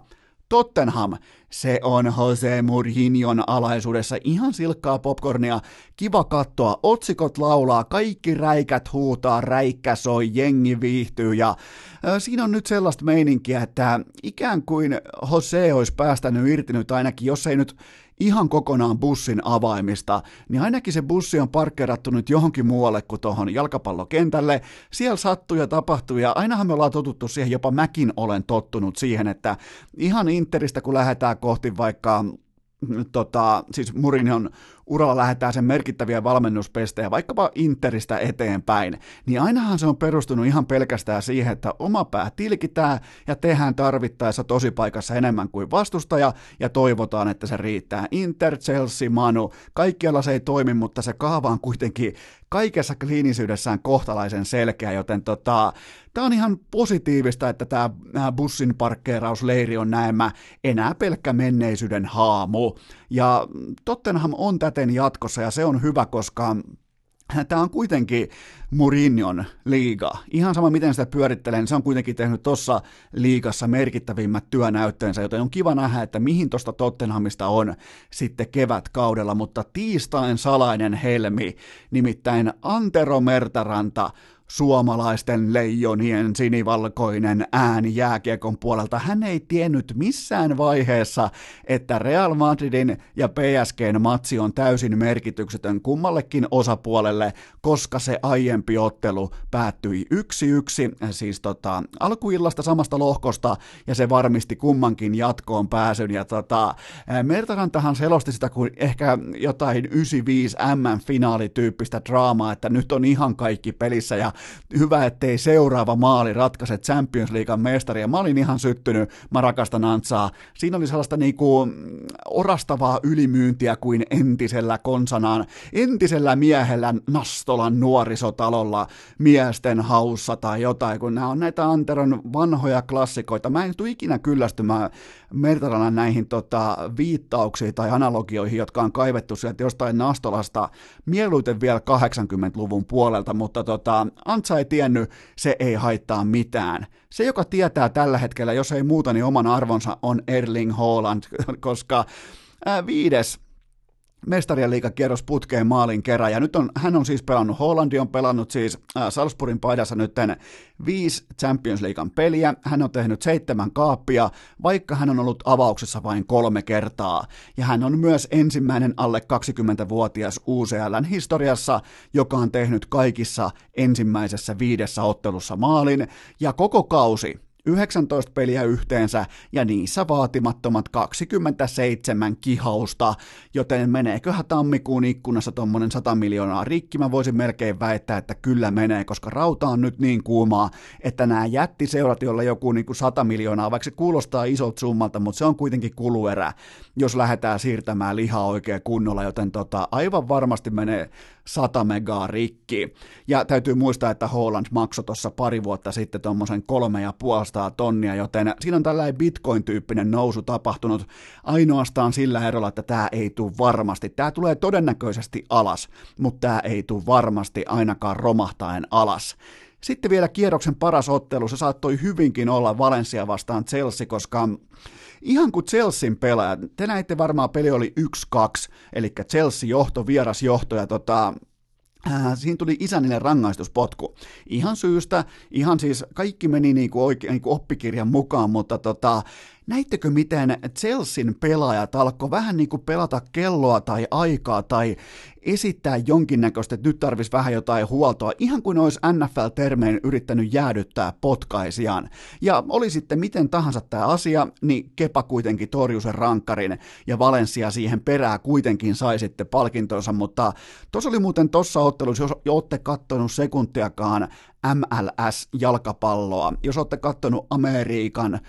Tottenham, se on Jose Mourinhon alaisuudessa ihan silkkaa popcornia, kiva katsoa, otsikot laulaa, kaikki räikät huutaa, räikkä soi, jengi viihtyy ja siinä on nyt sellaista meininkiä, että ikään kuin Jose olisi päästänyt irti nyt ainakin, jos ei nyt ihan kokonaan bussin avaimista, niin ainakin se bussi on parkkeerattu nyt johonkin muualle kuin tuohon jalkapallokentälle. Siellä sattuu ja tapahtuu ja ainahan me ollaan totuttu siihen, jopa mäkin olen tottunut siihen, että ihan Interistä kun lähdetään kohti vaikka tota, siis Mourinhon uralla lähdetään sen merkittäviä valmennuspestejä vaikkapa Interistä eteenpäin, niin ainahan se on perustunut ihan pelkästään siihen, että oma pää tilkitään ja tehdään tarvittaessa tosipaikassa enemmän kuin vastustaja ja toivotaan, että se riittää. Inter, Chelsea, Manu, kaikkialla se ei toimi, mutta se kaava on kuitenkin kaikessa kliinisyydessään kohtalaisen selkeä, joten tota, tämä on ihan positiivista, että tämä bussin parkkeerausleiri on näemmä enää pelkkä menneisyyden haamu. Ja Tottenham on täten jatkossa ja se on hyvä, koska tämä on kuitenkin Mourinhon liiga. Ihan sama miten sitä pyörittelen, se on kuitenkin tehnyt tuossa liigassa merkittävimmät työnäytteensä, joten on kiva nähdä, että mihin tuosta Tottenhamista on sitten kevätkaudella, mutta tiistain salainen helmi, nimittäin Antero Mertaranta suomalaisten leijonien sinivalkoinen ääni jääkiekon puolelta. Hän ei tiennyt missään vaiheessa, että Real Madridin ja PSGn matsi on täysin merkityksetön kummallekin osapuolelle, koska se aiempi ottelu päättyi yksi yksi, siis tota, alkuillasta samasta lohkosta, ja se varmisti kummankin jatkoon pääsyn. Ja tota, Mertarantahan selosti sitä kuin ehkä jotain 95 M-finaalityyppistä draamaa, että nyt on ihan kaikki pelissä, ja hyvä, ettei seuraava maali ratkaise Champions Leaguean mestaria. Mä olin ihan syttynyt, mä rakastan Antsaa. Siinä oli sellaista niinku orastavaa ylimyyntiä kuin entisellä konsanaan, entisellä miehellä Nastolan nuorisotalolla miesten haussa tai jotain, kun nämä on näitä Anteron vanhoja klassikoita. Mä en tule ikinä kyllästymään Mertarannan näihin tota, viittauksiin tai analogioihin, jotka on kaivettu sieltä jostain Nastolasta, mieluiten vielä 80-luvun puolelta, mutta tota, Antsa ei tiennyt, se ei haittaa mitään. Se, joka tietää tällä hetkellä, jos ei muuta, niin oman arvonsa on Erling Haaland, koska ää, viides mestarien liikakierros putkeen maalin kerran, ja nyt on, hän on siis pelannut, Hollandi on pelannut siis äh, Salzburgin paidassa nyt viisi Champions Leaguean peliä, hän on tehnyt seitsemän kaappia, vaikka hän on ollut avauksessa vain kolme kertaa, ja hän on myös ensimmäinen alle 20-vuotias UCLn historiassa, joka on tehnyt kaikissa ensimmäisessä viidessä ottelussa maalin, ja koko kausi, 19 peliä yhteensä ja niissä vaatimattomat 27 kihausta, joten meneeköhän tammikuun ikkunassa tuommoinen 100 miljoonaa rikki, mä voisin melkein väittää, että kyllä menee, koska rauta on nyt niin kuumaa, että nämä jättiseurat, joilla joku niin kuin 100 miljoonaa, vaikka se kuulostaa isot summalta, mutta se on kuitenkin kuluerä, jos lähdetään siirtämään lihaa oikein kunnolla, joten tota, aivan varmasti menee 100 megaa rikki. Ja täytyy muistaa, että Holland maksoi tuossa pari vuotta sitten tuommoisen kolme ja puolestaan tonnia, joten siinä on tällainen bitcoin-tyyppinen nousu tapahtunut ainoastaan sillä erolla, että tämä ei tule varmasti. Tämä tulee todennäköisesti alas, mutta tämä ei tule varmasti ainakaan romahtaen alas. Sitten vielä kierroksen paras ottelu, se saattoi hyvinkin olla Valencia vastaan Chelsea, koska ihan kuin Chelsean pelaajat, te näitte varmaan peli oli 1-2, eli Chelsea johto, vieras johto, ja tota, Äh, siinä tuli isänille rangaistuspotku. Ihan syystä, ihan siis kaikki meni niinku oikein niinku oppikirjan mukaan, mutta tota, näittekö miten Chelsean pelaajat alkoi vähän niin kuin pelata kelloa tai aikaa tai esittää jonkinnäköistä, että nyt tarvisi vähän jotain huoltoa, ihan kuin olisi NFL-termein yrittänyt jäädyttää potkaisiaan. Ja oli sitten miten tahansa tämä asia, niin Kepa kuitenkin torjui sen rankkarin ja Valencia siihen perää kuitenkin sai sitten palkintonsa, mutta tuossa oli muuten tuossa ottelussa, jos olette katsonut sekuntiakaan MLS-jalkapalloa. Jos olette katsonut Amerikan äh,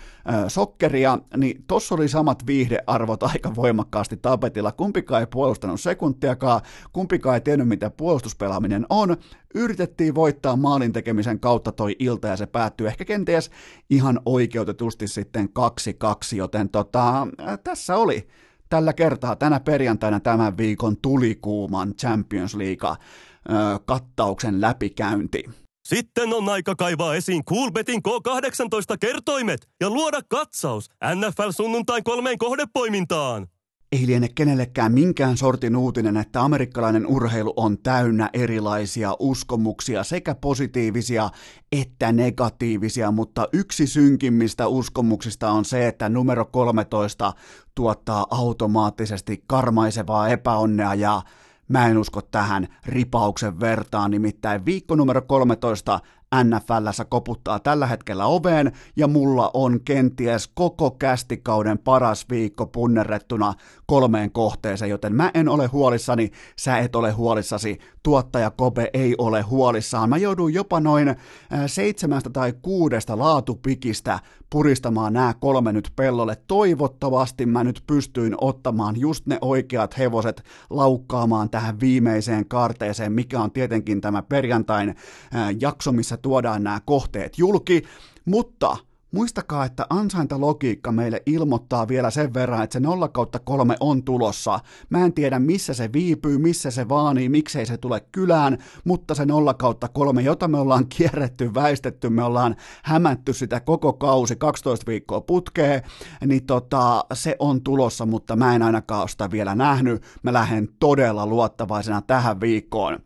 sokkeria, niin tuossa oli samat viihdearvot aika voimakkaasti tapetilla. Kumpikaan ei puolustanut sekuntiakaan, kumpikaan ei tiennyt mitä puolustuspelaaminen on. Yritettiin voittaa maalin tekemisen kautta toi ilta ja se päättyi ehkä kenties ihan oikeutetusti sitten 2-2, joten tota, äh, tässä oli tällä kertaa tänä perjantaina tämän viikon tulikuuman Champions League äh, kattauksen läpikäynti. Sitten on aika kaivaa esiin Coolbetin K18-kertoimet ja luoda katsaus NFL sunnuntain kolmeen kohdepoimintaan. Ei liene kenellekään minkään sortin uutinen, että amerikkalainen urheilu on täynnä erilaisia uskomuksia, sekä positiivisia että negatiivisia, mutta yksi synkimmistä uskomuksista on se, että numero 13 tuottaa automaattisesti karmaisevaa epäonnea ja Mä en usko tähän ripauksen vertaan, nimittäin viikko numero 13 NFLssä koputtaa tällä hetkellä oveen ja mulla on kenties koko kästikauden paras viikko punnerrettuna kolmeen kohteeseen, joten mä en ole huolissani, sä et ole huolissasi, tuottaja Kobe ei ole huolissaan. Mä joudun jopa noin äh, seitsemästä tai kuudesta laatupikistä puristamaan nämä kolme nyt pellolle. Toivottavasti mä nyt pystyin ottamaan just ne oikeat hevoset laukkaamaan tähän viimeiseen kaarteeseen, mikä on tietenkin tämä perjantain äh, jakso, missä tuodaan nämä kohteet julki, mutta Muistakaa, että ansaintalogiikka meille ilmoittaa vielä sen verran, että se 0 kautta 3 on tulossa. Mä en tiedä, missä se viipyy, missä se vaanii, miksei se tule kylään, mutta se 0 kautta 3, jota me ollaan kierretty, väistetty, me ollaan hämätty sitä koko kausi, 12 viikkoa putkee, niin tota, se on tulossa, mutta mä en ainakaan sitä vielä nähnyt. Mä lähden todella luottavaisena tähän viikkoon.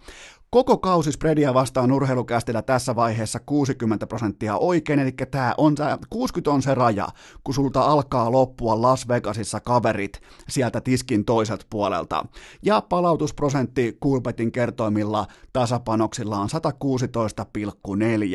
Koko kausi spreadia vastaan urheilukästillä tässä vaiheessa 60 prosenttia oikein, eli tämä on, 60 on se raja, kun sulta alkaa loppua Las Vegasissa kaverit sieltä tiskin toiselta puolelta. Ja palautusprosentti Kulpetin kertoimilla tasapanoksilla on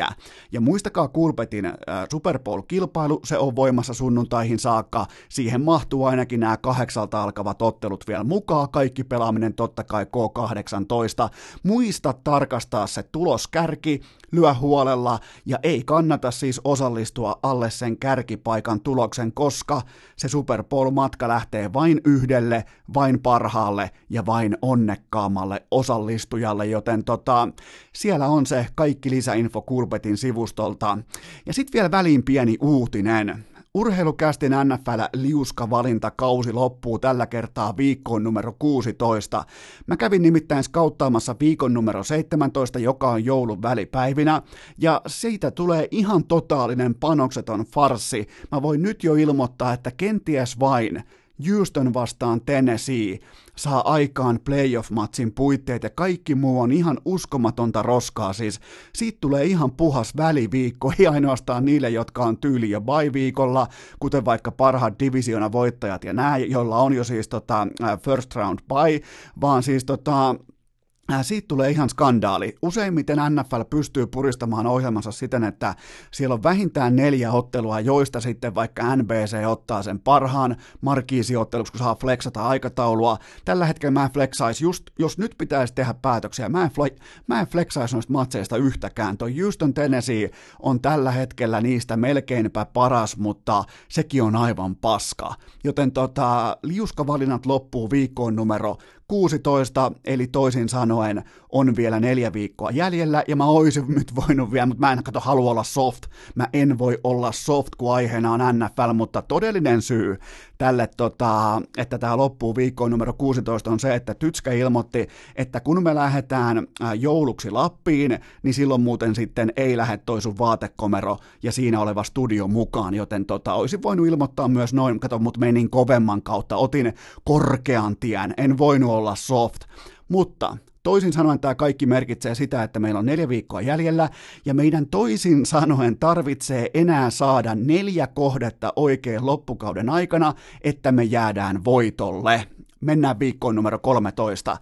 116,4. Ja muistakaa Kulpetin äh, Super Bowl-kilpailu, se on voimassa sunnuntaihin saakka. Siihen mahtuu ainakin nämä kahdeksalta alkavat ottelut vielä mukaan, kaikki pelaaminen totta kai K18. Muista tarkastaa se tuloskärki, lyö huolella ja ei kannata siis osallistua alle sen kärkipaikan tuloksen, koska se Super Bowl-matka lähtee vain yhdelle, vain parhaalle ja vain onnekkaammalle osallistujalle, joten tota, siellä on se kaikki lisäinfo Kulpetin sivustolta. Ja sitten vielä väliin pieni uutinen. Urheilukästin NFL kausi loppuu tällä kertaa viikkoon numero 16. Mä kävin nimittäin skauttaamassa viikon numero 17, joka on joulun välipäivinä, ja siitä tulee ihan totaalinen panokseton farsi. Mä voin nyt jo ilmoittaa, että kenties vain Houston vastaan Tennessee saa aikaan playoff-matsin puitteet ja kaikki muu on ihan uskomatonta roskaa. Siis siitä tulee ihan puhas väliviikko, ei ainoastaan niille, jotka on tyyli jo bye-viikolla, kuten vaikka parhaat divisiona voittajat ja nämä, joilla on jo siis tota, first round bye, vaan siis tota, Äh, siitä tulee ihan skandaali. Useimmiten NFL pystyy puristamaan ohjelmansa siten, että siellä on vähintään neljä ottelua, joista sitten vaikka NBC ottaa sen parhaan markiisiotteluksi, kun saa flexata aikataulua. Tällä hetkellä mä en flexaisi, just jos nyt pitäisi tehdä päätöksiä, mä en, fle- mä en flexaisi noista matseista yhtäkään. Toi Houston Tennessee on tällä hetkellä niistä melkeinpä paras, mutta sekin on aivan paska. Joten tota, liuskavalinnat loppuu viikkoon numero 16, eli toisin sanoen on vielä neljä viikkoa jäljellä, ja mä oisin nyt voinut vielä, mutta mä en kato halua olla soft. Mä en voi olla soft, kun aiheena on NFL, mutta todellinen syy tälle, tota, että tämä loppuu viikkoon numero 16 on se, että Tytskä ilmoitti, että kun me lähdetään jouluksi Lappiin, niin silloin muuten sitten ei lähde toi sun vaatekomero ja siinä oleva studio mukaan, joten tota, olisin voinut ilmoittaa myös noin, kato, mut menin kovemman kautta, otin korkean tien, en voinut olla soft, mutta Toisin sanoen tämä kaikki merkitsee sitä, että meillä on neljä viikkoa jäljellä, ja meidän toisin sanoen tarvitsee enää saada neljä kohdetta oikein loppukauden aikana, että me jäädään voitolle. Mennään viikkoon numero 13.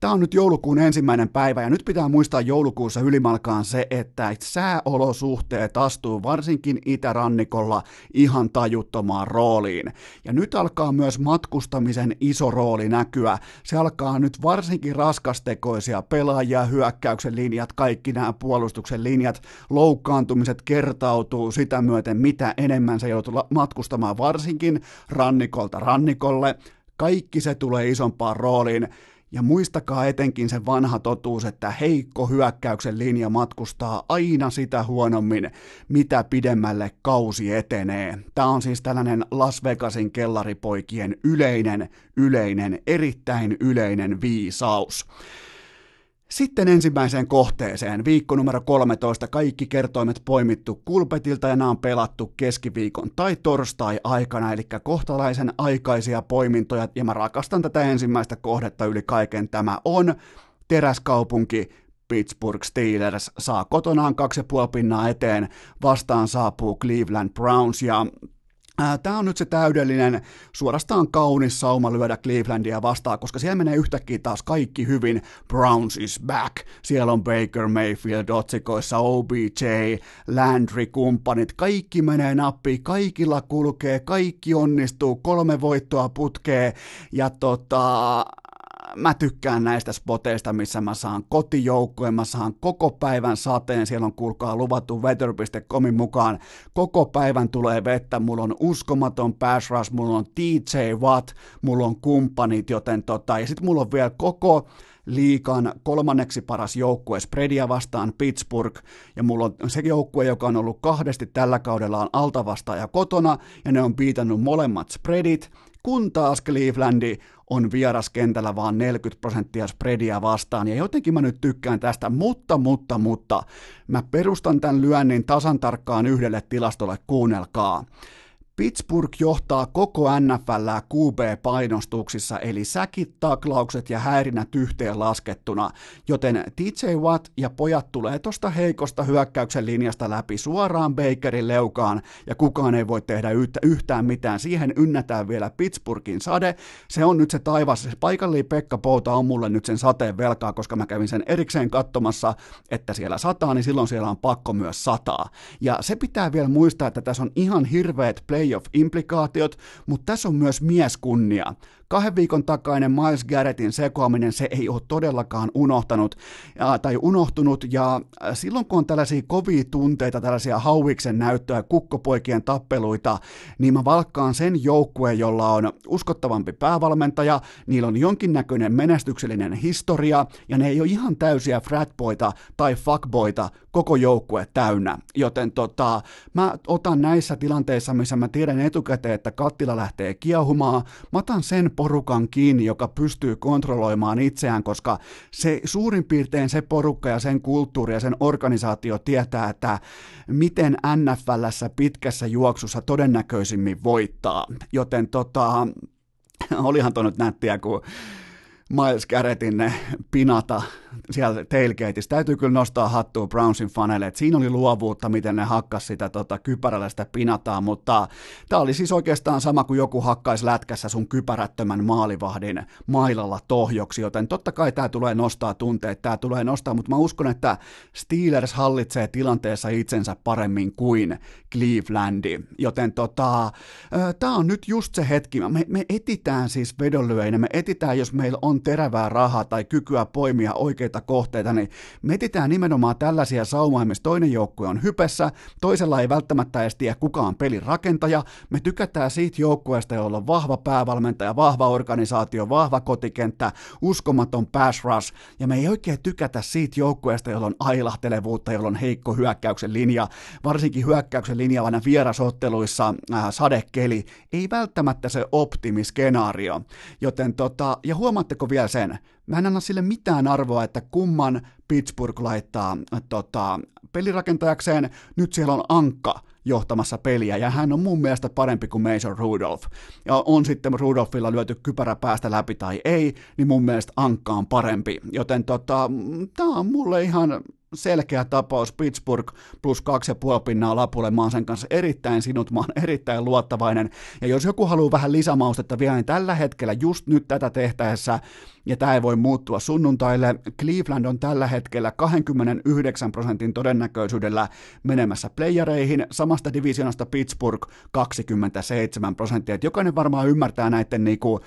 Tämä on nyt joulukuun ensimmäinen päivä ja nyt pitää muistaa joulukuussa ylimalkaan se, että sääolosuhteet astuu varsinkin itärannikolla ihan tajuttomaan rooliin. Ja nyt alkaa myös matkustamisen iso rooli näkyä. Se alkaa nyt varsinkin raskastekoisia pelaajia, hyökkäyksen linjat, kaikki nämä puolustuksen linjat, loukkaantumiset kertautuu sitä myöten, mitä enemmän se joutuu matkustamaan varsinkin rannikolta rannikolle. Kaikki se tulee isompaan rooliin. Ja muistakaa etenkin se vanha totuus, että heikko hyökkäyksen linja matkustaa aina sitä huonommin, mitä pidemmälle kausi etenee. Tämä on siis tällainen Las Vegasin kellaripoikien yleinen, yleinen, erittäin yleinen viisaus. Sitten ensimmäiseen kohteeseen, viikko numero 13, kaikki kertoimet poimittu kulpetilta ja nämä on pelattu keskiviikon tai torstai-aikana, eli kohtalaisen aikaisia poimintoja, ja mä rakastan tätä ensimmäistä kohdetta yli kaiken. Tämä on teräskaupunki, Pittsburgh Steelers. Saa kotonaan 2,5 pinnaa eteen, vastaan saapuu Cleveland Browns ja Tämä on nyt se täydellinen, suorastaan kaunis sauma lyödä Clevelandia vastaan, koska siellä menee yhtäkkiä taas kaikki hyvin. Browns is back. Siellä on Baker Mayfield otsikoissa, OBJ, Landry, kumppanit. Kaikki menee nappiin, kaikilla kulkee, kaikki onnistuu, kolme voittoa putkee. Ja tota, mä tykkään näistä spoteista, missä mä saan kotijoukkojen, mä saan koko päivän sateen, siellä on kuulkaa luvattu weather.comin mukaan, koko päivän tulee vettä, mulla on uskomaton pass rush, mulla on DJ Watt, mulla on kumppanit, joten tota, ja sitten mulla on vielä koko liikan kolmanneksi paras joukkue spreadia vastaan Pittsburgh, ja mulla on se joukkue, joka on ollut kahdesti tällä kaudella on altavastaaja kotona, ja ne on piitannut molemmat spreadit, kun taas Clevelandi on vieraskentällä vaan 40 prosenttia spreadia vastaan, ja jotenkin mä nyt tykkään tästä, mutta, mutta, mutta, mä perustan tämän lyönnin tasan tarkkaan yhdelle tilastolle, kuunnelkaa. Pittsburgh johtaa koko NFL QB-painostuksissa, eli säkit, taklaukset ja häirinnät yhteen laskettuna, joten TJ Watt ja pojat tulee tosta heikosta hyökkäyksen linjasta läpi suoraan Bakerin leukaan, ja kukaan ei voi tehdä yhtään mitään. Siihen ynnätään vielä Pittsburghin sade. Se on nyt se taivas. Paikallinen Pekka Pouta on mulle nyt sen sateen velkaa, koska mä kävin sen erikseen katsomassa, että siellä sataa, niin silloin siellä on pakko myös sataa. Ja se pitää vielä muistaa, että tässä on ihan hirveät play playoff-implikaatiot, mutta tässä on myös mieskunnia. Kahden viikon takainen Miles Garrettin sekoaminen, se ei ole todellakaan unohtanut ja, tai unohtunut, ja silloin kun on tällaisia kovia tunteita, tällaisia hauiksen näyttöä, kukkopoikien tappeluita, niin mä valkkaan sen joukkueen, jolla on uskottavampi päävalmentaja, niillä on jonkinnäköinen menestyksellinen historia, ja ne ei ole ihan täysiä fratboita tai fuckboita koko joukkue täynnä. Joten tota, mä otan näissä tilanteissa, missä mä tiedän etukäteen, että kattila lähtee kiehumaan, mä otan sen porukan kiinni, joka pystyy kontrolloimaan itseään, koska se suurin piirtein se porukka ja sen kulttuuri ja sen organisaatio tietää, että miten NFLssä pitkässä juoksussa todennäköisimmin voittaa. Joten tota, olihan toi nyt nättiä, kun Miles Garrettin pinata siellä tailgateissa. Täytyy kyllä nostaa hattua Brownsin faneille, että siinä oli luovuutta, miten ne hakkas sitä tota, kypärällä sitä pinataa, mutta tämä oli siis oikeastaan sama kuin joku hakkaisi lätkässä sun kypärättömän maalivahdin mailalla tohjoksi, joten totta kai tämä tulee nostaa tunteet, tämä tulee nostaa, mutta mä uskon, että Steelers hallitsee tilanteessa itsensä paremmin kuin Clevelandi, joten tota, tämä on nyt just se hetki, me, me etitään siis vedonlyöinä, me etitään, jos meillä on terävää rahaa tai kykyä poimia oikeita kohteita, niin me etitään nimenomaan tällaisia saumaa, missä toinen joukkue on hypessä, toisella ei välttämättä edes tiedä kukaan pelin rakentaja, me tykätään siitä joukkueesta, jolla on vahva päävalmentaja, vahva organisaatio, vahva kotikenttä, uskomaton pass rush, ja me ei oikein tykätä siitä joukkueesta, jolla on ailahtelevuutta, jolla on heikko hyökkäyksen linja, varsinkin hyökkäyksen linja aina vierasotteluissa, äh, sadekeli, ei välttämättä se optimiskenaario, joten tota, ja huomaatteko vielä sen, Mä en anna sille mitään arvoa, että kumman Pittsburgh laittaa tota, pelirakentajakseen. Nyt siellä on Ankka, johtamassa peliä, ja hän on mun mielestä parempi kuin Mason Rudolph. Ja on sitten Rudolphilla lyöty kypärä päästä läpi tai ei, niin mun mielestä Ankka on parempi. Joten tota, tämä on mulle ihan selkeä tapaus Pittsburgh plus kaksi ja puoli pinnaa lapulle. Mä oon sen kanssa erittäin sinut, mä oon erittäin luottavainen. Ja jos joku haluaa vähän lisämaustetta vielä, niin tällä hetkellä just nyt tätä tehtäessä ja tämä ei voi muuttua sunnuntaille. Cleveland on tällä hetkellä 29 prosentin todennäköisyydellä menemässä playereihin, samasta divisionasta Pittsburgh 27 prosenttia. Jokainen varmaan ymmärtää näiden niinku,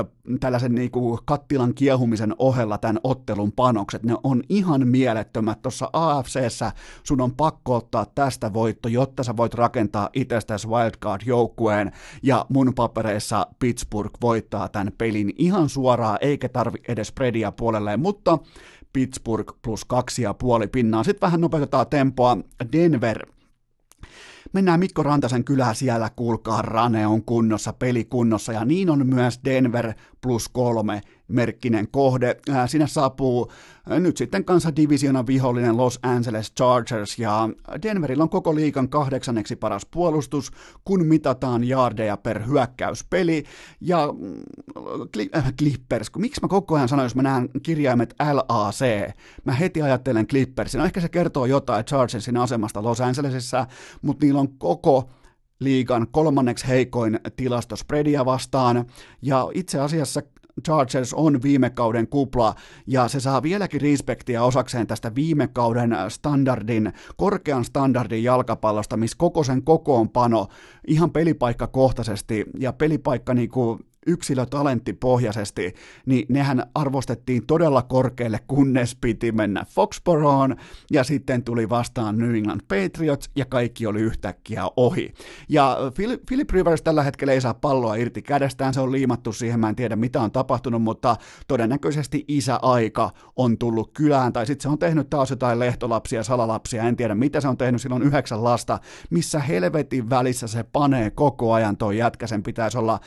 ö, tällaisen niinku kattilan kiehumisen ohella tämän ottelun panokset. Ne on ihan mielettömät. Tuossa AFCssä sun on pakko ottaa tästä voitto, jotta sä voit rakentaa itsestäsi wildcard-joukkueen, ja mun papereissa Pittsburgh voittaa tämän pelin ihan suoraan, eikä eikä tarvi edes spreadia puolelleen, mutta Pittsburgh plus kaksi ja puoli pinnaa. Sitten vähän nopeutetaan tempoa. Denver mennään Mikko Rantasen kylään siellä, kuulkaa, Rane on kunnossa, peli kunnossa, ja niin on myös Denver plus kolme merkkinen kohde. Sinne saapuu nyt sitten kanssa divisiona vihollinen Los Angeles Chargers ja Denverillä on koko liikan kahdeksanneksi paras puolustus, kun mitataan jardeja per hyökkäyspeli. Ja äh, Clippers, miksi mä koko ajan sanon, jos mä näen kirjaimet LAC, mä heti ajattelen Clippersin. No ehkä se kertoo jotain Chargersin asemasta Los Angelesissa, mutta niillä on koko liigan kolmanneksi heikoin tilasto spreadia vastaan, ja itse asiassa Chargers on viime kauden kupla, ja se saa vieläkin respektiä osakseen tästä viime kauden standardin, korkean standardin jalkapallosta, missä koko sen kokoonpano ihan pelipaikkakohtaisesti ja pelipaikka niin kuin yksilötalenttipohjaisesti, niin nehän arvostettiin todella korkealle, kunnes piti mennä Foxborough, ja sitten tuli vastaan New England Patriots, ja kaikki oli yhtäkkiä ohi. Ja Philip Rivers tällä hetkellä ei saa palloa irti kädestään, se on liimattu siihen, mä en tiedä mitä on tapahtunut, mutta todennäköisesti isäaika on tullut kylään, tai sitten se on tehnyt taas jotain lehtolapsia, salalapsia, en tiedä mitä se on tehnyt, silloin yhdeksän lasta, missä helvetin välissä se panee koko ajan toi jätkä, sen pitäisi olla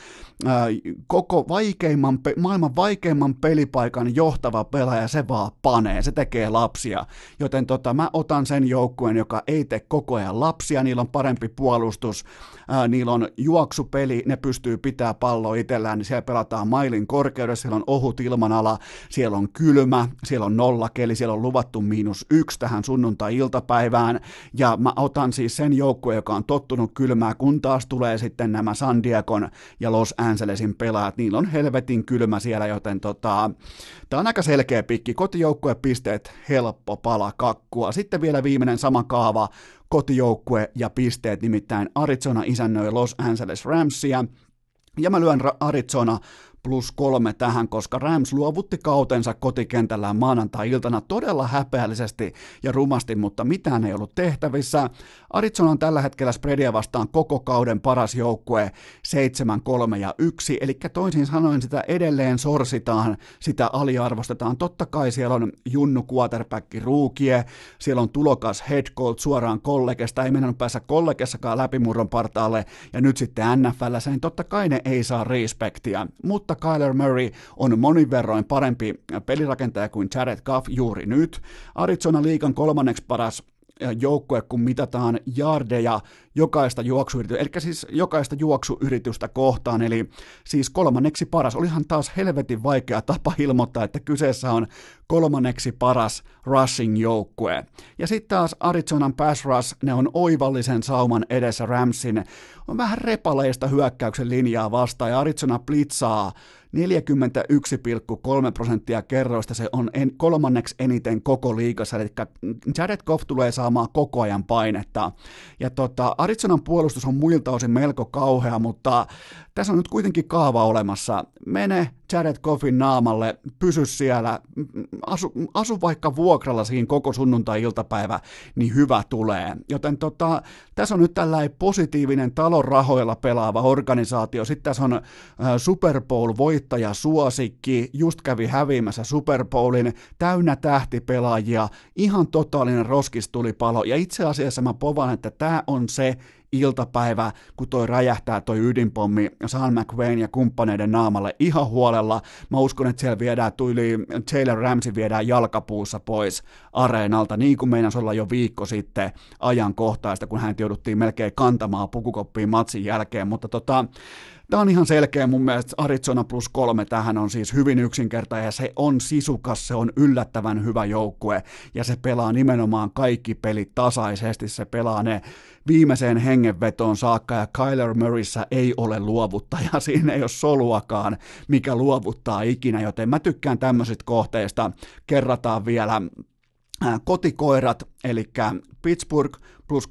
äh, koko vaikeimman, maailman vaikeimman pelipaikan johtava pelaaja, se vaan panee, se tekee lapsia. Joten tota, mä otan sen joukkueen, joka ei tee koko ajan lapsia, niillä on parempi puolustus, ää, niillä on juoksupeli, ne pystyy pitää palloa itsellään, niin siellä pelataan mailin korkeudessa, siellä on ohut ilmanala, siellä on kylmä, siellä on nollakeli, siellä on luvattu miinus yksi tähän sunnuntai-iltapäivään, ja mä otan siis sen joukkueen, joka on tottunut kylmää, kun taas tulee sitten nämä San Diegon ja Los Angelesin pelaajat, niillä on helvetin kylmä siellä, joten tota, tämä on aika selkeä pikki, kotijoukkuepisteet, helppo pala kakkua, sitten vielä viimeinen sama kaava, kotijoukkue ja pisteet, nimittäin Arizona isännöi Los Angeles Ramsia, ja mä lyön Arizona plus kolme tähän, koska Rams luovutti kautensa kotikentällään maanantai-iltana todella häpeällisesti ja rumasti, mutta mitään ei ollut tehtävissä. Arizona on tällä hetkellä spreadia vastaan koko kauden paras joukkue 7, 3 ja 1, eli toisin sanoen sitä edelleen sorsitaan, sitä aliarvostetaan. Totta kai siellä on Junnu quarterback ruukie, siellä on tulokas head coach suoraan kollegesta, ei mennä päässä kollegessakaan läpimurron partaalle, ja nyt sitten NFL, niin totta kai ne ei saa respektiä, mutta Kyler Murray on monin verroin parempi pelirakentaja kuin Jared Goff juuri nyt. Arizona liikan kolmanneksi paras joukkue, kun mitataan jardeja jokaista juoksuyritystä, eli siis jokaista juoksuyritystä kohtaan, eli siis kolmanneksi paras. Olihan taas helvetin vaikea tapa ilmoittaa, että kyseessä on kolmanneksi paras rushing joukkue. Ja sitten taas Arizonan pass rush, ne on oivallisen sauman edessä Ramsin, on vähän repaleista hyökkäyksen linjaa vastaan, ja Arizona blitzaa 41,3 prosenttia kerroista se on en, kolmanneksi eniten koko liigassa, eli Jared Goff tulee saamaan koko ajan painetta. Ja tota, Arizonan puolustus on muilta osin melko kauhea, mutta tässä on nyt kuitenkin kaava olemassa. Mene Jared Goffin naamalle, pysy siellä, asu, asu vaikka vuokralla siinä koko sunnuntai-iltapäivä, niin hyvä tulee. Joten tota, tässä on nyt tällainen positiivinen talon rahoilla pelaava organisaatio. Sitten tässä on äh, Super Bowl-voittaja suosikki, just kävi häviämässä Super Bowlin, täynnä tähtipelaajia, ihan totaalinen roskistulipalo. Ja itse asiassa mä povaan, että tämä on se iltapäivä, kun toi räjähtää toi ydinpommi Sean McVain ja kumppaneiden naamalle ihan huolella. Mä uskon, että siellä viedään tuli, Taylor Ramsey viedään jalkapuussa pois areenalta, niin kuin meinas olla jo viikko sitten ajankohtaista, kun hän jouduttiin melkein kantamaan pukukoppiin matsin jälkeen, mutta tota, Tämä on ihan selkeä mun mielestä Arizona plus kolme tähän on siis hyvin yksinkertainen ja se on sisukas, se on yllättävän hyvä joukkue ja se pelaa nimenomaan kaikki pelit tasaisesti, se pelaa ne viimeiseen hengenvetoon saakka ja Kyler Murrayssä ei ole luovuttaja, siinä ei ole soluakaan, mikä luovuttaa ikinä, joten mä tykkään tämmöisistä kohteista, kerrataan vielä kotikoirat, eli Pittsburgh plus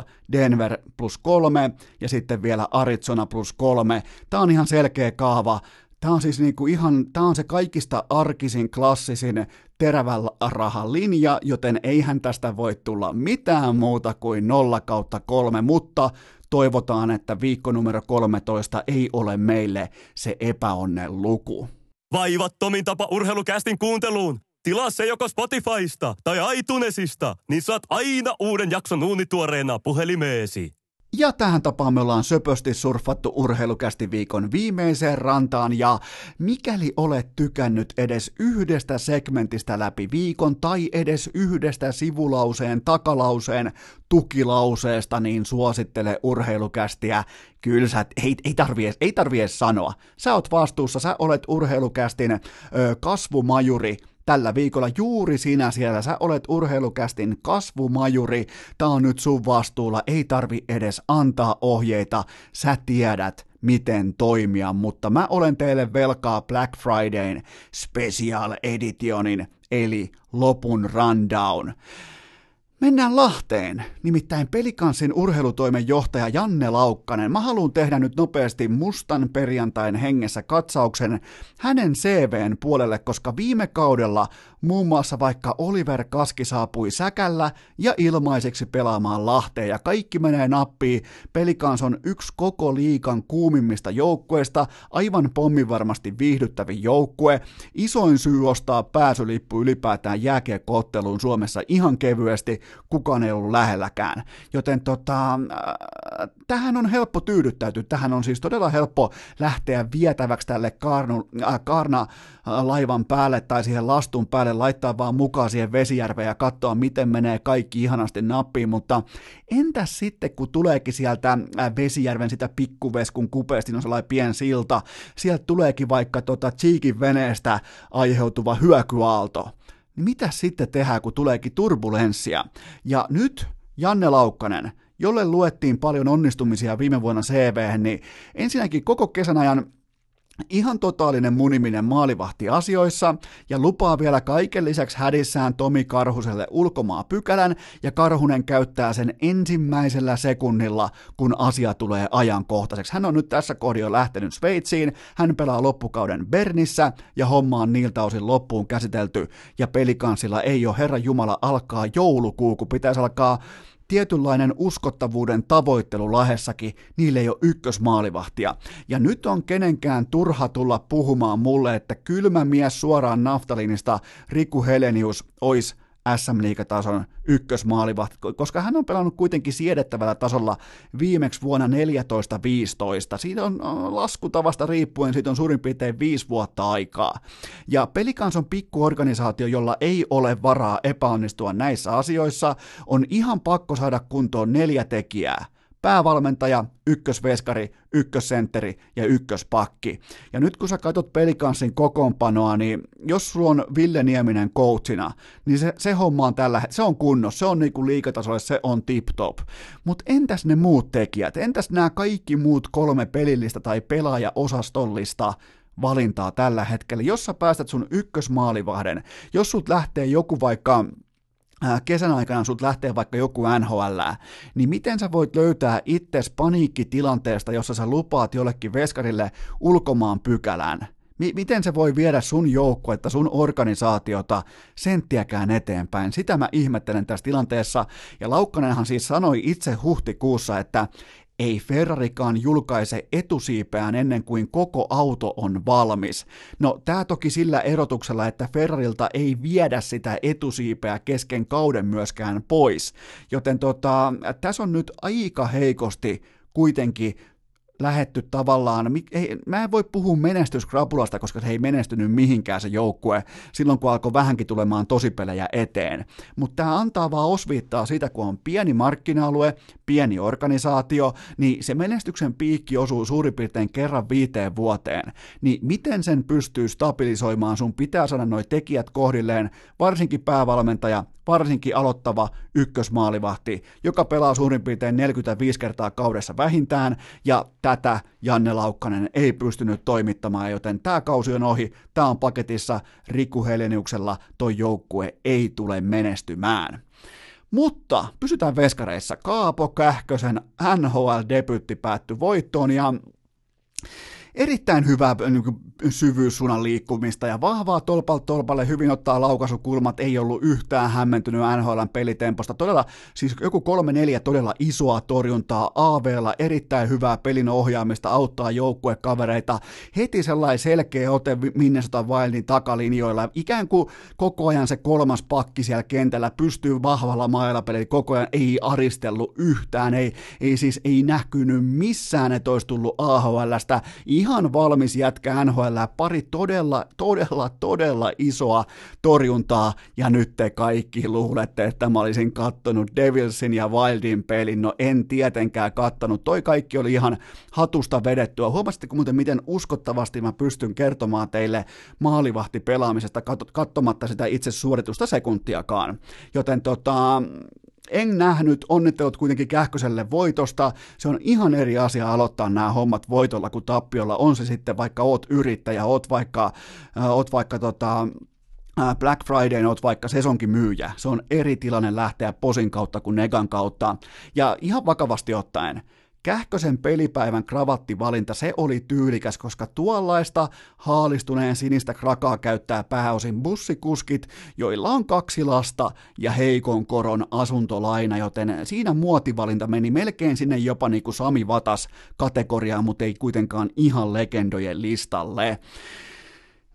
2,5, Denver plus 3 ja sitten vielä Arizona plus 3. Tämä on ihan selkeä kaava. Tämä on siis niinku ihan, tämä on se kaikista arkisin, klassisin terävällä rahan linja, joten eihän tästä voi tulla mitään muuta kuin 0 kautta 3, mutta toivotaan, että viikko numero 13 ei ole meille se epäonnen luku. Vaivattomin tapa urheilukästin kuunteluun. Tilaa se joko Spotifysta tai iTunesista, niin saat aina uuden jakson uunituoreena puhelimeesi. Ja tähän tapaan me ollaan söpösti surfattu urheilukästi viikon viimeiseen rantaan ja mikäli olet tykännyt edes yhdestä segmentistä läpi viikon tai edes yhdestä sivulauseen takalauseen tukilauseesta, niin suosittele urheilukästiä. Kyllä sä, ei, ei tarvi edes, ei tarvi edes sanoa. Sä oot vastuussa, sä olet urheilukästin ö, kasvumajuri, tällä viikolla juuri sinä siellä. Sä olet urheilukästin kasvumajuri. Tää on nyt sun vastuulla. Ei tarvi edes antaa ohjeita. Sä tiedät, miten toimia, mutta mä olen teille velkaa Black Fridayn Special Editionin, eli lopun rundown. Mennään Lahteen, nimittäin Pelikansin urheilutoimen johtaja Janne Laukkanen. Mä haluan tehdä nyt nopeasti mustan perjantain hengessä katsauksen hänen CVn puolelle, koska viime kaudella muun muassa vaikka Oliver Kaski saapui säkällä ja ilmaiseksi pelaamaan Lahteen ja kaikki menee nappiin. Pelikans on yksi koko liikan kuumimmista joukkueista, aivan pommivarmasti viihdyttävin joukkue. Isoin syy ostaa pääsylippu ylipäätään jääkiekkootteluun Suomessa ihan kevyesti, kukaan ei ollut lähelläkään. Joten tota, äh, tähän on helppo tyydyttäytyä, tähän on siis todella helppo lähteä vietäväksi tälle Karnu, äh, Karna-laivan päälle tai siihen lastun päälle, laittaa vaan mukaan siihen Vesijärveen ja katsoa, miten menee kaikki ihanasti nappiin, mutta entäs sitten, kun tuleekin sieltä äh, Vesijärven sitä pikkuveskun kupeesti, on sellainen pien silta, sieltä tuleekin vaikka tota Cheekin veneestä aiheutuva hyökyaalto, niin mitä sitten tehdään, kun tuleekin turbulenssia? Ja nyt Janne Laukkanen, jolle luettiin paljon onnistumisia viime vuonna CV, niin ensinnäkin koko kesän ajan Ihan totaalinen muniminen maalivahti asioissa ja lupaa vielä kaiken lisäksi hädissään Tomi Karhuselle ulkomaa pykälän ja Karhunen käyttää sen ensimmäisellä sekunnilla, kun asia tulee ajankohtaiseksi. Hän on nyt tässä kohdin jo lähtenyt Sveitsiin, hän pelaa loppukauden Bernissä ja homma on niiltä osin loppuun käsitelty ja pelikansilla ei ole Herra Jumala alkaa joulukuu, kun pitäisi alkaa tietynlainen uskottavuuden tavoittelu lahessakin, niille ei ole ykkösmaalivahtia. Ja nyt on kenenkään turha tulla puhumaan mulle, että kylmä mies suoraan naftaliinista Riku Helenius olisi SM-liigatason ykkösmaalivahti, koska hän on pelannut kuitenkin siedettävällä tasolla viimeksi vuonna 14-15. Siitä on laskutavasta riippuen, siitä on suurin piirtein viisi vuotta aikaa. Ja Pelikans on pikkuorganisaatio, jolla ei ole varaa epäonnistua näissä asioissa. On ihan pakko saada kuntoon neljä tekijää – päävalmentaja, ykkösveskari, ykkössentteri ja ykköspakki. Ja nyt kun sä katsot pelikanssin kokoonpanoa, niin jos sulla on Ville Nieminen coachina, niin se, se homma on tällä se on kunnossa, se on niinku liikatasolle, se on tip-top. Mutta entäs ne muut tekijät, entäs nämä kaikki muut kolme pelillistä tai pelaajaosastollista valintaa tällä hetkellä, jos sä päästät sun ykkösmaalivahden, jos sut lähtee joku vaikka kesän aikana sut lähtee vaikka joku NHL, niin miten sä voit löytää itses paniikkitilanteesta, jossa sä lupaat jollekin veskarille ulkomaan pykälän? M- miten se voi viedä sun joukkuetta, sun organisaatiota senttiäkään eteenpäin? Sitä mä ihmettelen tässä tilanteessa. Ja Laukkanenhan siis sanoi itse huhtikuussa, että ei Ferrarikaan julkaise etusiipeään ennen kuin koko auto on valmis. No tämä toki sillä erotuksella, että Ferrarilta ei viedä sitä etusiipeä kesken kauden myöskään pois, joten tota, tässä on nyt aika heikosti kuitenkin lähetty tavallaan, ei, mä en voi puhua menestyskrapulasta, koska se ei menestynyt mihinkään se joukkue silloin, kun alkoi vähänkin tulemaan tosipelejä eteen. Mutta tämä antaa vaan osviittaa siitä, kun on pieni markkina-alue, pieni organisaatio, niin se menestyksen piikki osuu suurin piirtein kerran viiteen vuoteen. Niin miten sen pystyy stabilisoimaan, sun pitää saada noi tekijät kohdilleen, varsinkin päävalmentaja, varsinkin aloittava ykkösmaalivahti, joka pelaa suurin piirtein 45 kertaa kaudessa vähintään, ja tätä Janne Laukkanen ei pystynyt toimittamaan, joten tämä kausi on ohi, tämä on paketissa, Riku Heleniuksella toi joukkue ei tule menestymään. Mutta pysytään veskareissa. Kaapo Kähkösen NHL-debytti päättyi voittoon ja erittäin hyvää niin syvyyssuunnan liikkumista ja vahvaa tolpalta tolpalle, hyvin ottaa laukaisukulmat, ei ollut yhtään hämmentynyt NHLn pelitemposta. Todella, siis joku kolme neljä todella isoa torjuntaa AVlla, erittäin hyvää pelin ohjaamista, auttaa joukkuekavereita, heti sellainen selkeä ote Minnesota Wildin takalinjoilla, ikään kuin koko ajan se kolmas pakki siellä kentällä pystyy vahvalla mailapelillä, koko ajan ei aristellut yhtään, ei, ei siis ei näkynyt missään, että olisi tullut AHLstä, ihan valmis jätkä NHL, pari todella, todella, todella isoa torjuntaa, ja nyt te kaikki luulette, että mä olisin kattonut Devilsin ja Wildin pelin, no en tietenkään kattonut, toi kaikki oli ihan hatusta vedettyä, huomasitteko muuten miten uskottavasti mä pystyn kertomaan teille maalivahti pelaamisesta katsomatta sitä itse suoritusta sekuntiakaan, joten tota, en nähnyt, onnittelut kuitenkin Kähköselle voitosta. Se on ihan eri asia aloittaa nämä hommat voitolla kuin tappiolla. On se sitten vaikka oot yrittäjä, oot vaikka, äh, oot vaikka tota, äh, Black Friday, oot vaikka sesonkin myyjä. Se on eri tilanne lähteä posin kautta kuin negan kautta. Ja ihan vakavasti ottaen, Kähkösen pelipäivän kravattivalinta, se oli tyylikäs, koska tuollaista haalistuneen sinistä krakaa käyttää pääosin bussikuskit, joilla on kaksi lasta ja heikon koron asuntolaina, joten siinä muotivalinta meni melkein sinne jopa niin kuin Sami Vatas kategoriaan, mutta ei kuitenkaan ihan legendojen listalle.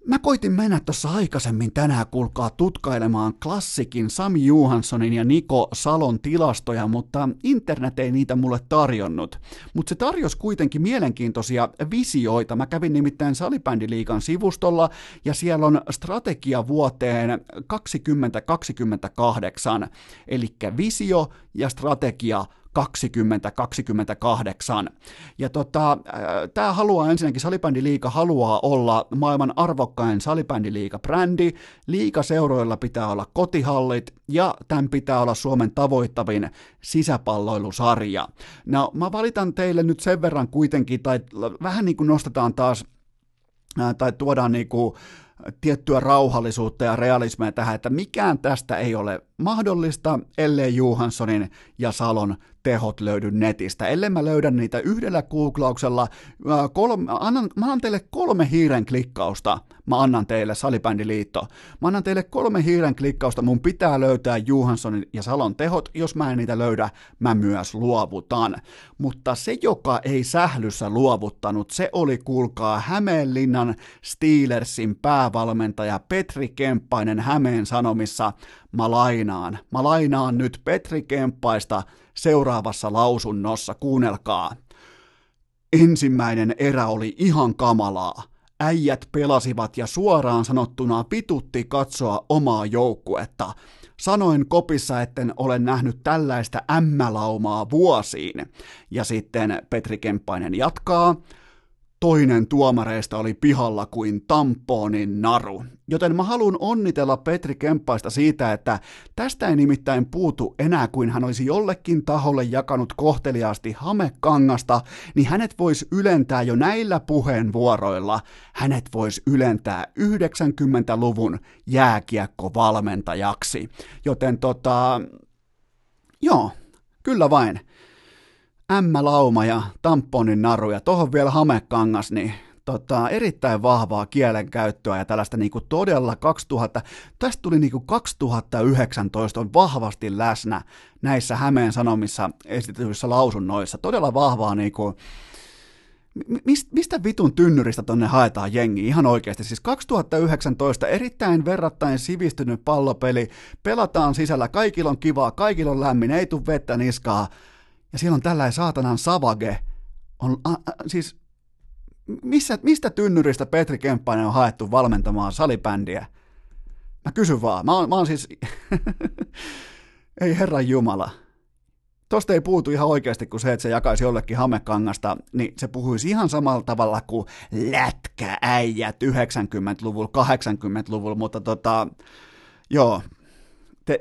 Mä koitin mennä tuossa aikaisemmin tänään kulkaa tutkailemaan klassikin Sami Johanssonin ja Niko Salon tilastoja, mutta internet ei niitä mulle tarjonnut. Mutta se tarjosi kuitenkin mielenkiintoisia visioita. Mä kävin nimittäin Salibändiliikan sivustolla ja siellä on strategia vuoteen 2028, eli visio ja strategia 2028. Ja tota, äh, tämä haluaa ensinnäkin, Salibändiliiga haluaa olla maailman arvokkain Salibändiliiga-brändi, liikaseuroilla pitää olla kotihallit ja tämän pitää olla Suomen tavoittavin sisäpalloilusarja. No mä valitan teille nyt sen verran kuitenkin, tai vähän niin kuin nostetaan taas äh, tai tuodaan niin kuin tiettyä rauhallisuutta ja realismia tähän, että mikään tästä ei ole mahdollista, ellei Johanssonin ja Salon tehot löydy netistä. Ellei mä löydä niitä yhdellä googlauksella, kolme, annan, mä annan teille kolme hiiren klikkausta, mä annan teille Salibändiliitto. Mä annan teille kolme hiiren klikkausta, mun pitää löytää Johanssonin ja Salon tehot, jos mä en niitä löydä, mä myös luovutan. Mutta se, joka ei sählyssä luovuttanut, se oli kuulkaa Hämeenlinnan Steelersin päävalmentaja Petri Kemppainen Hämeen Sanomissa, mä lainaan. Mä lainaan nyt Petri Kemppaista seuraavassa lausunnossa, kuunnelkaa. Ensimmäinen erä oli ihan kamalaa. Äijät pelasivat ja suoraan sanottuna pitutti katsoa omaa joukkuetta. Sanoin kopissa, etten ole nähnyt tällaista ämmälaumaa vuosiin. Ja sitten Petri Kemppainen jatkaa. Toinen tuomareista oli pihalla kuin tamponin naru. Joten mä haluan onnitella Petri Kemppaista siitä, että tästä ei nimittäin puutu enää kuin hän olisi jollekin taholle jakanut kohteliaasti hamekangasta, niin hänet voisi ylentää jo näillä puheenvuoroilla. Hänet voisi ylentää 90-luvun jääkiekkovalmentajaksi. Joten tota, joo, kyllä vain. M-lauma ja tamponin naru ja tohon vielä hamekangas, niin tota, erittäin vahvaa kielenkäyttöä ja tällaista niin kuin todella 2000, tästä tuli niin kuin 2019 on vahvasti läsnä näissä Hämeen Sanomissa esityissä lausunnoissa, todella vahvaa niin kuin, mistä vitun tynnyristä tonne haetaan jengi? Ihan oikeasti? Siis 2019 erittäin verrattain sivistynyt pallopeli, pelataan sisällä, kaikilla on kivaa, kaikilla on lämmin, ei tule vettä niskaa, ja siellä on tällainen saatanan Savage, on, a, a, siis missä, mistä tynnyristä Petri Kemppainen on haettu valmentamaan salibändiä? Mä kysyn vaan, mä oon, mä oon siis, ei herran jumala, Tosta ei puutu ihan oikeasti kuin se, että se jakaisi jollekin hamekangasta, niin se puhuisi ihan samalla tavalla kuin lätkääijät 90-luvulla, 80-luvulla, mutta tota, joo, te,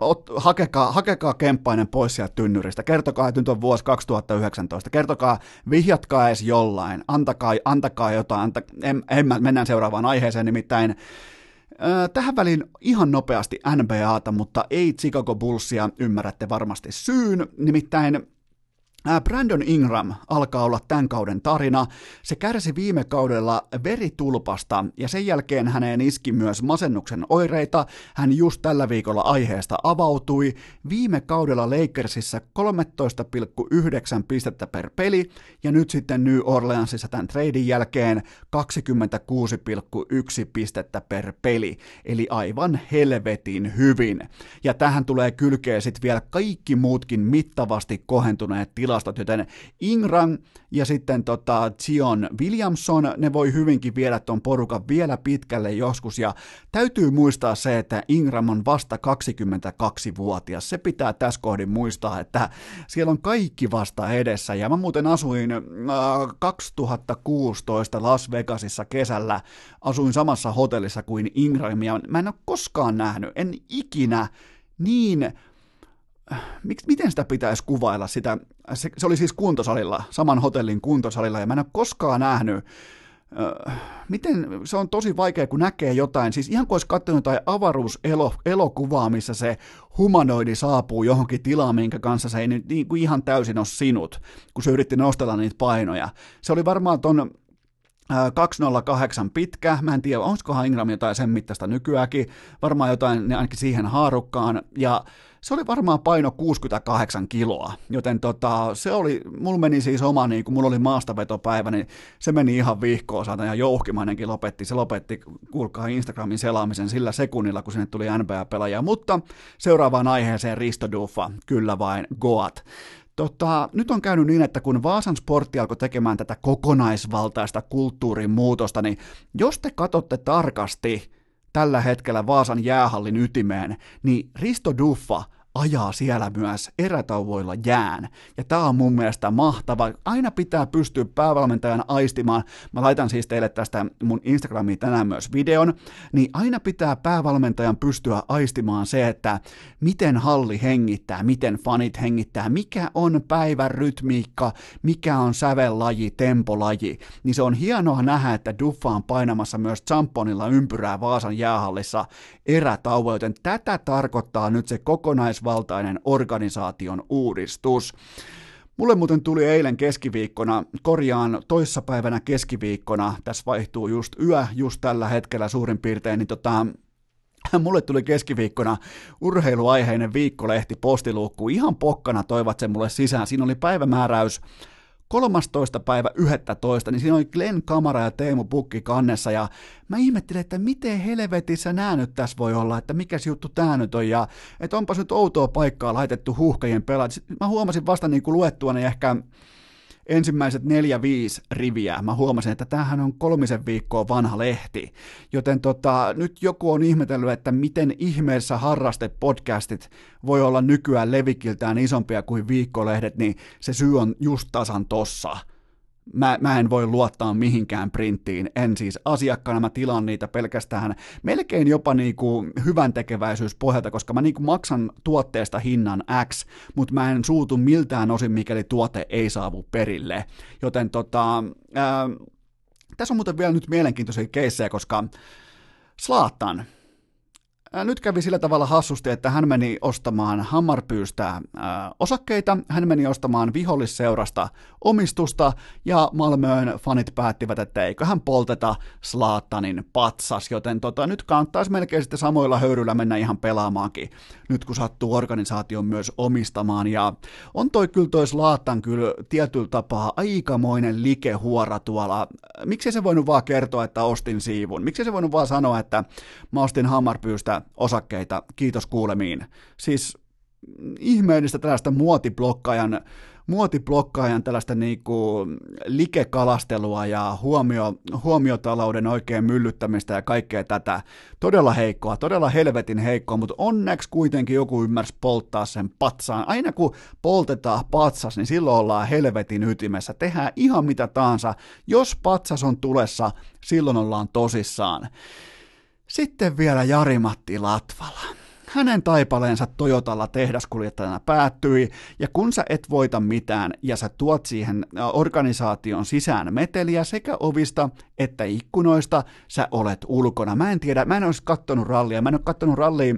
ot, hakekaa, hakekaa kemppainen pois sieltä tynnyristä. Kertokaa, että nyt on vuosi 2019. Kertokaa, vihjatkaa edes jollain. Antakaa, antakaa jotain. Anta, en, en, mennään seuraavaan aiheeseen, nimittäin Tähän väliin ihan nopeasti NBAta, mutta ei Chicago Bullsia, ymmärrätte varmasti syyn. Nimittäin Brandon Ingram alkaa olla tämän kauden tarina. Se kärsi viime kaudella veritulpasta ja sen jälkeen häneen iski myös masennuksen oireita. Hän just tällä viikolla aiheesta avautui. Viime kaudella Lakersissa 13,9 pistettä per peli ja nyt sitten New Orleansissa tämän treidin jälkeen 26,1 pistettä per peli. Eli aivan helvetin hyvin. Ja tähän tulee kylkeä sitten vielä kaikki muutkin mittavasti kohentuneet tilat tilastot, joten Ingram ja sitten tota Zion Williamson, ne voi hyvinkin viedä tuon porukan vielä pitkälle joskus, ja täytyy muistaa se, että Ingram on vasta 22-vuotias, se pitää tässä kohdin muistaa, että siellä on kaikki vasta edessä, ja mä muuten asuin äh, 2016 Las Vegasissa kesällä, asuin samassa hotellissa kuin Ingram, ja mä en ole koskaan nähnyt, en ikinä niin Miks, miten sitä pitäisi kuvailla sitä, se, se oli siis kuntosalilla, saman hotellin kuntosalilla, ja mä en ole koskaan nähnyt, äh, miten, se on tosi vaikea, kun näkee jotain, siis ihan kuin olisi katsonut jotain avaruuselokuvaa, missä se humanoidi saapuu johonkin tilaan, minkä kanssa se ei nyt niin kuin ihan täysin ole sinut, kun se yritti nostella niitä painoja. Se oli varmaan ton 208 pitkä, mä en tiedä, onkohan Ingram jotain sen mittaista nykyäänkin, varmaan jotain ainakin siihen haarukkaan, ja se oli varmaan paino 68 kiloa, joten tota, se oli, mulla meni siis oma, niin kun mulla oli maastavetopäivä, niin se meni ihan vihkoon, saatan ja jouhkimainenkin lopetti, se lopetti, kuulkaa Instagramin selaamisen sillä sekunnilla, kun sinne tuli NBA-pelaajia, mutta seuraavaan aiheeseen Risto Duffa, kyllä vain, Goat. Tota, nyt on käynyt niin, että kun Vaasan sportti alkoi tekemään tätä kokonaisvaltaista kulttuurin muutosta, niin jos te katsotte tarkasti tällä hetkellä Vaasan jäähallin ytimeen, niin Risto Duffa ajaa siellä myös erätauvoilla jään. Ja tämä on mun mielestä mahtava. Aina pitää pystyä päävalmentajan aistimaan. Mä laitan siis teille tästä mun Instagramiin tänään myös videon. Niin aina pitää päävalmentajan pystyä aistimaan se, että miten halli hengittää, miten fanit hengittää, mikä on päivän rytmiikka, mikä on sävellaji, tempolaji. Niin se on hienoa nähdä, että Duffa on painamassa myös champonilla ympyrää Vaasan jäähallissa erätauvoilla, joten tätä tarkoittaa nyt se kokonais kokonaisvaltainen organisaation uudistus. Mulle muuten tuli eilen keskiviikkona, korjaan toissapäivänä keskiviikkona, tässä vaihtuu just yö just tällä hetkellä suurin piirtein, niin tota, mulle tuli keskiviikkona urheiluaiheinen viikkolehti postiluukku, ihan pokkana toivat sen mulle sisään. Siinä oli päivämääräys 13. päivä 11, niin siinä oli Glenn Kamara ja Teemu Pukki kannessa, ja mä ihmettelin, että miten helvetissä nää nyt tässä voi olla, että mikä juttu tää nyt on, ja että onpas nyt outoa paikkaa laitettu huuhkajien pelaat. Mä huomasin vasta niin kuin luettua ne ehkä ensimmäiset neljä, viisi riviä, mä huomasin, että tämähän on kolmisen viikkoa vanha lehti, joten tota, nyt joku on ihmetellyt, että miten ihmeessä harrastepodcastit voi olla nykyään levikiltään isompia kuin viikkolehdet, niin se syy on just tasan tossa mä, mä en voi luottaa mihinkään printtiin, en siis asiakkaana, mä tilaan niitä pelkästään melkein jopa niinku hyvän tekeväisyyspohjalta, koska mä niinku maksan tuotteesta hinnan X, mutta mä en suutu miltään osin, mikäli tuote ei saavu perille. Joten tota, ää, tässä on muuten vielä nyt mielenkiintoisia keissejä, koska Slaattan, nyt kävi sillä tavalla hassusti, että hän meni ostamaan Hammarpyystä osakkeita, hän meni ostamaan vihollisseurasta omistusta, ja Malmöön fanit päättivät, että eiköhän polteta Slaattanin patsas, joten tota, nyt kannattaisi melkein sitten samoilla höyryillä mennä ihan pelaamaankin, nyt kun sattuu organisaation myös omistamaan, ja on toi kyllä toi Slaattan kyllä tietyllä tapaa aikamoinen likehuora tuolla, miksi se voinut vaan kertoa, että ostin siivun, miksi se voinut vaan sanoa, että mä ostin Hammarpyystä osakkeita, kiitos kuulemiin. Siis ihmeellistä tällaista muotiblokkajan, muotiblokkajan tällaista niinku likekalastelua ja huomio, huomiotalouden oikein myllyttämistä ja kaikkea tätä. Todella heikkoa, todella helvetin heikkoa, mutta onneksi kuitenkin joku ymmärsi polttaa sen patsaan. Aina kun poltetaan patsas, niin silloin ollaan helvetin ytimessä. Tehdään ihan mitä tahansa. Jos patsas on tulessa, silloin ollaan tosissaan. Sitten vielä Jari-Matti Latvala. Hänen taipaleensa Toyotalla tehdaskuljettajana päättyi, ja kun sä et voita mitään ja sä tuot siihen organisaation sisään meteliä sekä ovista että ikkunoista, sä olet ulkona. Mä en tiedä, mä en olisi kattonut rallia, mä en ole kattonut rallia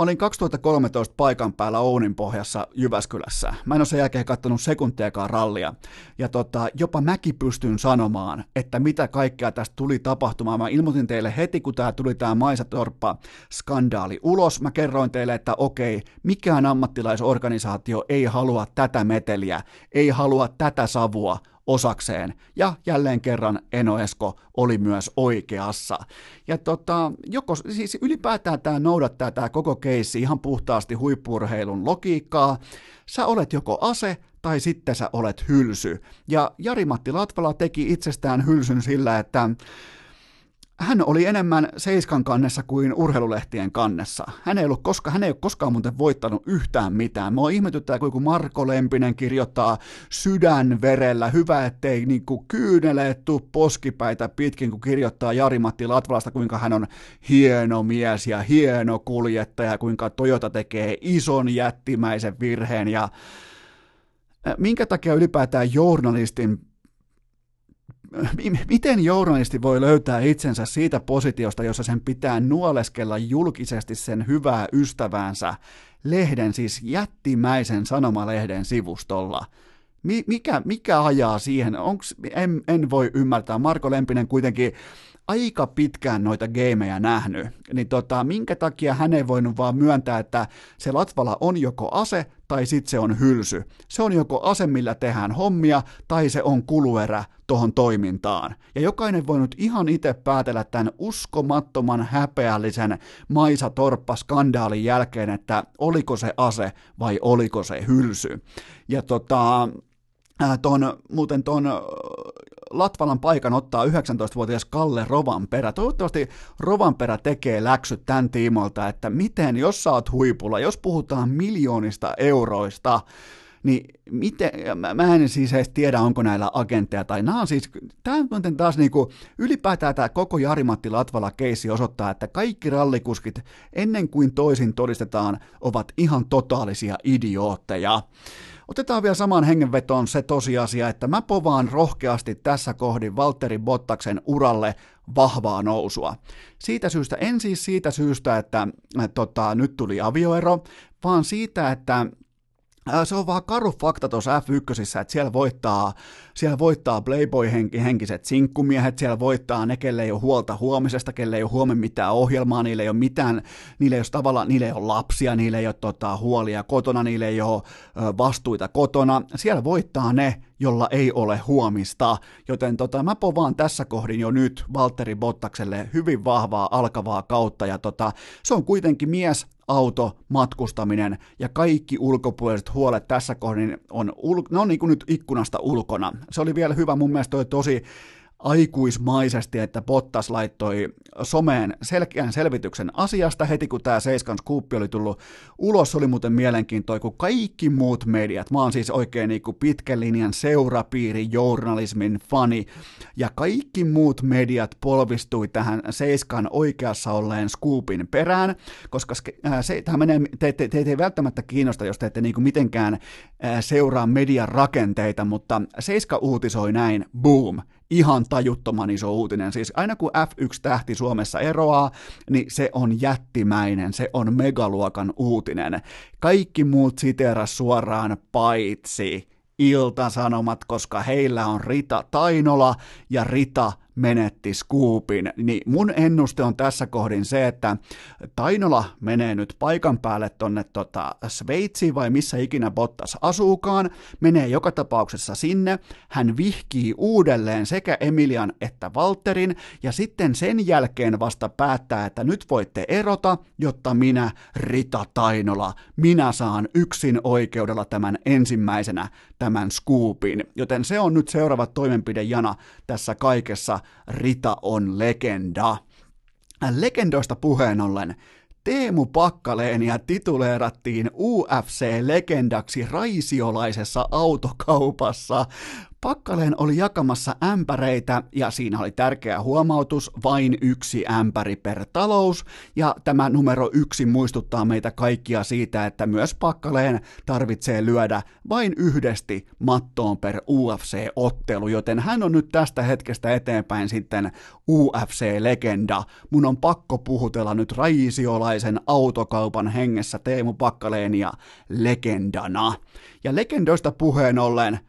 Mä olin 2013 paikan päällä Ounin pohjassa Jyväskylässä. Mä en ole sen jälkeen katsonut sekuntiakaan rallia. Ja tota, jopa mäkin pystyn sanomaan, että mitä kaikkea tästä tuli tapahtumaan. Mä ilmoitin teille heti, kun tää tuli tää Maisatorppa-skandaali ulos. Mä kerroin teille, että okei, mikään ammattilaisorganisaatio ei halua tätä meteliä, ei halua tätä savua osakseen. Ja jälleen kerran Eno Esko oli myös oikeassa. Ja tota, joko, siis ylipäätään tämä noudattaa tämä koko keissi ihan puhtaasti huippurheilun logiikkaa. Sä olet joko ase tai sitten sä olet hylsy. Ja Jari-Matti Latvala teki itsestään hylsyn sillä, että hän oli enemmän Seiskan kannessa kuin urheilulehtien kannessa. Hän ei, ollut koska, hän ei ole koskaan muuten voittanut yhtään mitään. Mua ihmetyttää, kun Marko Lempinen kirjoittaa sydänverellä. Hyvä, ettei niin kuin kyyneleet tuu poskipäitä pitkin, kun kirjoittaa Jari-Matti Latvalasta, kuinka hän on hieno mies ja hieno kuljettaja, kuinka Toyota tekee ison jättimäisen virheen ja minkä takia ylipäätään journalistin miten journalisti voi löytää itsensä siitä positiosta, jossa sen pitää nuoleskella julkisesti sen hyvää ystäväänsä lehden, siis jättimäisen sanomalehden sivustolla? Mikä, mikä ajaa siihen? Onks, en, en voi ymmärtää. Marko Lempinen kuitenkin aika pitkään noita gameja nähnyt, niin tota, minkä takia hän ei voinut vaan myöntää, että se Latvala on joko ase tai sitten se on hylsy. Se on joko ase, millä tehdään hommia, tai se on kuluerä tuohon toimintaan. Ja jokainen voi nyt ihan itse päätellä tämän uskomattoman häpeällisen Maisa Torppa-skandaalin jälkeen, että oliko se ase vai oliko se hylsy. Ja tota, ton, muuten ton Latvalan paikan ottaa 19-vuotias Kalle Rovanperä. Toivottavasti Rovanperä tekee läksyt tämän tiimolta, että miten, jos sä oot huipulla, jos puhutaan miljoonista euroista, niin miten, mä en siis edes tiedä, onko näillä agentteja, tai nämä on siis, tämä on taas kuin, ylipäätään tämä koko Jari-Matti Latvala-keissi osoittaa, että kaikki rallikuskit ennen kuin toisin todistetaan ovat ihan totaalisia idiootteja. Otetaan vielä saman hengenvetoon se tosiasia, että mä povaan rohkeasti tässä kohdin Valtteri Bottaksen uralle vahvaa nousua. Siitä syystä, en siis siitä syystä, että tota, nyt tuli avioero, vaan siitä, että se on vaan karu fakta tuossa F1, että siellä voittaa, siellä voittaa Playboy-henkiset sinkkumiehet, siellä voittaa ne, kelle ei ole huolta huomisesta, kelle ei ole huomenna mitään ohjelmaa, niille ei ole mitään, niille ei ole tavallaan, niille ei ole lapsia, niille ei ole tota, huolia kotona, niille ei ole vastuita kotona. Siellä voittaa ne, jolla ei ole huomista, joten tota, mä povaan tässä kohdin jo nyt Valtteri Bottakselle hyvin vahvaa alkavaa kautta, ja tota, se on kuitenkin mies, auto, matkustaminen ja kaikki ulkopuoliset huolet tässä kohdin on, ul- ne on niin kuin nyt ikkunasta ulkona. Se oli vielä hyvä, mun mielestä toi tosi aikuismaisesti, että Bottas laittoi someen selkeän selvityksen asiasta heti, kun tämä Seiskan skuuppi oli tullut ulos. Se oli muuten mielenkiintoinen, kun kaikki muut mediat, mä oon siis oikein niin kuin pitkän linjan seurapiiri, journalismin fani, ja kaikki muut mediat polvistui tähän Seiskan oikeassa olleen skuupin perään, koska se, tämä menee, te, te, te, te ei välttämättä kiinnosta, jos te ette niin kuin mitenkään seuraa median rakenteita, mutta Seiska uutisoi näin, boom, ihan tajuttoman iso uutinen. Siis aina kun F1-tähti Suomessa eroaa, niin se on jättimäinen, se on megaluokan uutinen. Kaikki muut siteeras suoraan paitsi Ilta-Sanomat, koska heillä on Rita Tainola ja Rita menetti skuupin, niin mun ennuste on tässä kohdin se, että Tainola menee nyt paikan päälle tonne tota Sveitsiin vai missä ikinä Bottas asuukaan, menee joka tapauksessa sinne, hän vihkii uudelleen sekä Emilian että Walterin. Ja sitten sen jälkeen vasta päättää, että nyt voitte erota, jotta minä, Rita Tainola, minä saan yksin oikeudella tämän ensimmäisenä tämän skuupin, joten se on nyt seuraava toimenpidejana tässä kaikessa Rita on legenda. Legendoista puheen ollen, Teemu Pakkaleenia tituleerattiin UFC-legendaksi raisiolaisessa autokaupassa. Pakkaleen oli jakamassa ämpäreitä ja siinä oli tärkeä huomautus, vain yksi ämpäri per talous ja tämä numero yksi muistuttaa meitä kaikkia siitä, että myös Pakkaleen tarvitsee lyödä vain yhdesti mattoon per UFC-ottelu, joten hän on nyt tästä hetkestä eteenpäin sitten UFC-legenda. Mun on pakko puhutella nyt raisiolaisen autokaupan hengessä Teemu Pakkaleenia legendana. Ja legendoista puheen ollen,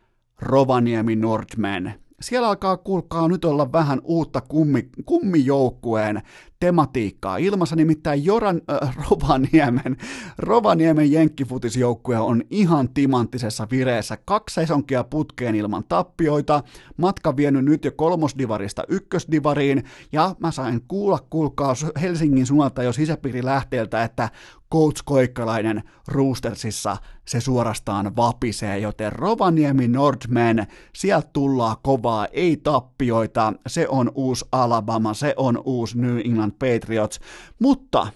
Rovaniemi Nordman. Siellä alkaa kuulkaa nyt olla vähän uutta kummi, kummijoukkueen tematiikkaa. Ilmassa, nimittäin Joran äh, Rovaniemen, Rovaniemen jenkkifutisjoukkue on ihan timanttisessa vireessä. Kaksi sesonkia putkeen ilman tappioita, matka vienyt nyt jo kolmosdivarista ykkösdivariin, ja mä sain kuulla, kuulkaa Helsingin suunnalta jo sisäpiirilähteeltä, että Coach Koikkalainen Roostersissa se suorastaan vapisee, joten Rovaniemi Nordman, sieltä tullaan kovaa, ei tappioita, se on uusi Alabama, se on uusi New England Patriots, mutta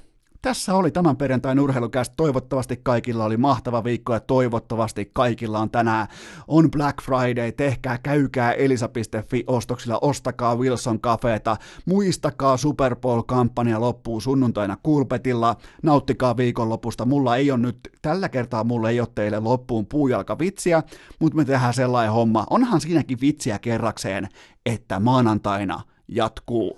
tässä oli tämän perjantain urheilukästä. Toivottavasti kaikilla oli mahtava viikko ja toivottavasti kaikilla on tänään on Black Friday. Tehkää, käykää elisa.fi ostoksilla, ostakaa Wilson Cafeeta, muistakaa Super Bowl-kampanja loppuu sunnuntaina Kulpetilla, nauttikaa viikonlopusta. Mulla ei ole nyt, tällä kertaa mulla ei ole teille loppuun puujalkavitsiä, mutta me tehdään sellainen homma. Onhan siinäkin vitsiä kerrakseen, että maanantaina jatkuu.